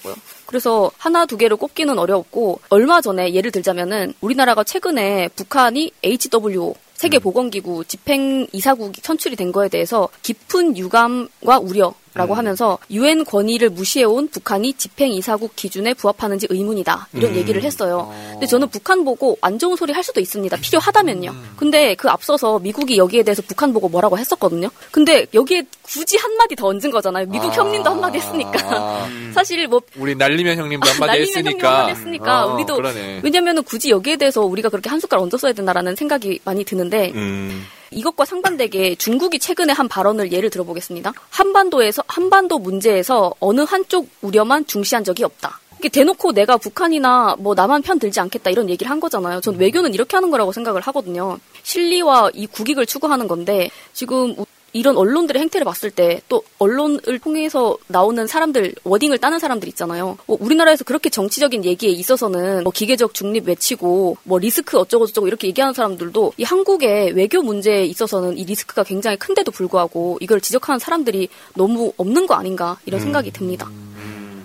그래서 하나 두 개를 꼽기는 어려웠고 얼마 전에 예를 들자면은 우리나라가 최근에 북한이 HWO 세계보건기구 집행 이사국이 선출이 된 거에 대해서 깊은 유감과 우려 라고 하면서 유엔 권위를 무시해온 북한이 집행 이사국 기준에 부합하는지 의문이다 이런 음. 얘기를 했어요. 근데 저는 북한 보고 안 좋은 소리 할 수도 있습니다. 필요하다면요. 근데 그 앞서서 미국이 여기에 대해서 북한 보고 뭐라고 했었거든요. 근데 여기에 굳이 한 마디 더 얹은 거잖아요. 미국 아. 형님도 한 마디 했으니까 사실 뭐 우리 날리면 형님도 한마디 날리면 했으니까. 형님 한마디 했으니까 어, 우리도 그러네. 왜냐면은 굳이 여기에 대해서 우리가 그렇게 한 숟갈 얹었어야 된다라는 생각이 많이 드는데 음. 이것과 상반되게 중국이 최근에 한 발언을 예를 들어보겠습니다. 한반도에서 한반도 문제에서 어느 한쪽 우려만 중시한 적이 없다. 대놓고 내가 북한이나 뭐 남한 편 들지 않겠다 이런 얘기를 한 거잖아요. 전 외교는 이렇게 하는 거라고 생각을 하거든요. 실리와 이 국익을 추구하는 건데 지금 우- 이런 언론들의 행태를 봤을 때 또 언론을 통해서 나오는 사람들 워딩을 따는 사람들 있잖아요. 뭐 우리나라에서 그렇게 정치적인 얘기에 있어서는 뭐 기계적 중립 외치고 뭐 리스크 어쩌고 저쩌고 이렇게 얘기하는 사람들도 이 한국의 외교 문제에 있어서는 이 리스크가 굉장히 큰데도 불구하고 이걸 지적하는 사람들이 너무 없는 거 아닌가 이런 생각이 듭니다.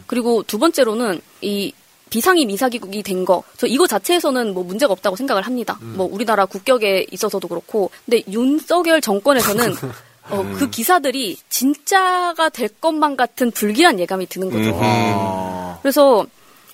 그리고 두 번째로는 이 비상임 이사기국이 된 거, 저 이거 자체에서는 뭐 문제가 없다고 생각을 합니다. 뭐 우리나라 국격에 있어서도 그렇고, 근데 윤석열 정권에서는 어, 그 기사들이 진짜가 될 것만 같은 불길한 예감이 드는 거죠. 그래서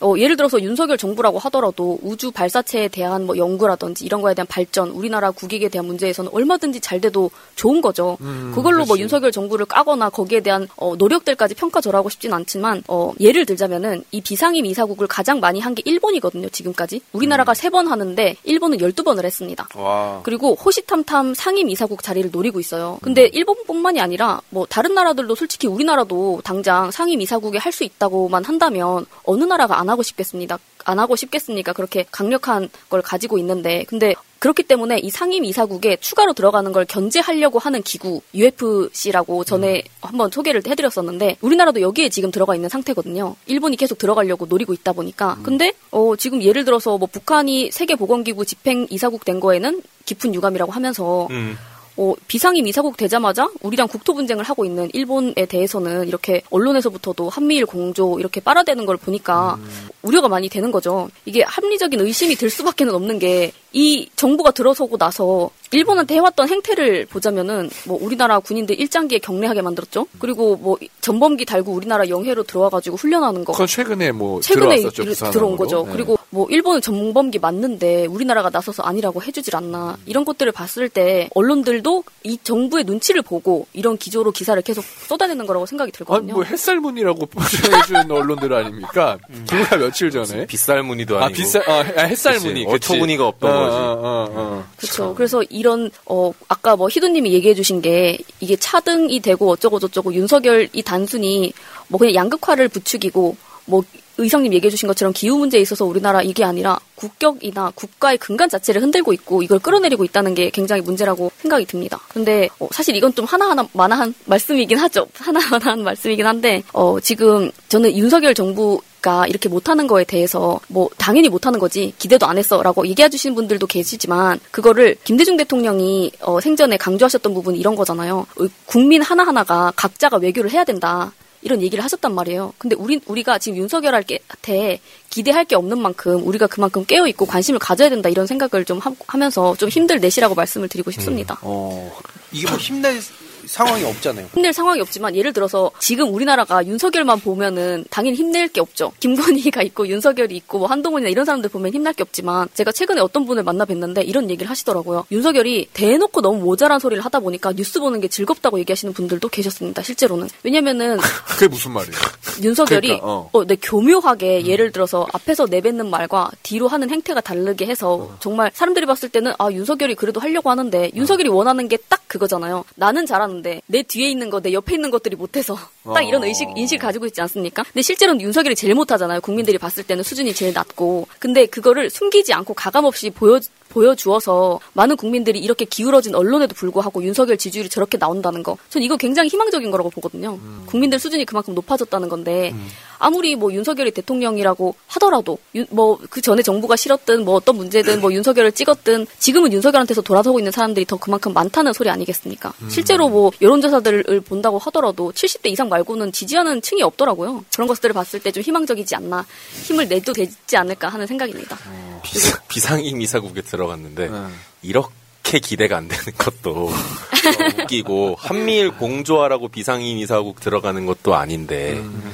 어, 예를 들어서 윤석열 정부라고 하더라도 우주 발사체에 대한 뭐 연구라든지 이런 거에 대한 발전, 우리나라 국익에 대한 문제에서는 얼마든지 잘 돼도 좋은 거죠. 음, 그걸로 뭐 그렇지. 윤석열 정부를 까거나 거기에 대한 어, 노력들까지 평가절하고 싶진 않지만 어, 예를 들자면은 이 비상임 이사국을 가장 많이 한 게 일본이거든요. 지금까지 우리나라가 세 번 하는데 일본은 12번을 했습니다. 와. 그리고 호시탐탐 상임 이사국 자리를 노리고 있어요. 근데 일본뿐만이 아니라 뭐 다른 나라들도 솔직히 우리나라도 당장 상임 이사국에 할 수 있다고만 한다면 어느 나라가 안 하고 싶겠습니다. 안 하고 싶겠습니까? 그렇게 강력한 걸 가지고 있는데 근데 그렇기 때문에 이 상임 이사국에 추가로 들어가는 걸 견제하려고 하는 기구 UFC라고 전에 한번 소개를 해드렸었는데 우리나라도 여기에 지금 들어가 있는 상태거든요. 일본이 계속 들어가려고 노리고 있다 보니까 근데 어, 지금 예를 들어서 뭐 북한이 세계보건기구 집행 이사국 된 거에는 깊은 유감이라고 하면서 음. 어, 비상임 이사국 되자마자 우리랑 국토 분쟁을 하고 있는 일본에 대해서는 이렇게 언론에서부터도 한미일 공조 이렇게 빨아대는 걸 보니까 우려가 많이 되는 거죠. 이게 합리적인 의심이 들 수밖에는 없는 게 이 정부가 들어서고 나서 일본한테 해왔던 행태를 보자면은 뭐 우리나라 군인들 일장기에 경례하게 만들었죠. 그리고 뭐 전범기 달고 우리나라 영해로 들어와가지고 훈련하는 거. 그건 최근에 뭐 최근에 들어왔었죠. 들어온 거죠. 네. 그리고 뭐 일본은 전범기 맞는데 우리나라가 나서서 아니라고 해주질 않나 이런 것들을 봤을 때 언론들도 이 정부의 눈치를 보고 이런 기조로 기사를 계속 쏟아내는 거라고 생각이 들거든요. 뭐 햇살문이라고 표현해준 언론들 아닙니까? 불과 며칠 전에 빗살 무늬도 아 아니고. 빗살 아 햇살문이 그치. 어처구니가 없던 어, 거지. 어, 어, 어. 그렇죠. 그래서 이런 어 아까 뭐 희도님이 얘기해주신 게 이게 차등이 되고 어쩌고 저쩌고 윤석열이 단순히 뭐 그냥 양극화를 부추기고 뭐 의성님 얘기해 주신 것처럼 기후 문제에 있어서 우리나라 이게 아니라 국격이나 국가의 근간 자체를 흔들고 있고 이걸 끌어내리고 있다는 게 굉장히 문제라고 생각이 듭니다. 근데 어, 사실 이건 좀 하나하나 만화한 말씀이긴 하죠. 하나하나한 말씀이긴 한데 어, 지금 저는 윤석열 정부 가 이렇게 못하는 거에 대해서 뭐 당연히 못하는 거지 기대도 안 했어라고 얘기해 주시는 분들도 계시지만 그거를 김대중 대통령이 어, 생전에 강조하셨던 부분이 이런 거잖아요. 어, 국민 하나 하나가 각자가 외교를 해야 된다. 이런 얘기를 하셨단 말이에요. 근데 우리 우리가 지금 윤석열한테 기대할 게 없는 만큼 우리가 그만큼 깨어 있고 관심을 가져야 된다 이런 생각을 좀 하, 하면서 좀 힘들 내시라고 말씀을 드리고 싶습니다. 어, 이게 뭐 힘낼 상황이 없잖아요. 힘낼 상황이 없지만 예를 들어서 지금 우리나라가 윤석열만 보면은 당연히 힘낼 게 없죠. 김건희가 있고 윤석열이 있고 뭐 한동훈이나 이런 사람들 보면 힘날 게 없지만 제가 최근에 어떤 분을 만나 뵀는데 이런 얘기를 하시더라고요. 윤석열이 대놓고 너무 모자란 소리를 하다 보니까 뉴스 보는 게 즐겁다고 얘기하시는 분들도 계셨습니다. 실제로는 왜냐면은 그게 무슨 말이에요? 윤석열이 그러니까, 어. 어, 네, 교묘하게 예를 들어서 앞에서 내뱉는 말과 뒤로 하는 행태가 다르게 해서 정말 사람들이 봤을 때는 아 윤석열이 그래도 하려고 하는데 윤석열이 원하는 게 딱 그거잖아요. 나는 잘하는 데 내 뒤에 있는 거, 내 옆에 있는 것들이 못해서 딱 이런 어. 의식 인식 가지고 있지 않습니까? 근데 실제로는 윤석열이 제일 못하잖아요. 국민들이 봤을 때는 수준이 제일 낮고, 근데 그거를 숨기지 않고 가감 없이 보여 보여주어서 많은 국민들이 이렇게 기울어진 언론에도 불구하고 윤석열 지지율이 저렇게 나온다는 거, 전 이거 굉장히 희망적인 거라고 보거든요. 국민들 수준이 그만큼 높아졌다는 건데 아무리 뭐 윤석열이 대통령이라고 하더라도 뭐 그 전에 정부가 싫었든 뭐 어떤 문제든 뭐 윤석열을 찍었든 지금은 윤석열한테서 돌아서고 있는 사람들이 더 그만큼 많다는 소리 아니겠습니까? 음. 실제로 뭐 여론조사들을 본다고 하더라도 70대 이상 말고는 지지하는 층이 없더라고요. 그런 것들을 봤을 때 좀 희망적이지 않나 힘을 내도 되지 않을까 하는 생각입니다. 비상, 비상임 이사국에 들어 갔는데 이렇게 기대가 안 되는 것도 어, 웃기고 한미일 공조하라고 비상임 이사국 들어가는 것도 아닌데 음,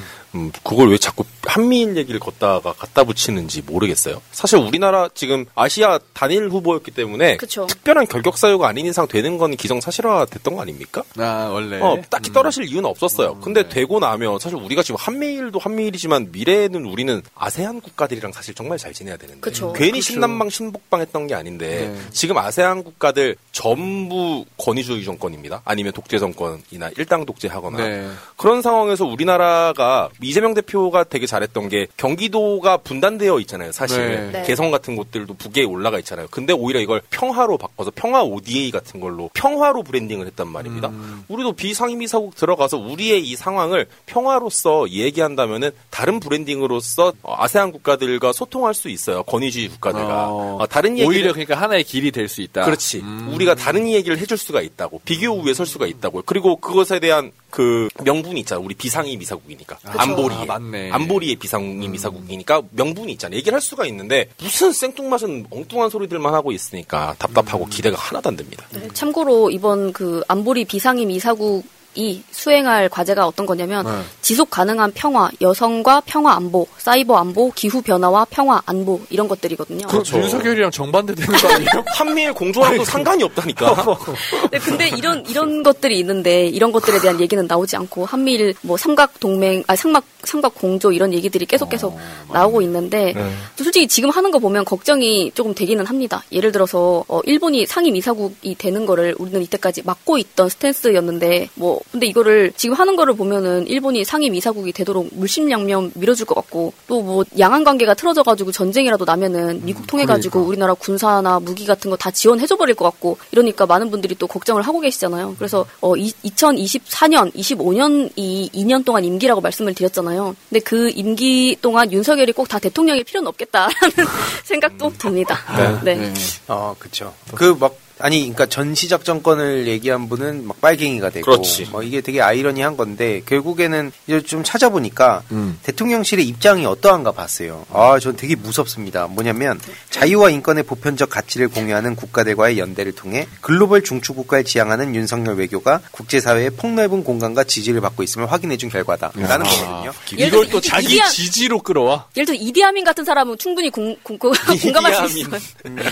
그걸 왜 자꾸 한미일 얘기를 걷다가 갖다 붙이는지 모르겠어요. 사실 우리나라 지금 아시아 단일 후보였기 때문에 그쵸. 특별한 결격 사유가 아닌 이상 되는 건 기정사실화 됐던 거 아닙니까? 아 원래 어, 딱히 떨어질 이유는 없었어요. 근데 되고 나면 사실 우리가 지금 한미일도 한미일이지만 미래에는 우리는 아세안 국가들이랑 사실 정말 잘 지내야 되는데 그쵸. 괜히 그쵸. 신남방 신북방 했던 게 아닌데 네. 지금 아세안 국가들 전부 권위주의 정권입니다. 아니면 독재 정권이나 일당 독재하거나 네. 그런 상황에서 우리나라가 이재명 대표가 되게 잘했던 게 경기도가 분단되어 있잖아요. 사실 네. 네. 개성 같은 곳들도 북에 올라가 있잖아요. 근데 오히려 이걸 평화로 바꿔서 평화 ODA 같은 걸로 평화로 브랜딩을 했단 말입니다. 음. 우리도 비상임이 사국 들어가서 우리의 이 상황을 평화로서 얘기한다면은 다른 브랜딩으로서 어, 아세안 국가들과 소통할 수 있어요. 권위주의 국가들과 어, 어, 다른 얘기를 오히려 그러니까 하나의 길이 될 수 있다. 그렇지. 우리가 다른 얘기를 해줄 수가 있다고. 비교 우위에 설 수가 있다고. 그리고 그것에 대한 그 명분이 있잖아. 우리 비상임 이사국이니까. 안보리에. 아, 맞네. 안보리의 비상임 이사국이니까 명분이 있잖아. 얘기를 할 수가 있는데 무슨 생뚱맞은 엉뚱한 소리들만 하고 있으니까 답답하고 기대가 하나도 안 됩니다. 네, 참고로 이번 그 안보리 비상임 이사국 이 수행할 과제가 어떤 거냐면 네. 지속 가능한 평화, 여성과 평화 안보, 사이버 안보, 기후 변화와 평화 안보 이런 것들이거든요. 그 윤석열이랑 정반대 되는 거 아니에요? 한미일 공조랑도 상관이 없다니까. 네, 근데 이런 이런 것들이 있는데 이런 것들에 대한 얘기는 나오지 않고 한미일 뭐 삼각 동맹, 아 삼각 삼각 공조 이런 얘기들이 계속 계속 나오고 있는데 네. 솔직히 지금 하는 거 보면 걱정이 조금 되기는 합니다. 예를 들어서 어, 일본이 상임 이사국이 되는 거를 우리는 이때까지 막고 있던 스탠스였는데 뭐 근데 이거를 지금 하는 거를 보면은 일본이 상임 이사국이 되도록 물심양면 밀어줄 것 같고 또 뭐 양안 관계가 틀어져가지고 전쟁이라도 나면은 미국 통해가지고 우리나라 군사나 무기 같은 거 다 지원해줘 버릴 것 같고 이러니까 많은 분들이 또 걱정을 하고 계시잖아요. 그래서 어 2024년, 25년이 2년 동안 임기라고 말씀을 드렸잖아요. 근데 그 임기 동안 윤석열이 꼭 다 대통령일 필요는 없겠다라는 생각도 듭니다. 네. 어, 그쵸. 그 막, 아니, 그러니까 전시적 정권을 얘기한 분은 막 빨갱이가 되고. 그렇지. 뭐 이게 되게 아이러니한 건데, 결국에는 이제 좀 찾아보니까 음. 대통령실의 입장이 어떠한가 봤어요. 아, 전 되게 무섭습니다. 뭐냐면, 자유와 인권의 보편적 가치를 공유하는 국가들과의 연대를 통해 글로벌 중추 국가를 지향하는 윤석열 외교가 국제사회의 폭넓은 공간과 지지를 받고 있음을 확인해준 결과다. 라는 거거든요. 예를 들어 이- 이디야- 지지로 끌어와. 예를 들어 이디아민 같은 사람은 충분히 공, 공, 공, 공감할 수 있어요.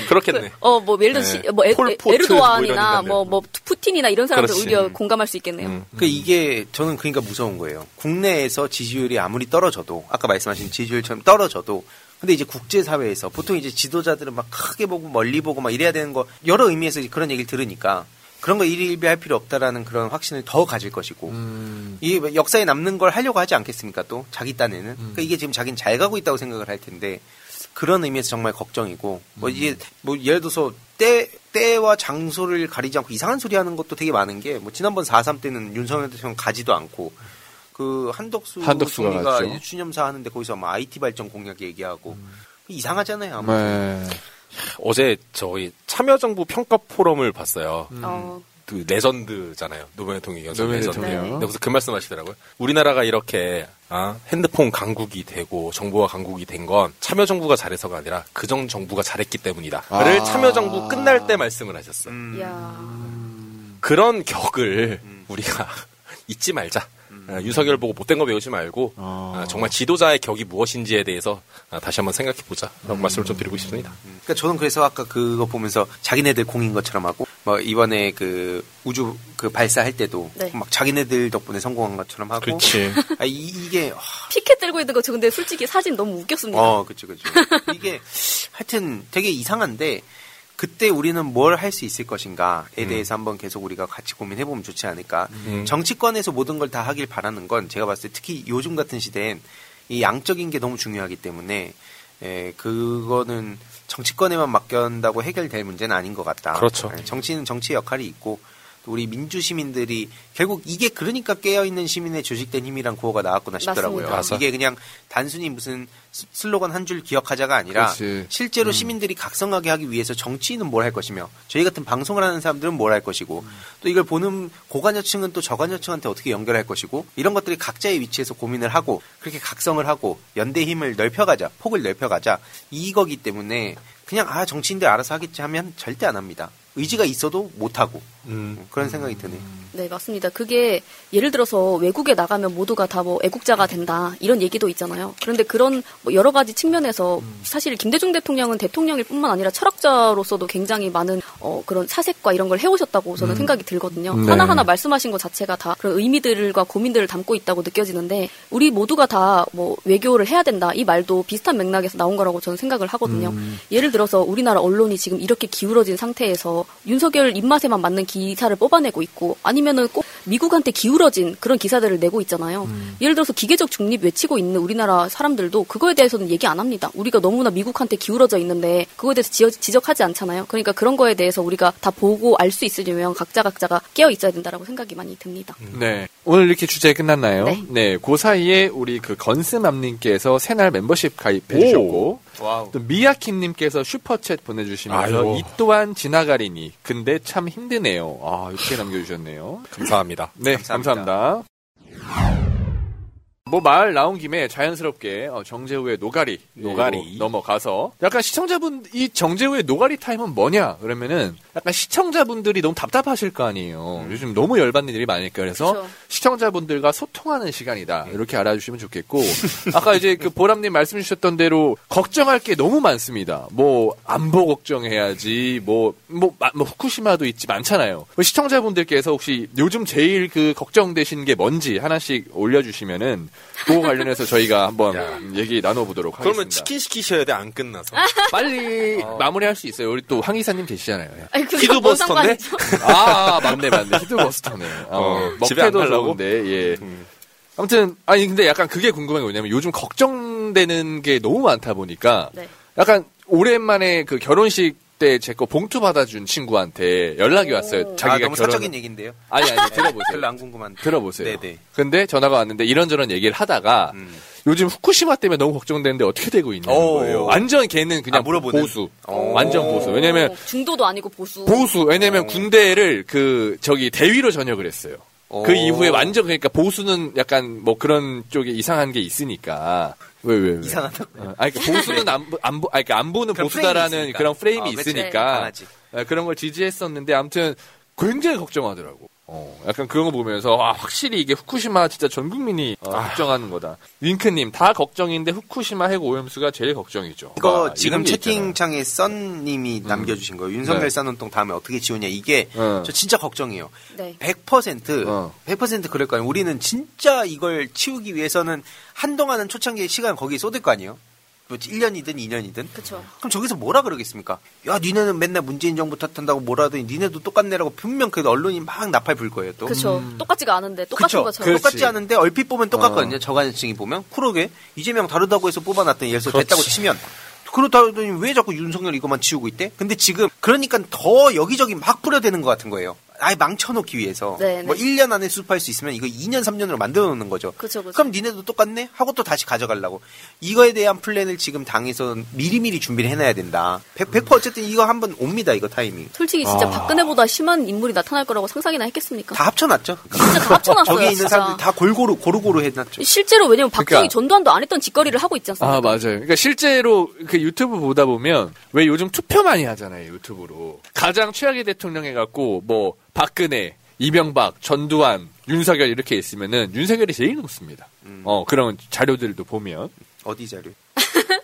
그렇겠네. 어, 뭐, 예를 들어, 시- 네. 뭐, 에, 폴 에르도안이나, 뭐 뭐, 뭐, 푸틴이나 이런 사람들 그렇지. 오히려 공감할 수 있겠네요. 그 이게 저는 그러니까 무서운 거예요. 국내에서 지지율이 아무리 떨어져도 아까 말씀하신 지지율처럼 떨어져도 근데 이제 국제사회에서 보통 이제 지도자들은 막 크게 보고 멀리 보고 막 이래야 되는 거 여러 의미에서 그런 얘기를 들으니까 그런 거 일일비할 필요 없다라는 그런 확신을 더 가질 것이고 이게 뭐 역사에 남는 걸 하려고 하지 않겠습니까 또 자기 딴에는 그러니까 이게 지금 자기는 잘 가고 있다고 생각을 할 텐데 그런 의미에서 정말 걱정이고 뭐 이게 뭐 예를 들어서 때 때와 장소를 가리지 않고 이상한 소리 하는 것도 되게 많은 게 뭐 지난번 4.3 때는 윤석열 대통령 가지도 않고 그 한덕수 한덕수가 추념사 하는데 거기서 막 IT 발전 공약 얘기하고 이상하잖아요. 아무튼. 네. 어제 저희 참여정부 평가 포럼을 봤어요. 어, 그 legend잖아요. 노무현 대통령 연설 노무현 레전드. 대통령. 근데 거기서 그 말씀 하시더라고요. 우리나라가 이렇게 아, 핸드폰 강국이 되고 정보화 강국이 된 건 참여 정부가 잘해서가 아니라 그전 정부가 잘했기 때문이다. 아. 를 참여 정부 끝날 때 말씀을 하셨어요. 그런 격을 우리가 잊지 말자. 아, 윤석열 보고 못된 거 배우지 말고 아, 정말 지도자의 격이 무엇인지에 대해서 아, 다시 한번 생각해 보자. 라고 말씀을 좀 드리고 싶습니다. 그러니까 저는 그래서 아까 그거 보면서 자기네들 공인 것처럼 하고 뭐 이번에 그 우주 그 발사할 때도 네. 막 자기네들 덕분에 성공한 것처럼 하고 그렇지. 아, 이, 이게 피켓 들고 있는 거 저 근데 솔직히 사진 너무 웃겼습니다. 어, 그쵸, 그쵸. 이게 하여튼 되게 이상한데 그때 우리는 뭘 할 수 있을 것인가에 대해서 한번 계속 우리가 같이 고민해 보면 좋지 않을까. 음. 정치권에서 모든 걸 다 하길 바라는 건 제가 봤을 때 특히 요즘 같은 시대엔 이 양적인 게 너무 중요하기 때문에 에, 그거는 정치권에만 맡긴다고 해결될 문제는 아닌 것 같다. 그렇죠. 예, 정치는 정치의 역할이 있고 또 우리 민주 시민들이 결국 이게 그러니까 깨어 있는 시민의 조직된 힘이란 구호가 나왔구나 싶더라고요. 맞습니다. 이게 그냥 단순히 무슨 스- 슬로건 한 줄 기억하자가 아니라 그렇지. 실제로 음. 시민들이 각성하게 하기 위해서 정치인은 뭘 할 것이며 저희 같은 방송을 하는 사람들은 뭘 할 것이고 또 이걸 보는 고관여층은 또 저관여층한테 어떻게 연결할 것이고 이런 것들이 각자의 위치에서 고민을 하고 그렇게 각성을 하고 연대 힘을 넓혀가자 폭을 넓혀가자 이거기 때문에 그냥 아 정치인들 알아서 하겠지 하면 절대 안 합니다. 의지가 있어도 못 하고 그런 생각이 드네요. 네, 맞습니다. 그게 예를 들어서 외국에 나가면 모두가 다 뭐 애국자가 된다 이런 얘기도 있잖아요. 그런데 그런 뭐 여러 가지 측면에서 사실 김대중 대통령은 대통령일 뿐만 아니라 철학자로서도 굉장히 많은 어, 그런 사색과 이런 걸 해오셨다고 저는 음. 생각이 들거든요. 네. 하나하나 말씀하신 것 자체가 다 그런 의미들과 고민들을 담고 있다고 느껴지는데 우리 모두가 다 뭐 외교를 해야 된다 이 말도 비슷한 맥락에서 나온 거라고 저는 생각을 하거든요. 음. 예를 들어서 우리나라 언론이 지금 이렇게 기울어진 상태에서 윤석열 입맛에만 맞는 기 사를 뽑아내고 있고 아니면은 꼭 미국한테 기울어진 그런 기사들을 내고 있잖아요. 음. 예를 들어서 기계적 중립 외치고 있는 우리나라 사람들도 그거에 대해서는 얘기 안 합니다. 우리가 너무나 미국한테 기울어져 있는데 그거에 대해서 지어- 지적하지 않잖아요. 그러니까 그런 거에 대해서 우리가 다 보고 알 수 있으려면 각자 각자가 깨어 있어야 된다라고 생각이 많이 듭니다. 네. 오늘 이렇게 주제 끝났나요? 네. 네. 그 사이에 우리 그 건스맘님께서 새날 membership 가입해 주셨고. 또 미야킴님께서 슈퍼챗 보내주시면서 아이고. 이 또한 지나가리니, 근데 참 힘드네요. 아, 이렇게 남겨주셨네요. 감사합니다. 네, 감사합니다. 뭐말 나온 김에 자연스럽게 어, 정재우의 노가리 노가리. 넘어가서 약간 시청자분 이 정재우의 노가리 타임은 뭐냐 그러면은 약간 시청자분들이 너무 답답하실 거 아니에요 요즘 너무 열받는 일이 많으니까 그래서 그쵸. 시청자분들과 소통하는 시간이다 이렇게 알아주시면 좋겠고 아까 이제 그 보람님 말씀 주셨던 대로 걱정할 게 너무 많습니다 뭐 안보 걱정해야지 뭐 뭐, 마- 뭐 후쿠시마도 있지 많잖아요 뭐 시청자분들께서 혹시 요즘 제일 그 걱정되시는 게 뭔지 하나씩 올려주시면은 그거 관련해서 저희가 한번 얘기 나눠보도록 하겠습니다. 그러면 치킨 시키셔야 돼 안 끝나서. 빨리 마무리할 수 있어요. 우리 또 황 이사님 계시잖아요. 아니, 히드버스터인데? 뭔 상관이죠? 아 맞네 맞네 히드버스터네. 어, 어, 집에 안 가려고? 좋은데 예. 아무튼 아니 근데 약간 그게 궁금한 게 뭐냐면 요즘 걱정되는 게 너무 많다 보니까 네. 약간 오랜만에 그 결혼식 때 제 거 봉투 받아준 친구한테 연락이 왔어요. 자기가 아, 너무 결혼 사적인 얘기인데요. 아니 아니 들어보세요. 별로 안 궁금한데. 들어보세요. 네네. 근데 전화가 왔는데 이런저런 얘기를 하다가 요즘 후쿠시마 때문에 너무 걱정되는데 어떻게 되고 있냐는 오. 거예요. 완전 걔는 그냥 물어보는? 보수. 완전 보수. 왜냐면 중도도 아니고 보수. 보수. 왜냐면 군대를 그 저기 대위로 전역을 했어요. 그 오. 이후에 완전 그러니까 보수는 약간 뭐 그런 쪽에 이상한 게 있으니까 왜왜 왜? 이상하다고. 어, 아니 그러니까 보수는 안, 보- 안, 보- 아니, 그러니까 안 보는 그런 보수다라는 프레임이 있으니까. 그런 프레임이 어. 있으니까 강하지. 어, 그런 걸 지지했었는데 아무튼 굉장히 걱정하더라고. 어, 약간 그런 거 보면서 아, 확실히 이게 후쿠시마 진짜 전 국민이 어, 걱정하는 거다. 윙크님 다 걱정인데 후쿠시마 핵 오염수가 제일 걱정이죠. 이거 아, 지금. 채팅창에 썬님이 남겨주신 거예요. 윤석열 네. 썬운동 다음에 어떻게 지우냐. 이게 어. 저 진짜 걱정이에요. 네. 100% 100% 그럴 거 아니에요. 우리는 진짜 이걸 치우기 위해서는 한동안은 초창기에 시간 거기에 쏟을 거 아니에요. 뭐 1년이든 2년이든. 그쵸. 그럼 저기서 뭐라 그러겠습니까? 야, 니네는 맨날 문재인 정부 탓한다고 뭐라 하더니 니네도 똑같네라고 분명 그 언론이 막 나팔 불 거예요, 또. 그렇죠. 똑같지가 않은데 똑같은 그쵸. 것처럼. 똑같지 않은데 얼핏 보면 똑같거든요. 저간층이 보면 그러게 이재명 다르다고 해서 뽑아놨더니 예를 들어. 됐다고 치면 그렇다더니 왜 자꾸 윤석열 이것만 치우고 있대? 근데 지금 그러니까 더 여기저기 막 뿌려대는 것 같은 거예요. 아예 망쳐놓기 위해서 네, 뭐 네. 1년 안에 수습할 수 있으면 이거 2년 3년으로 만들어 놓는 거죠. 그쵸, 그쵸. 그럼 니네도 똑같네 하고 또 다시 가져가려고 이거에 대한 플랜을 지금 당에서 미리미리 준비를 해놔야 된다. 100, 100% 어쨌든 이거 한번 옵니다 이거 타이밍. 솔직히 진짜 아. 박근혜보다 심한 인물이 나타날 거라고 상상이나 했겠습니까? 다 합쳐놨죠. 진짜 다 합쳐놨어요. 저기 있는 진짜. 사람들 다 골고루 고루고루 해놨죠. 실제로 왜냐면 박정희 그러니까- 전두환도 안 했던 짓거리를 하고 있지 않습니까? 아, 맞아요. 그러니까 실제로 그 유튜브 보다 보면 왜 요즘 투표 많이 하잖아요, 유튜브로. 가장 최악의 대통령 해갖고 뭐 박근혜, 이명박, 전두환, 윤석열 이렇게 있으면은 윤석열이 제일 높습니다. 어, 그런 자료들도 보면. 어디 자료?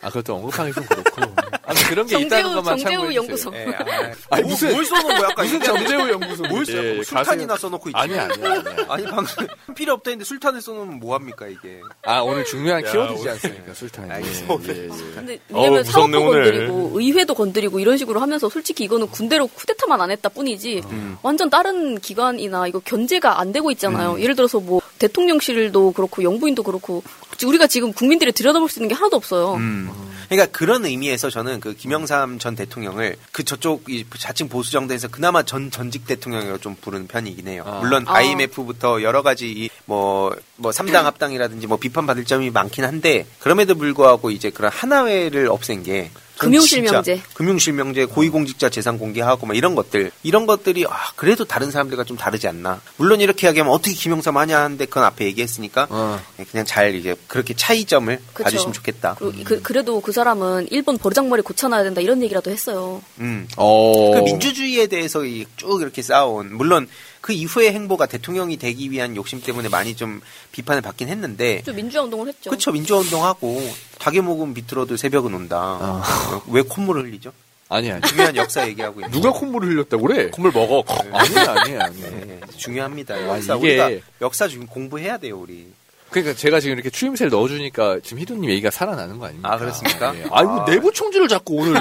아, 그것도 언급하기 좀 그렇고. 아, 그런 게 있다는 것만 정재우 연구소. 예, 아, 아니, 뭐, 무슨- 뭘 써놓은 거야? 아까 무슨. 정재우 연구소. 뭘 써요? 예, 뭐 술탄이나. 써놓고 있지. 아니, 아니, 아니. 아니, 방금 필요 없다 했는데 술탄을 써놓으면 뭐합니까, 이게. 아, 오늘 중요한 야, 키워드지 오늘- 않습니까, 술탄이. 알겠습니다. 예, 예, 예. 근데 어우, 왜냐면 사업도 오늘. 건드리고 의회도 건드리고 이런 식으로 하면서 솔직히 이거는 군대로 쿠데타만 안 했다 뿐이지 음. 완전 다른 기관이나 이거 견제가 안 되고 있잖아요. 음. 예를 들어서 뭐 대통령실도 그렇고 영부인도 그렇고 우리가 지금 국민들이 들여다볼 수 있는 게 하나도 없어요. 음. 그러니까 그런 의미에서 저는 그 김영삼 전 대통령을 그 저쪽 이 자칭 보수 정당에서 그나마 전 전직 대통령으로 좀 부르는 편이긴 해요. 물론 아. IMF부터 여러 가지 뭐뭐 삼당 합당이라든지 뭐 비판받을 점이 많긴 한데 그럼에도 불구하고 이제 그런 하나회를 없앤 게전 금융실명제. 금융실명제, 고위공직자 재산 공개하고 막 이런 것들 이런 것들이 아 그래도 다른 사람들과 좀 다르지 않나. 물론 이렇게 하기하면 어떻게 김영삼 하냐 하는데 그건 앞에 얘기했으니까 네, 그냥 잘 이제 그렇게 차이점을 그쵸. 봐주시면 좋겠다. 그리고 그, 그래도 그 사람은 일본 버르장머리 고쳐놔야 된다 이런 얘기라도 했어요. 음. 어. 그 민주주의에 대해서 이- 쭉 이렇게 쌓아온 물론 그 이후의 행보가 대통령이 되기 위한 욕심 때문에 많이 좀 비판을 받긴 했는데 좀 민주화 운동을 했죠. 그렇죠 민주화 운동하고 닭의 목은 비틀어도 새벽은 온다. 어, 왜 콧물을 흘리죠? 아니, 아니. 중요한 역사 얘기하고 있는. 누가 콧물을 흘렸다고 그래? 콧물 먹어. 아니야, 아니야, 아니야. 네, 중요합니다. 아, 역사 이게- 우리가 역사 지금 공부해야 돼요 우리. 그러니까 제가 지금 이렇게 추임새를 넣어주니까 지금 희두님 얘기가 살아나는 거 아닙니까? 아 그렇습니까? 예. 아이고 내부 총질을 자꾸 오늘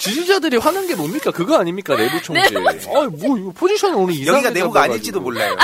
지지자들이 화난 게 뭡니까? 그거 아닙니까? 내부 총질. 네, 아, 뭐 이거 포지션 오늘 이상하게 여기가 내부가. 아닐지도 몰라요.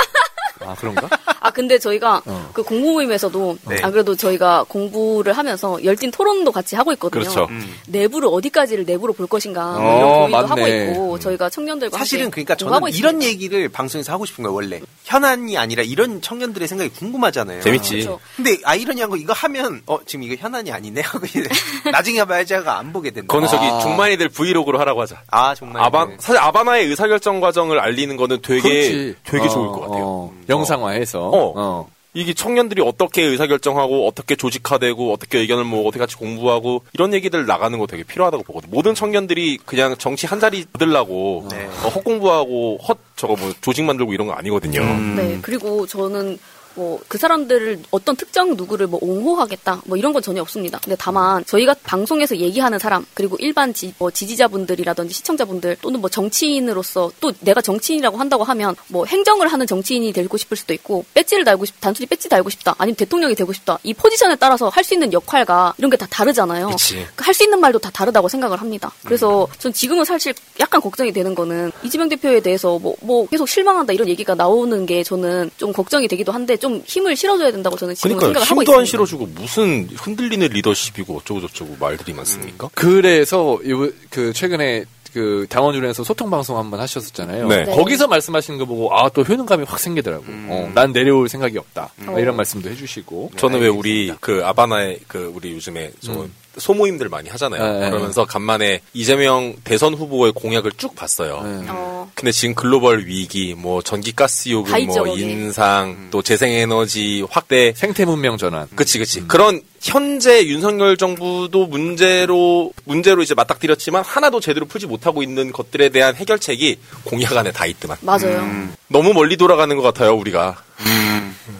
아 그런가? 아 근데 저희가 어. 그 공부 모임에서도 네. 안 그래도 저희가 공부를 하면서 열띤 토론도 같이 하고 있거든요. 그렇죠. 음. 내부를 어디까지를 내부로 볼 것인가 뭐 어, 이런 고민도 하고. 있고 저희가 청년들과 사실은 그러니까 저는 이런 있습니다. 얘기를 방송에서 하고 싶은 거예요 원래 현안이 아니라 이런 청년들의 생각이 궁금하잖아요. 재밌지. 그렇죠. 근데 아이러니한 거 이거 하면 어 지금 이거 현안이 아니네 하고 나중에 봐야지 하고 안 보게 된다. 그거는 저기 중만이들 브이로그로 하라고 하자. 아 정말. 아바 사실 아바나의 의사결정 과정을 알리는 거는 되게 그렇지. 되게 어, 좋을 것 같아요. 어, 영상화해서. 어. 이게 청년들이 어떻게 의사결정하고 어떻게 조직화되고 어떻게 의견을 모으고 어떻게 같이 공부하고 이런 얘기들 나가는 거 되게 필요하다고 보거든. 모든 청년들이 그냥 정치 한 자리 얻으려고 어, 헛 공부하고 헛 저거 뭐 조직 만들고 이런 거 아니거든요. 네 그리고 저는 뭐 그 사람들을 어떤 특정 누구를 뭐 옹호하겠다 뭐 이런 건 전혀 없습니다. 근데 다만 저희가 방송에서 얘기하는 사람 그리고 일반 지, 뭐 지지자분들이라든지 시청자분들 또는 뭐 정치인으로서 또 내가 정치인이라고 한다고 하면 뭐 행정을 하는 정치인이 되고 싶을 수도 있고 배지를 달고 싶 단순히 배지 달고 싶다 아니면 대통령이 되고 싶다 이 포지션에 따라서 할 수 있는 역할과 이런 게 다 다르잖아요. 할 수 있는 말도 다 다르다고 생각을 합니다. 그래서 전 지금은 사실 약간 걱정이 되는 거는 이재명 대표에 대해서 뭐, 뭐 계속 실망한다 이런 얘기가 나오는 게 저는 좀 걱정이 되기도 한데 좀 힘을 실어줘야 된다고 저는 지금 그러니까 생각을 하고 힘도 안 있습니다. 실어주고 무슨 흔들리는 리더십이고 어쩌고 저쩌고 말들이 많습니까? 그래서 요- 그 최근에 그 당원위원회에서 소통 방송 한 번 하셨었잖아요. 네. 거기서 말씀하시는 거 보고 아 또 효능감이 확 생기더라고. 어, 난 내려올 생각이 없다. 막 이런 말씀도 해주시고. 저는 왜 우리 그 아바나의 그 우리 요즘에 저 음. 소모임들 많이 하잖아요. 네, 그러면서 간만에 이재명 대선 후보의 공약을 쭉 봤어요. 어, 근데 지금 글로벌 위기, 뭐 전기가스 다 요금, 뭐 거기. 인상, 또 재생에너지 확대, 생태 문명 전환. 그치 그치. 그런 현재 윤석열 정부도 문제로 문제로 이제 맞닥뜨렸지만 하나도 제대로 풀지 못하고 있는 것들에 대한 해결책이 공약 안에 다 있더만. 맞아요. 음. 너무 멀리 돌아가는 것 같아요 우리가.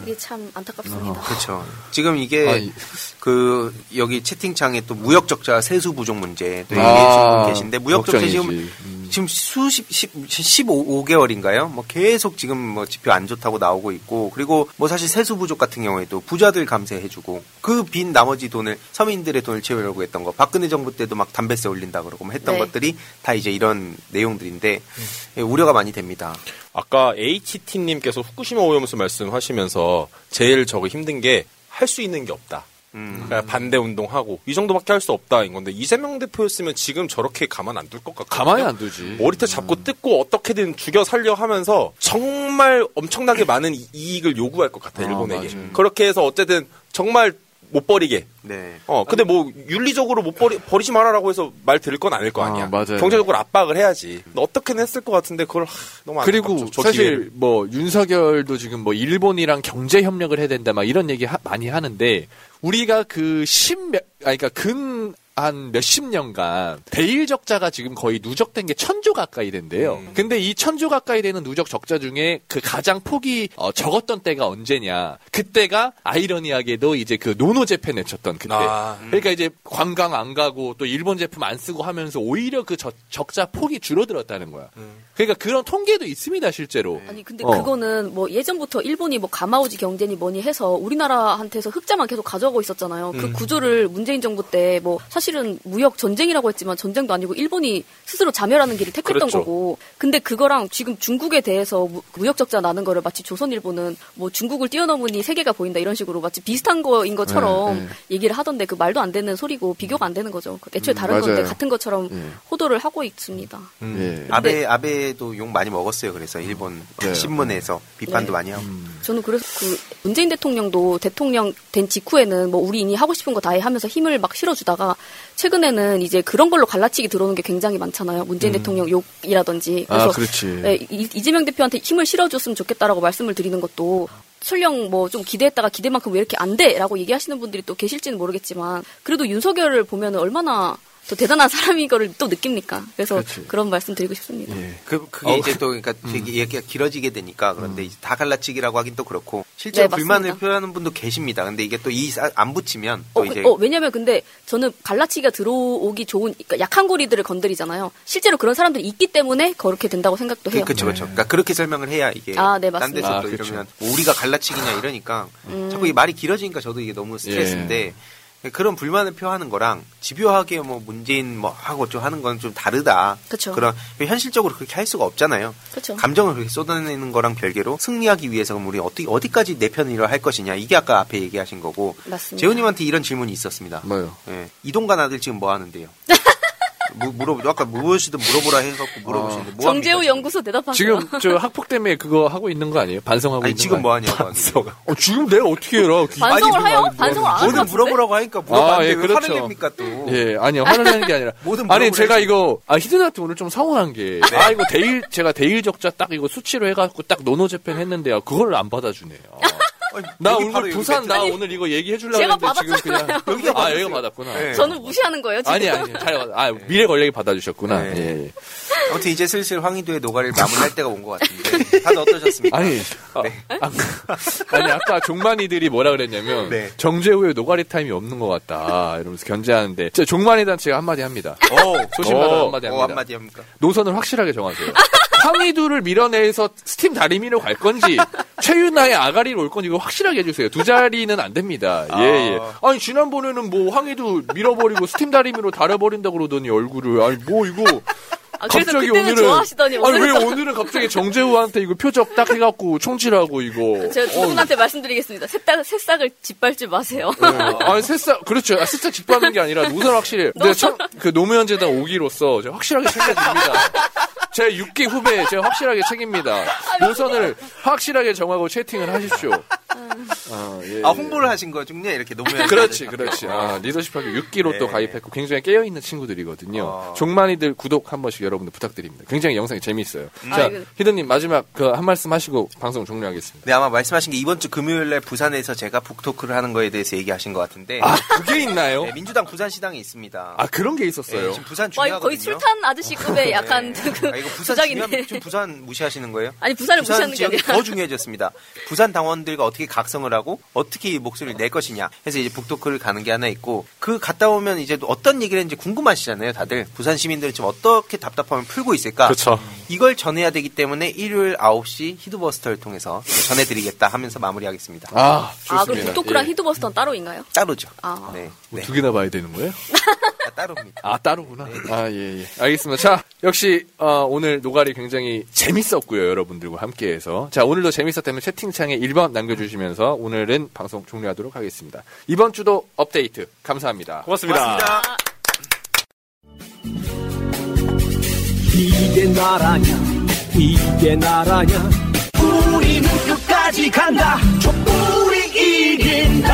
이게 참 안타깝습니다. 그렇죠. 지금 이게 그 여기 채팅창에 또 무역 적자 세수 부족 문제 또 아, 얘기해 주신 분 계신데 무역 적자. 지금 지금 수십 십 15개월인가요? 뭐 계속 지금 뭐 지표 안 좋다고 나오고 있고 그리고 뭐 사실 세수 부족 같은 경우에도 부자들 감세해 주고 그 빈 나머지 돈을 서민들의 돈을 채우려고 했던 거 박근혜 정부 때도 막 담배세 올린다 그러고 뭐 했던 네. 것들이 다 이제 이런 내용들인데 예, 우려가 많이 됩니다. 아까 HT님께서 후쿠시마 오염수 말씀하시면서 제일 저거 힘든 게 할 수 있는 게 없다. 그러니까 반대 운동하고 이 정도밖에 할 수 없다 인 건데 이재명 대표였으면 지금 저렇게 가만 안 둘 것 같거든요. 가만히 안 두지. 머리털 잡고 뜯고 어떻게든 죽여 살려 하면서 정말 엄청나게 많은 이- 이익을 요구할 것 같아 아, 일본에게. 맞아요. 그렇게 해서 어쨌든 정말 못 버리게. 네. 어 근데 뭐 윤리적으로 못 버리 버리지 말아라고 해서 말 들을 건 아닐 거 아니야. 아, 맞아요. 경제적으로 압박을 해야지. 어떻게든 했을 것 같은데 그걸 하, 너무 그리고 안타깝죠. 저 사실 기회를. 뭐 윤석열도 지금 뭐 일본이랑 경제 협력을 해야 된다 막 이런 얘기 하- 많이 하는데 우리가 그 십몇 아 그러니까 근 한 몇십 년간 대일 적자가 지금 거의 누적된 게 천조 가까이 된대요. 근데 이 천조 가까이 되는 누적 적자 중에 그 가장 폭이 어, 적었던 때가 언제냐? 그때가 아이러니하게도 이제 그 노노 재팬 내쳤던 그때. 아, 음. 그러니까 이제 관광 안 가고 또 일본 제품 안 쓰고 하면서 오히려 그 적- 적자 폭이 줄어들었다는 거야. 그러니까 그런 통계도 있습니다 실제로. 아니 근데 어. 그거는 뭐 예전부터 일본이 뭐 가마우지 경제니 뭐니 해서 우리나라한테서 흑자만 계속 가져가고 있었잖아요. 그 음. 구조를 문재인 정부 때 뭐 사실 은 무역 전쟁이라고 했지만 전쟁도 아니고 일본이 스스로 자멸하는 길을 택했던 그렇죠. 거고. 근데 그거랑 지금 중국에 대해서 무, 무역 적자 나는 거를 마치 조선일보는 뭐 중국을 뛰어넘으니 세계가 보인다 이런 식으로 마치 비슷한 거인 것처럼 네, 네. 얘기를 하던데 그 말도 안 되는 소리고 비교가 안 되는 거죠. 그 애초에 음, 다른 건데 맞아요. 같은 것처럼 예. 호도를 하고 있습니다. 음. 예. 아베 아베도 욕 많이 먹었어요. 그래서 일본 네. 신문에서 비판도 네. 많이 하고. 저는 그래서 그 문재인 대통령도 대통령 된 직후에는 뭐 우리 이니 하고 싶은 거 다 해 하면서 힘을 막 실어주다가 최근에는 이제 그런 걸로 갈라치기 들어오는 게 굉장히 많잖아요. 문재인 음. 대통령 욕이라든지. 아, 그렇지. 네, 이- 이재명 대표한테 힘을 실어줬으면 좋겠다라고 말씀을 드리는 것도 설령 뭐 좀 기대했다가 기대만큼 왜 이렇게 안 돼 라고 얘기하시는 분들이 또 계실지는 모르겠지만 그래도 윤석열을 보면 얼마나 더 대단한 사람인 거를 또 느낍니까? 그래서 그런 말씀 드리고 싶습니다. 그 그게 어, 이제 또 그러니까 음. 되게 얘기가 길어지게 되니까 그런데 이제 다 갈라치기라고 하긴 또 그렇고 실제로 네, 불만을 맞습니다. 표현하는 분도 계십니다. 근데 이게 또 이 안 붙이면 또 어, 이제 그- 어, 왜냐면 근데 저는 갈라치기가 들어오기 좋은 그러니까 약한 고리들을 건드리잖아요. 실제로 그런 사람들이 있기 때문에 그렇게 된다고 생각도 해요. 그렇죠, 그렇죠. 그러니까 그렇게 설명을 해야 이게 아, 네, 딴 맞습니다. 데서 아, 또 그렇죠. 이러면 뭐 우리가 갈라치기냐 이러니까 음. 자꾸 이 말이 길어지니까 저도 이게 너무 스트레스인데 그런 불만을 표하는 거랑 집요하게 뭐 문재인 뭐 하고 좀 하는 건 좀 다르다. 그쵸. 그런 현실적으로 그렇게 할 수가 없잖아요. 그쵸. 감정을 그렇게 쏟아내는 거랑 별개로 승리하기 위해서 그럼 우리 어떻게 어디까지 내 편을 할 것이냐 이게 아까 앞에 얘기하신 거고 맞습니다. 재훈님한테 이런 질문이 있었습니다. 뭐요? 예. 이동관 아들 지금 뭐 하는데요? 무, 물어 아까 무엇이든 물어보라 해갖고 물어보시는데 뭐 정재우 연구소 대답하세요. 지금 저 학폭 때문에 그거 하고 있는 거 아니에요? 반성하고 아니, 있는 지금 거뭐 아니에요? 하냐고 반성. 어, 지금 내가 어떻게 해라? 반성을 아니, 해요? 뭐, 반성을 안할 것 뭐든? 물어보라고 하니까 물어봤는데 아, 예, 왜 그렇죠. 화를 냅니까 또? 예, 아니 화를 내는 게 아니라. 뭐든 아니 물어보라 제가. 이거 아 히든한테 오늘 좀 서운한 게, 네. 아 이거 대일 제가 대일 적자 딱 이거 수치로 해갖고 딱 노노 재팬 했는데요. 그걸 안 받아주네요. 나 여기 오늘 부산 여기 나 아니, 오늘 이거 얘기해 주려고 제가 했는데 지금 그냥 여기가 아. 여기가 받았구나. 네. 저는 무시하는 거예요, 지금. 아니 아니 잘 받- 아 미래 권력이 받아주셨구나. 네. 예, 예. 아무튼 이제 슬슬 황희두의 노가리를 마무리할 때가 온 것 같은데 다들 어떠셨습니까? 아니, 아, 아, 아니 아까 종만이들이 뭐라 그랬냐면 정재우의 노가리 타임이 없는 것 같다 이러면서 견제하는데 제 종만이단 제가 한마디 합니다. 오, 소신발언 오, 한마디 오, 합니다. 한마디 합니까? 노선을 확실하게 정하세요. 황희두를 밀어내서 스팀 다리미로 갈 건지 최윤아의 아가리로 올 건지 이거 확실하게 해주세요. 두 자리는 안 됩니다. 예, 예. 아니 지난번에는 뭐 황희두 밀어버리고 스팀 다리미로 다려버린다 그러더니 얼굴을 아니 뭐 이거 아, 그래서 그때는 좋아하시더니 아니 왜 오늘은 또- 오늘은 갑자기 정재우한테 이거 표적 딱 해갖고 총질하고 이거 제가 두 어, 분한테 말씀드리겠습니다. 새싹, 새싹을 짓밟지 마세요. 네. 아니 새싹 그렇죠. 아, 새싹 짓밟는 게 아니라 노선 확실히. 근데 참, 그 노무현 재단 5기로서 제가 확실하게 챙겨줍니다. 제 6기 후배 제가 확실하게 책입니다. 노선을 확실하게 정하고 채팅을 하십시오. 아, 예, 아 예. 홍보를 하신 거군요 이렇게 노무현 그렇지, 그렇지. 아, 리더십 학교 6기로 네. 또 가입했고 굉장히 깨어있는 친구들이거든요. 종만이들 구독 한 번씩 여러분들 부탁드립니다. 굉장히 영상이 재미있어요. 음. 자, 아, 히든님 마지막 그 한 말씀 하시고 방송 종료하겠습니다. 네 아마 말씀하신 게 이번 주 금요일날 부산에서 제가 북토크를 하는 거에 대해서 얘기하신 것 같은데 아, 그게 있나요? 네, 민주당 부산 시당에 있습니다. 아, 그런 게 있었어요. 네, 지금 부산 와, 중요하거든요. 이거 거의 술탄 아저씨급의 약간 그 아, 이거 부산. 중요한, 지금 부산 무시하시는 거예요? 아니, 부산을 부산 무시하는 게 아니라. 더 중요해졌습니다. 부산 당원들과 어떻게 각성을 하고 어떻게 이 목소리를 낼 것이냐 해서 이제 북토크를 가는 게 하나 있고 그 갔다 오면 이제 또 어떤 얘기를 했는지 궁금하시잖아요, 다들. 부산 시민들은 지금 어떻게 답답함을 풀고 있을까? 그렇죠. 이걸 전해야 되기 때문에 일요일 9시 히드버스터를 통해서 전해드리겠다 하면서 마무리하겠습니다. 아, 아, 그럼 북토크랑 히드버스터는 따로인가요? 따로죠. 아. 네. 뭐두 개나 봐야 되는 거예요? 따로입니다. 아, 따로구나. 아, 예, 예. 알겠습니다. 자, 역시, 어, 오늘 노가리 굉장히 재밌었고요. 여러분들과 함께해서. 자, 오늘도 재밌었다면 채팅창에 1번 남겨주시면서 오늘은 방송 종료하도록 하겠습니다. 이번 주도 업데이트 감사합니다. 고맙습니다. 이게 나라냐 이게 나라냐 우리는 끝까지 간다 촛불이 이긴다